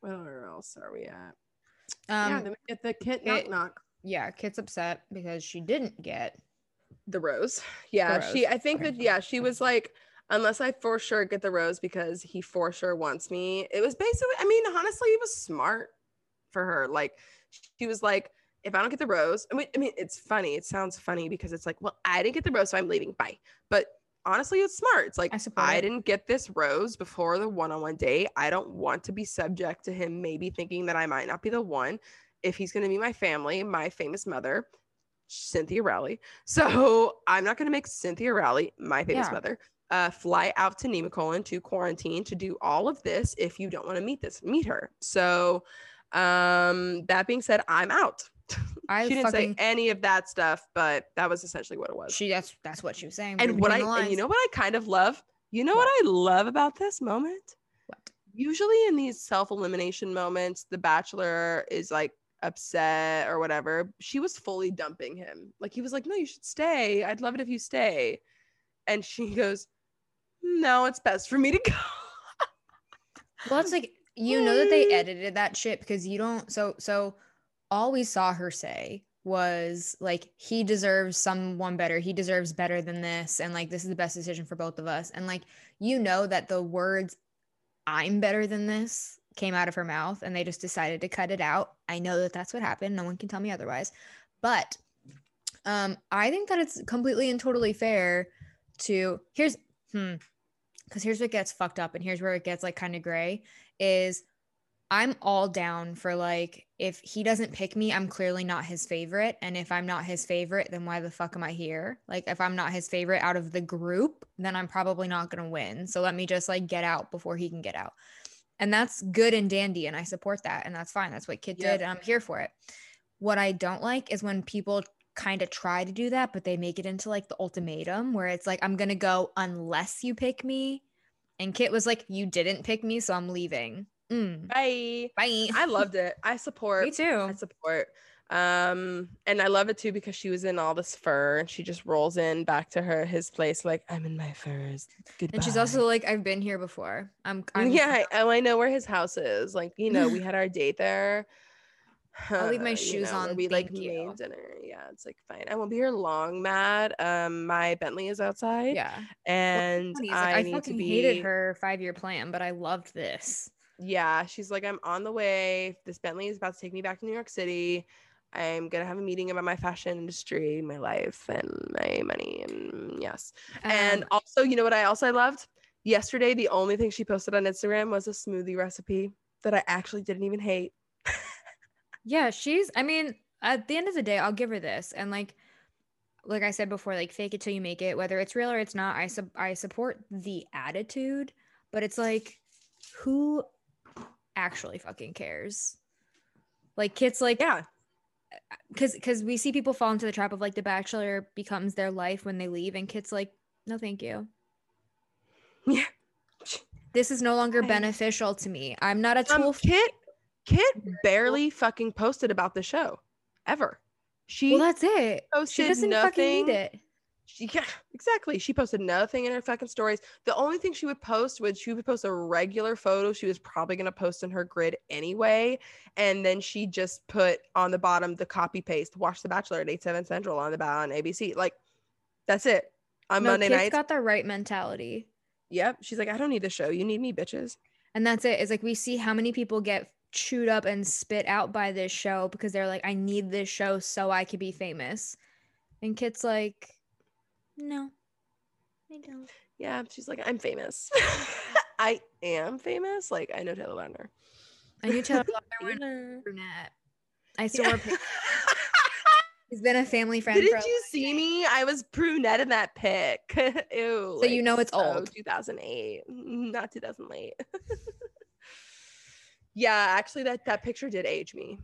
where else are we at? Yeah Um, then we get the kit knock knock. Yeah, Kit's upset because she didn't get. the rose. Yeah rose. she i think Okay. that yeah she was like unless i for sure get the rose because he for sure wants me. It was basically i mean honestly it was smart for her. Like she was like if i don't get the rose i mean, I mean it's funny. It sounds funny because it's like well i didn't get the rose so i'm leaving. Bye. But honestly it's smart it's like I i didn't get this rose before the one-on-one date i don't want to be subject to him maybe thinking that i might not be the one if he's going to be my family my famous mother cynthia rowley so I'm not going to make Cynthia Rowley, my famous Yeah. mother, uh, fly out to Nemacolin to quarantine to do all of this if you don't want to meet this, meet her. So um, that being said, I'm out. I she didn't fucking. say any of that stuff, but that was essentially what it was. she that's that's what she was saying. and what I, and you know what I kind of love? You know what, I love about this moment? What? Usually in these self elimination moments, the bachelor is like upset or whatever. She was fully dumping him. Like he was like, "No, you should stay. I'd love it if you stay." And she goes, "No, it's best for me to go." Well, it's like you know that they edited that shit because you don't. So so all we saw her say was like he deserves someone better. He deserves better than this, and like this is the best decision for both of us. And like you know that the words "I'm better than this" came out of her mouth, and they just decided to cut it out. I know that that's what happened. No one can tell me otherwise. But um, I think that it's completely and totally fair to here's hmm because here's what gets fucked up and here's where it gets like kind of gray is I'm all down for like if he doesn't pick me, I'm clearly not his favorite. And if I'm not his favorite, then why the fuck am I here? Like if I'm not his favorite out of the group, then I'm probably not gonna win. So let me just like get out before he can get out. And that's good and dandy, and I support that, and that's fine. That's what Kit Yep. did, and I'm here for it. What I don't like is when people kind of try to do that, but they make it into like the ultimatum where it's like, I'm gonna go unless you pick me. And Kit was like, You didn't pick me, so I'm leaving. Mm, Bye. bye. I loved it. I support. Me too. I support. Um, and I love it too because she was in all this fur and she just rolls in back to her his place like I'm in my furs. Goodbye. And she's also like, I've been here before. I'm, I'm yeah, I, oh, I know where his house is. Like, you know, we had our date there. I'll leave my You shoes know, on, We like you. made dinner. Yeah, it's like fine. I won't be here long, Matt. Um, my Bentley is outside, Yeah. and he's I, like, I, need to fucking be. hated her five year plan, but I loved this. Yeah, she's like, I'm on the way. This Bentley is about to take me back to New York City. I'm gonna have a meeting about my fashion industry, my life, and my money, and yes. and Um, also, you know what I also loved? Yesterday, the only thing she posted on Instagram was a smoothie recipe that I actually didn't even hate. yeah, she's, I mean, at the end of the day, I'll give her this. And like, like I said before, like fake it till you make it, whether it's real or it's not. I sub I support the attitude, but it's like, who actually fucking cares? Like Kit's, like Yeah, because because we see people fall into the trap of like the bachelor becomes their life when they leave and Kit's like no thank you yeah. this is no longer beneficial to me i'm not a tool Um, Kit, Kit barely fucking posted about the show, ever. She well that's it she doesn't fucking need it She, yeah, exactly. She posted nothing in her fucking stories. The only thing she would post would she would post a regular photo she was probably gonna post in her grid anyway, and then she just put on the bottom the copy paste. Watch The Bachelor at eight seven central on the on ABC. Like that's it. On no, Monday Kit's nights. got the right mentality yep. She's like, I don't need the show. You need me, bitches. and that's it it's like we see how many people get chewed up and spit out by this show because they're like i need this show so i could be famous and Kit's like no i don't Yeah. She's like, I'm famous. I am famous. Like I know Taylor Lautner. i knew taylor Lautner when Taylor. brunette i still Yeah. wear he's been a family friend Didn't a you see me? I was brunette in that pic. Ew. So you know it's so old. 2008, mm, not 2008. yeah, actually, that that picture did age me.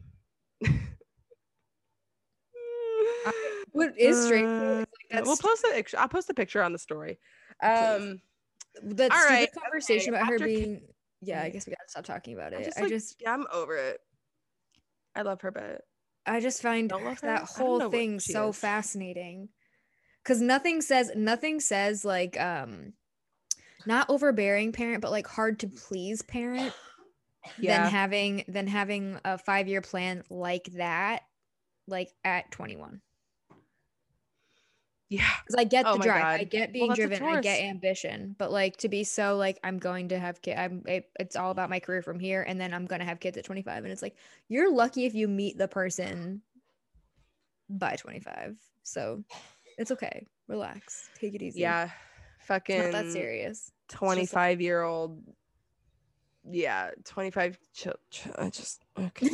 What is straight? Uh, that's we'll post a. I'll post a picture on the story. Um, that all stupid right, conversation okay, about her after Ki- being. Yeah, I guess we gotta stop talking about I it. just, I just, yeah, I'm over it. I love her, but I just find that whole thing so is. fascinating. Cause nothing says nothing says like um, not overbearing parent, but like hard to please parent yeah, than having than having a five year plan like that, like at twenty one. Yeah. Because I get Oh the drive, I get being a driven, I get ambition, but like to be so like I'm going to have kids, I'm it, it's all about my career from here, and then I'm gonna have kids at 25, and it's like you're lucky if you meet the person by 25. So it's okay, relax, take it easy. Yeah, it's fucking not that serious. 25 year old yeah 25 ch- ch- i just okay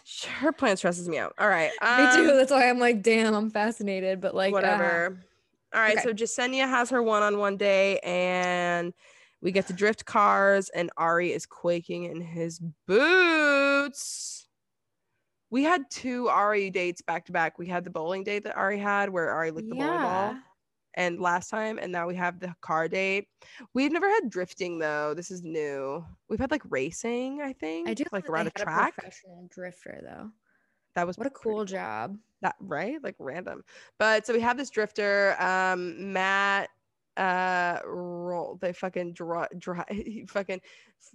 her plan stresses me out all right me too. um, That's why I'm like, damn, I'm fascinated, but like uh, whatever all right Okay. so Jessenia has her one-on-one day and we get to drift cars and ari is quaking in his boots we had two ari dates back to back we had the bowling date that ari had where ari licked the bowling ball yeah. And last time and now we have the car date. We've never had drifting though. This is new. We've had like racing i think I do like around a track. professional drifter though. that was What a pretty cool job. that right? Like random. But so we have this drifter um matt uh roll they fucking draw dri he fucking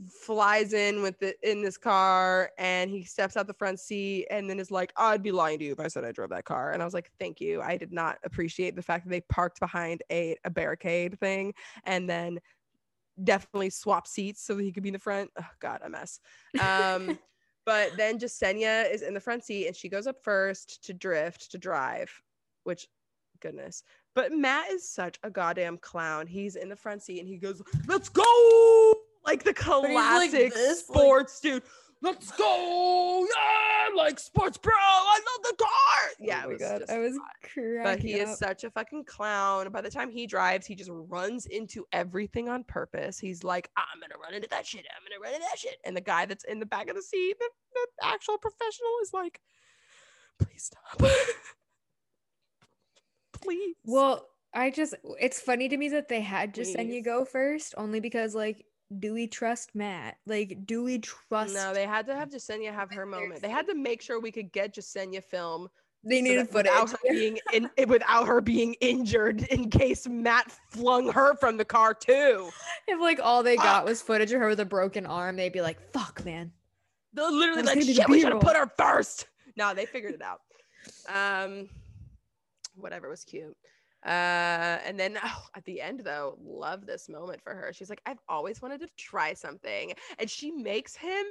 flies in with the in this car and he steps out the front seat and then is like i'd be lying to you if i said i drove that car. And i was like thank you. I did not appreciate the fact that they parked behind a, a barricade thing and then definitely swap seats so that he could be in the front. Oh god a mess. Um but then Jessenia is in the front seat and she goes up first to drift to drive, which goodness. But Matt is such a goddamn clown. He's in the front seat and he goes, "Let's go!" Like the he's like classic this, like- sports dude. Let's go! Yeah, like sports bro. I love the car. Oh yeah, oh my god, I was cracking But he is such a fucking clown. By the time he drives, he just runs into everything on purpose. He's like, I'm gonna run into that shit. I'm gonna run into that shit. And the guy that's in the back of the seat, the, the actual professional, is like, please stop. please. Well, I just it's funny to me that they had Jessenia Please. go first, only because like do we trust Matt? Like, do we trust? No, they had to have Jessenia have her moment. They had to make sure we could get Jessenia film. They so needed that without footage. her being in, without her being injured in case Matt flung her from the car too. if like all they got was footage of her with a broken arm, they'd be like, "Fuck, man." They're literally That's like, gonna be the shit, we should have put her first. No, they figured it out. Um, whatever was cute. Uh, and then oh, at the end though, love this moment for her. She's like, I've always wanted to try something, and she makes him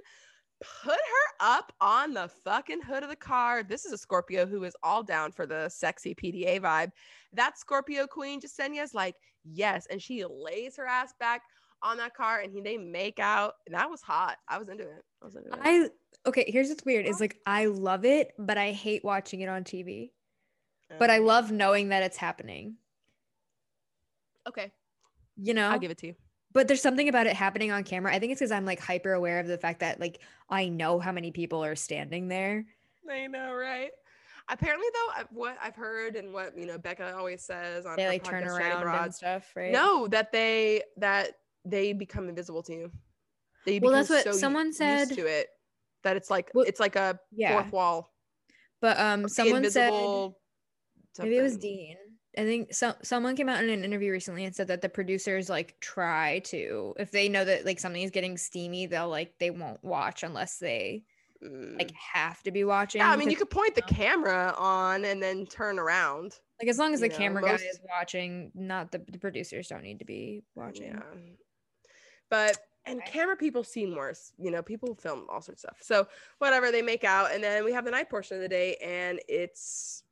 put her up on the fucking hood of the car. This is a Scorpio who is all down for the sexy PDA vibe. That Scorpio queen Jessenia's like, yes, and she lays her ass back on that car, and he they make out. And that was hot. I was into it. I was into it. I okay. Here's what's weird is like I love it, but I hate watching it on TV. But I Um, love knowing that it's happening. Okay, You know, I'll give it to you. but there's something about it happening on camera. I think it's because I'm like hyper aware of the fact that like I know how many people are standing there. I know, right? Apparently, though, what I've heard and what you know Becca always says on They like turn podcast, Straight around and stuff, right? no, that they that they become invisible to you. They Well, become that's what so someone said- to it that it's like Well, it's like a yeah. fourth wall. But um, someone said maybe it was. Dean. I think some someone came out in an interview recently and said that the producers like try to if they know that like something is getting steamy, they'll like they won't watch unless they like Mm. have to be watching. yeah, I mean, you could point the camera on and then turn around. like as long as you the know, camera most- guy is watching, not the, the producers don't need to be watching. Yeah. But and camera people seem worse. You know, people film all sorts of stuff. So whatever, they make out, and then we have the night portion of the day, and it's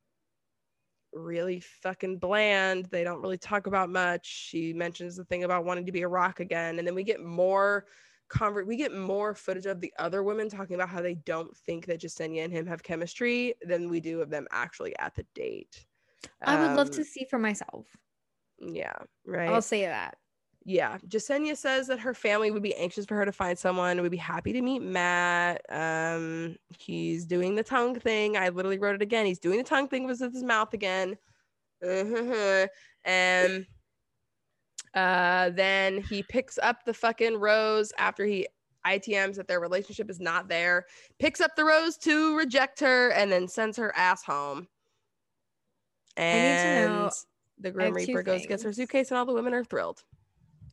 really fucking bland. They don't really talk about much. She mentions the thing about wanting to be a rock again, and then we get more convert we get more footage of the other women talking about how they don't think that Jessenia and him have chemistry than we do of them actually at the date. I would love Um, to see for myself. Yeah, right. I'll say that. Yeah, Jessenia says that her family would be anxious for her to find someone, would be happy to meet Matt. Um, he's doing the tongue thing. I literally wrote it again. He's doing the tongue thing with his mouth again. Uh-huh. And uh, then he picks up the fucking rose after he ITMs that their relationship is not there, picks up the rose to reject her, and then sends her ass home. need to And know- the Grim Reaper goes, gets her suitcase, and all the women are thrilled.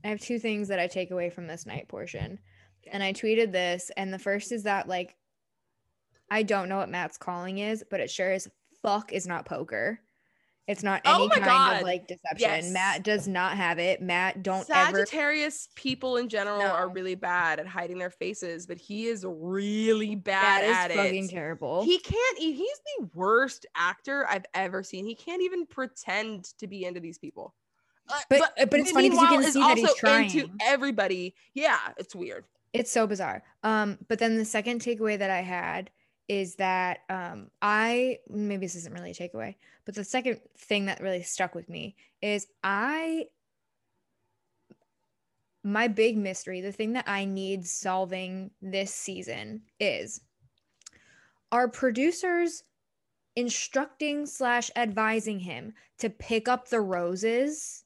I have two things that I take away from this night portion. And I tweeted this, and the first is that like I don't know what Matt's calling is, but it sure as fuck is not poker. It's not Oh any my kind God. of like deception. Yes. Matt does not have it. Matt don't ever Sagittarius people in general are really bad at hiding their faces, but he is really bad is at fucking it. terrible. He can't. He's the worst actor I've ever seen. He can't even pretend to be into these people. Uh, But- uh, but it's funny 'cause you can see that he's trying. everybody. Yeah, it's weird. It's so bizarre. Um, but then the second takeaway that I had is that um I maybe this isn't really a takeaway, but the second thing that really stuck with me is I my big mystery, the thing that I need solving this season is are producers instructing slash advising him to pick up the roses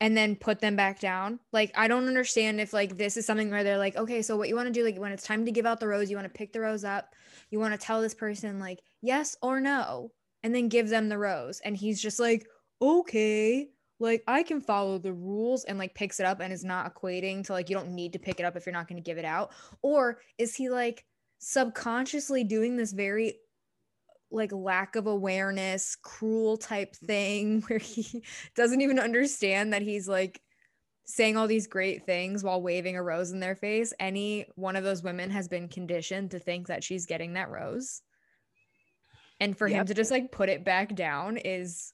and then put them back down. Like I don't understand if like this is something where they're like, okay, so what you want to do, like when it's time to give out the rose, you want to pick the rose up, you want to tell this person like yes or no, and then give them the rose. And he's just like, okay, like I can follow the rules and like picks it up and is not equating to like you don't need to pick it up if you're not going to give it out. Or is he like subconsciously doing this very like lack of awareness, cruel type thing where he doesn't even understand that he's like saying all these great things while waving a rose in their face. Any one of those women has been conditioned to think that she's getting that rose. And for him to just like put it back down is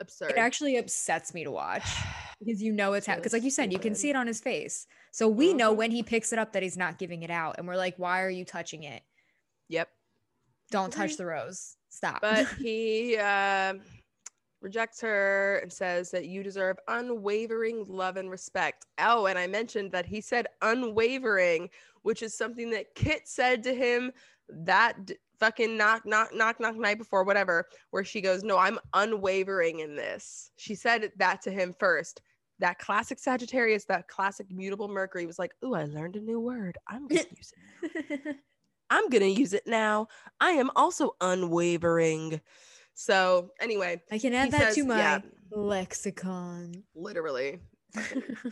Absurd. it actually upsets me to watch because you know it's. Because like you said, you can see it on his face. So we know Mhm. when he picks it up that he's not giving it out. And we're like, why are you touching it? yep. Don't touch the rose. Stop. But he uh, rejects her and says that you deserve unwavering love and respect. Oh, and I mentioned that he said unwavering, which is something that Kit said to him that d- fucking knock, knock, knock, knock night before, whatever, where she goes, No, I'm unwavering in this. She said that to him first. that classic Sagittarius, that classic mutable Mercury was like, "Ooh, I learned a new word. I'm gonna use it. I'm gonna use it now. I am also unwavering." So anyway, I can add that says- to my yeah, lexicon. literally.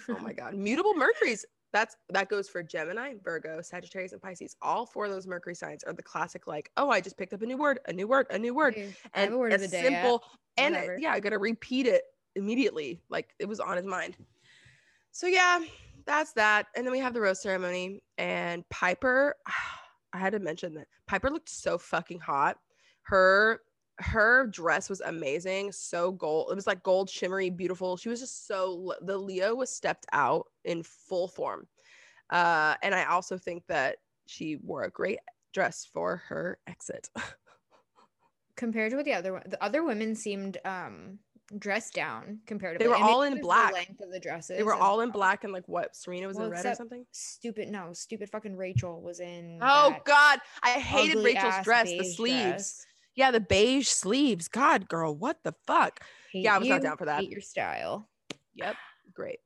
oh my god, mutable Mercuries. That's that goes for Gemini, Virgo, Sagittarius, and Pisces. All four of those Mercury signs are the classic, like, oh, I just picked up a new word, a new word, a new word. I and a word of the day. Simple. simple and it- yeah i gotta repeat it immediately like it was on his mind so yeah that's that and then we have the rose ceremony and piper i had to mention that piper looked so fucking hot. Her her dress was amazing. So gold it was like gold shimmery beautiful. She was just so the leo was stepped out in full form. Uh and i also think that she wore a great dress for her exit. Compared to what the other one, the other women seemed um dressed down comparatively. were and maybe all in was the black. length of the dresses. they were all in black and like what serena was Well, in red or something Stupid no, stupid fucking Rachel was in. Oh God, I hated Rachel's dress, the sleeves. dress. Yeah, the beige sleeves. God, girl, what the fuck? Hate Yeah, I was not down for that. Hate your style. Yep, great.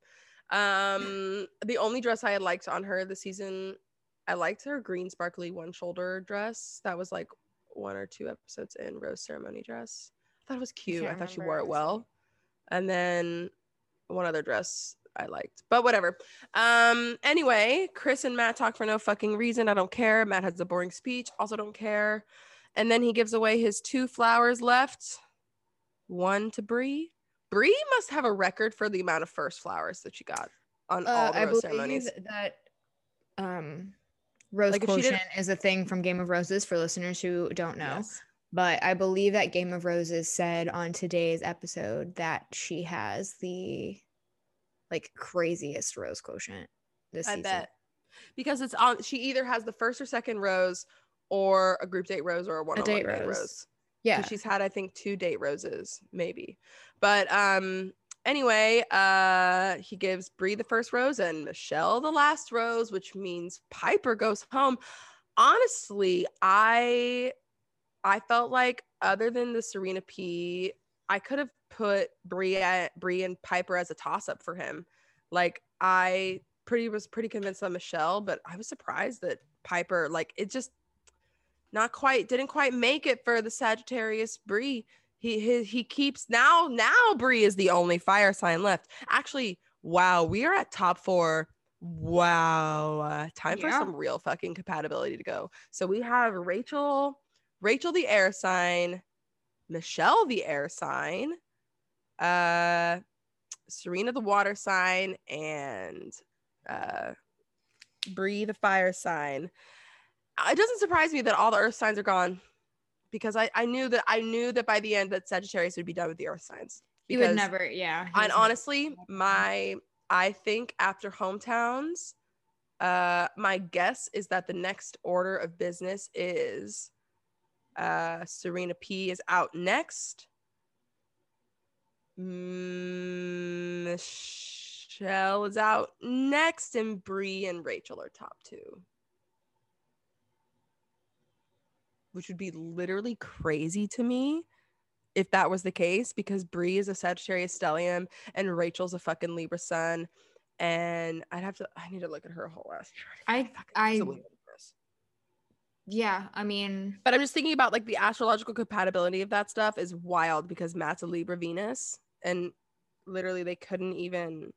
Um, the only dress I had liked on her this season, I liked her green sparkly one shoulder dress. That was like one or two episodes in Rose ceremony dress. I thought it was cute. I can't thought she wore it well. And then one other dress I liked, but whatever. Um, anyway, Chris and Matt talk for no fucking reason. I don't care. Matt has a boring speech. Also don't care. And then he gives away his two flowers left. One to Bree. Bree must have a record for the amount of first flowers that she got on all Uh, the I rose believe ceremonies. that um rose Like, quotient is a thing from Game of Roses for listeners who don't know. Yes. But I believe that Game of Roses said on today's episode that she has the like craziest rose quotient this I season. bet. Because it's on she either has the first or second rose or a group date rose or a one on date date rose. rose. Yeah. she's had I think two date roses, maybe. But um anyway, uh he gives Bree the first rose and Michelle the last rose, which means Piper goes home. Honestly, I I felt like other than the Serena P, I could have put Bree at, Bree and Piper as a toss up for him. Like I pretty was pretty convinced on Michelle, but I was surprised that Piper like it just not quite didn't quite make it for the Sagittarius Bree. He he, he keeps now now Bree is the only fire sign left. Actually, wow, we are at top 4. Wow. Uh, time for some real fucking compatibility to go. So we have Rachel Rachel the air sign, Michelle the air sign, uh Serena the water sign and uh Bree the fire sign. Uh, It doesn't surprise me that all the earth signs are gone because I, I knew that I knew that by the end that Sagittarius would be done with the earth signs. he would never, yeah. and honestly, my I think after hometowns, uh, my guess is that the next order of business is uh Serena P is out next. Mm, Michelle is out next, and Bree and Rachel are top two. Which would be literally crazy to me if that was the case, because Bree is a Sagittarius stellium and Rachel's a fucking Libra sun. And I'd have to I need to look at her whole ass chart. I- I-. yeah, I mean, But I'm just thinking about like the astrological compatibility of that stuff is wild because Matt's a Libra Venus and literally they couldn't even.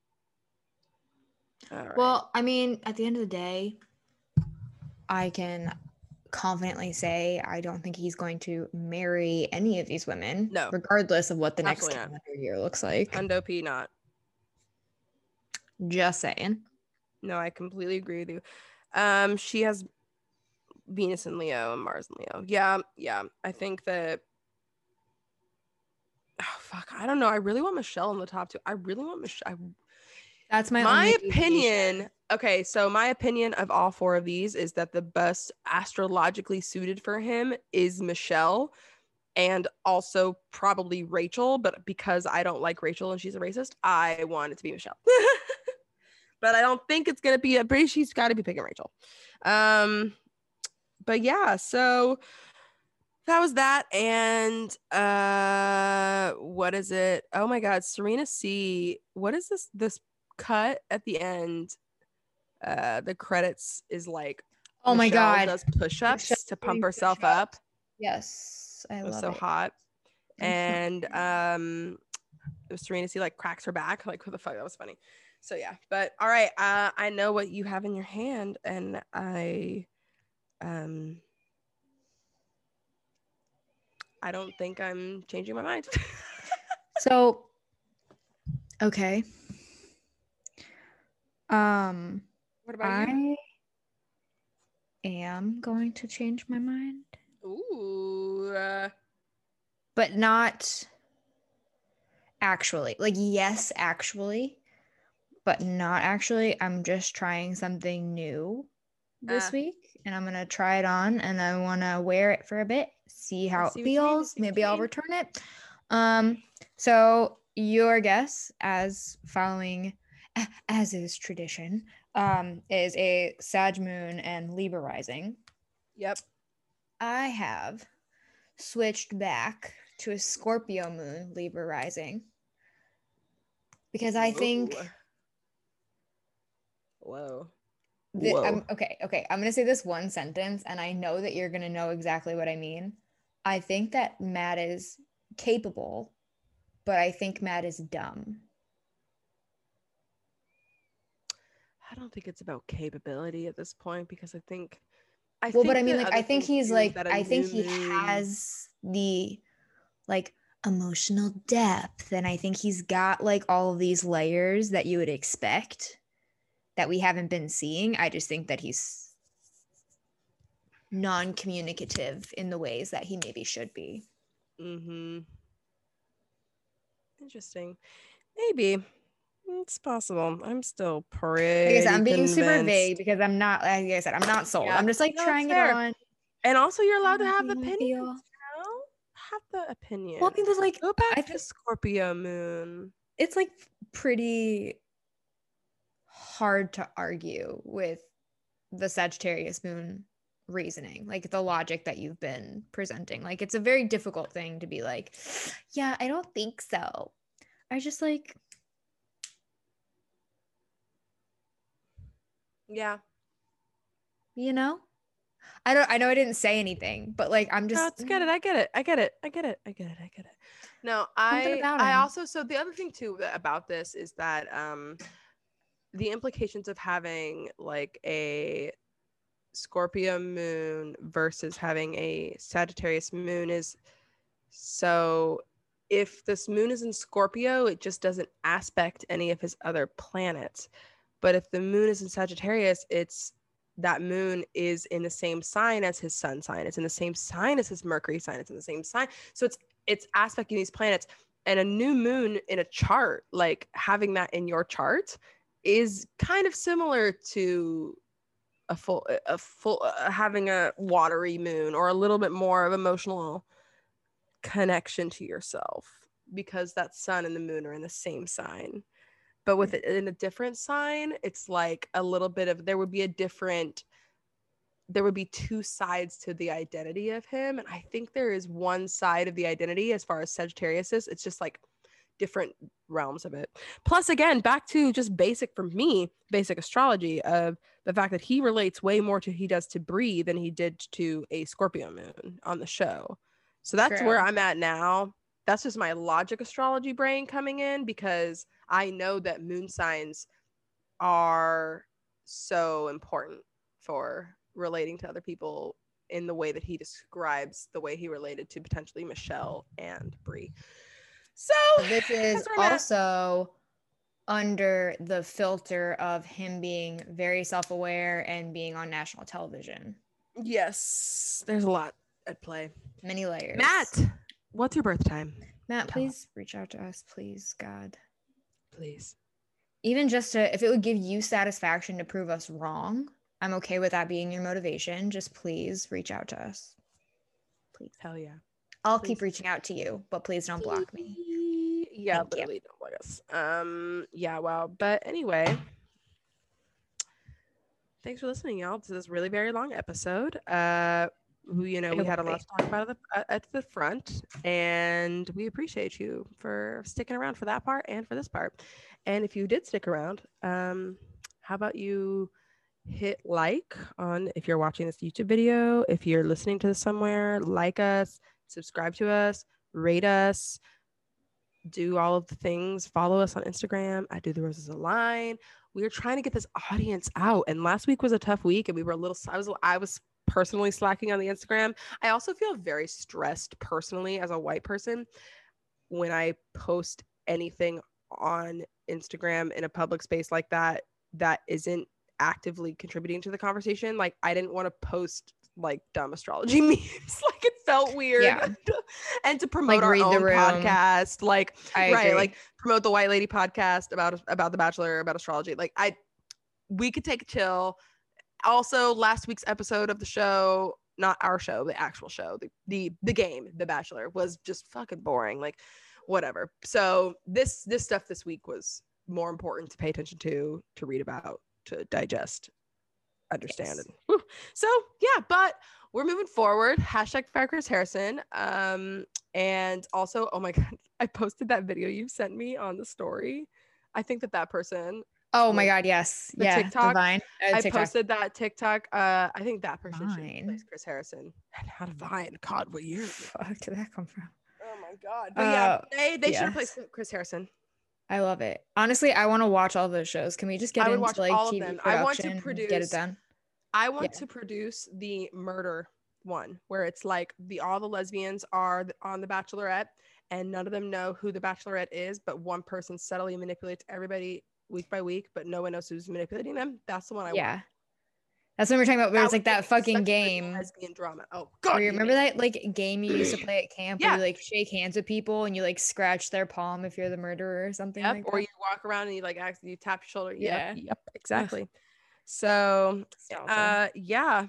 Right. well, I mean, at the end of the day, I can confidently say I don't think he's going to marry any of these women. No. regardless of what the next Absolutely not. calendar year looks like. Hundo P not. Just saying. No, I completely agree with you. Um, she has Venus and Leo and Mars and Leo. Yeah, yeah. I think that. Oh fuck! I don't know. I really want Michelle in the top two. I really want Michelle. That's my my, opinion okay so my opinion of all four of these is that the best astrologically suited for him is michelle and also probably rachel but because i don't like rachel and she's a racist i want it to be michelle but i don't think it's gonna be a british she's got to be picking rachel um but yeah so that was that and uh what is it oh my god serena c what is this this cut at the end uh the credits is like Oh my Michelle god. does push-ups Michelle to pump herself push-ups. up Yes, I it love so it. hot and um serena c like cracks her back like what the fuck that was funny so yeah but all right uh i know what you have in your hand and i um i don't think i'm changing my mind So, okay. Um, what about you I am going to change my mind, ooh uh, but not actually. Like, yes, actually, but not actually. I'm just trying something new this Ah. week, and I'm gonna try it on, and I want to wear it for a bit, see how see it what you mean, I feels. Maybe I'll return it. Um, so your guess, as following, as is tradition, um, is a Sag Moon and Libra rising. yep I have switched back to a Scorpio moon, Libra rising. Because I think whoa Whoa. I'm okay, okay. I'm gonna say this one sentence, and I know that you're gonna know exactly what I mean. I think that Matt is capable, but I think Matt is dumb. I don't think it's about capability at this point because I think. I well, but I mean, like, I think he's like, I think he moon- has the like emotional depth, and I think he's got like all of these layers that you would expect that we haven't been seeing. I just think that he's non-communicative in the ways that he maybe should be. Mm-hmm. Interesting. Maybe it's possible. I'm still pretty. I guess I'm being super vague because I'm not, like I said, I'm not sold. Yeah. I'm just like No, trying it on. And also, you're allowed to have opinions. You know? Have the opinion. Well, I but like, Go back I to think- Scorpio moon. it's like pretty hard to argue with the Sagittarius moon reasoning, like the logic that you've been presenting. Like it's a very difficult thing to be like, yeah, I don't think so. I just like, Yeah. you know, I don't, I know I didn't say anything, but like I'm just, no, it's get it. I get it. I get it. I get it. I get it. I get it. No, I I also so the other thing too about this is that um the implications of having like a Scorpio moon versus having a Sagittarius moon is so if this moon is in Scorpio, it just doesn't aspect any of his other planets. But if the moon is in Sagittarius, it's that moon is in the same sign as his sun sign. It's in the same sign as his Mercury sign. It's in the same sign. So it's it's aspecting these planets. And a new moon in a chart, like having that in your chart, is kind of similar to a full a full uh, having a watery moon or a little bit more of emotional connection to yourself because that sun and the moon are in the same sign. But with it in a different sign it's like a little bit of there would be a different there would be two sides to the identity of him. And i think there is one side of the identity as far as sagittarius is. It's just like different realms of it plus again back to just basic for me basic astrology of the fact that he relates way more to he does to Bree than he did to a Scorpio moon on the show. So that's where I'm at now. That's just my logic astrology brain coming in because I know that moon signs are so important for relating to other people in the way that he describes the way he related to potentially Michelle and Bree. So this is that's where I'm at. also under the filter of him being very self-aware and being on national television. yes, there's a lot at play. Many layers. Matt, what's your birth time? Matt, tell please reach out to us, please, God. Please. Even just to, if it would give you satisfaction to prove us wrong, I'm okay with that being your motivation. Just please reach out to us. Please. Hell yeah. I'll Please. keep reaching out to you, but please don't block me. Yeah, Thank you. don't block us. Um, yeah, wow. But anyway, thanks for listening, y'all, to this really very long episode. Uh, who you know we had a lot to talk about at the, at- at the front, and we appreciate you for sticking around for that part and for this part. And if you did stick around, um, how about you hit like on if you're watching this YouTube video, if you're listening to this somewhere, like us, subscribe to us, rate us, do all of the things, follow us on Instagram. I do the roses align. We are trying to get this audience out. And last week was a tough week, and we were a little. I was. I was personally slacking on the Instagram. I also feel very stressed personally as a white person when I post anything on Instagram in a public space like that that isn't actively contributing to the conversation. Like I didn't want to post like dumb astrology memes. like it felt weird. Yeah. and to promote Like, our own podcast, like I right, agree. like promote the White Lady podcast about about the Bachelor, about astrology. Like I we could take a chill. Also, last week's episode of the show, not our show, the actual show, the the, the game, The Bachelor, was just fucking boring. Like whatever. So this this stuff this week was more important to pay attention to, to read about, to digest, understand Yes. it. So yeah, but we're moving forward. Hashtag fire Chris Harrison. Um, and also, oh my god, I posted that video you sent me on the story. I think that that person oh my god, yes, the yeah, TikTok, the Vine, uh, I posted that TikTok. Uh, I think that person should Vine? Chris Harrison. And how to Vine? God, what year? Fuck, did that come from? Oh my god! But yeah, Uh, they they should yes. replace Chris Harrison. I love it. Honestly, I want to watch all those shows. Can we just get I into watch like all of TV them. production I want to and get produce- it done? I want Yeah. to produce the murder one where it's like the all the lesbians are on the Bachelorette and none of them know who the Bachelorette is, but one person subtly manipulates everybody week by week, but no one knows who's manipulating them. That's the one I want. Yeah, that's what we're talking about. Where it's like that fucking such a good game. lesbian drama. Oh god, you you remember that like game you used to play at camp Yeah. where you like shake hands with people and you like scratch their palm if you're the murderer or something Yep. like or that? you walk around and you like act, you tap your shoulder. Yeah. Yep. Yep. Exactly. So uh yeah.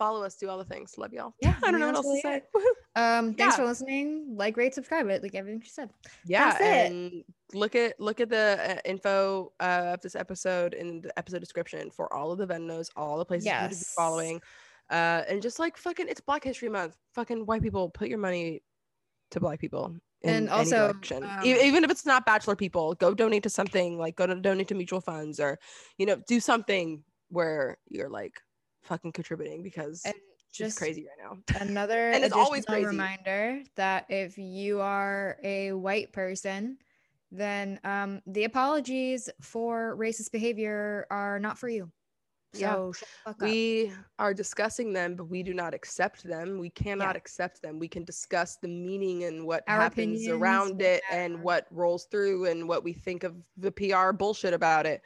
Follow us, do all the things. Love y'all. Yeah, I don't know what else to say. Um, thanks for listening. Like, rate, subscribe it, like everything she said. yeah That's it. and look at look at the uh, info uh, of this episode in the episode description for all of the venos all the places you need to be Yes. following uh and just like fucking it's black history month fucking white people put your money to black people And also, um, even if it's not bachelor people go donate to something like go to donate to mutual funds or you know do something where you're like fucking contributing because And it's just crazy right now another And it's always crazy. reminder that if you are a white person, then um, the apologies for racist behavior are not for you. Yeah. So shut the fuck up. we are discussing them but we do not accept them we cannot Yeah. accept them we can discuss the meaning and what Our happens around it and what rolls through and what we think of the pr bullshit about it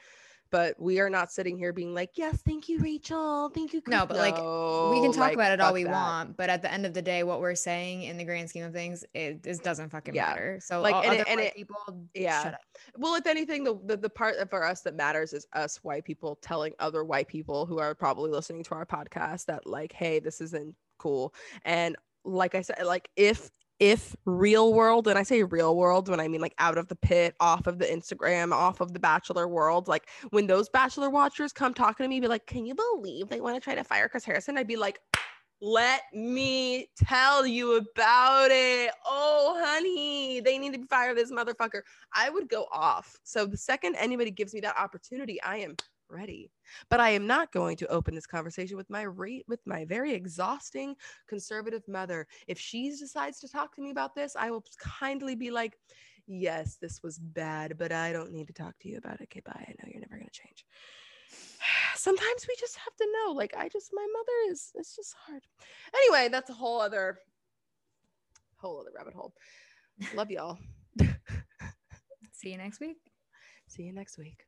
but we are not sitting here being like yes thank you rachel thank you No, Chris." but, like, we can talk like, about it all we that. want, but at the end of the day, what we're saying in the grand scheme of things, it, it doesn't fucking Yeah. matter. So Like, all and it- and white it- people, yeah. well if anything the, the the part for us that matters is us white people telling other white people who are probably listening to our podcast that like hey this isn't cool and like i said like if if real world and i say real world when i mean like out of the pit off of the instagram off of the bachelor world like when those bachelor watchers come talking to me be like can you believe they want to try to fire chris harrison i'd be like let me tell you about it. Oh, honey, they need to fire this motherfucker. I would go off. So the second anybody gives me that opportunity, I am ready. But I am not going to open this conversation with my rate with my very exhausting conservative mother. If she decides to talk to me about this, I will kindly be like, "Yes, this was bad, but I don't need to talk to you about it. Okay, bye. I know you're never going to change." Sometimes we just have to know. Like I just my mother is it's just hard. Anyway, that's a whole other whole other rabbit hole. Love y'all. See you next week. See you next week.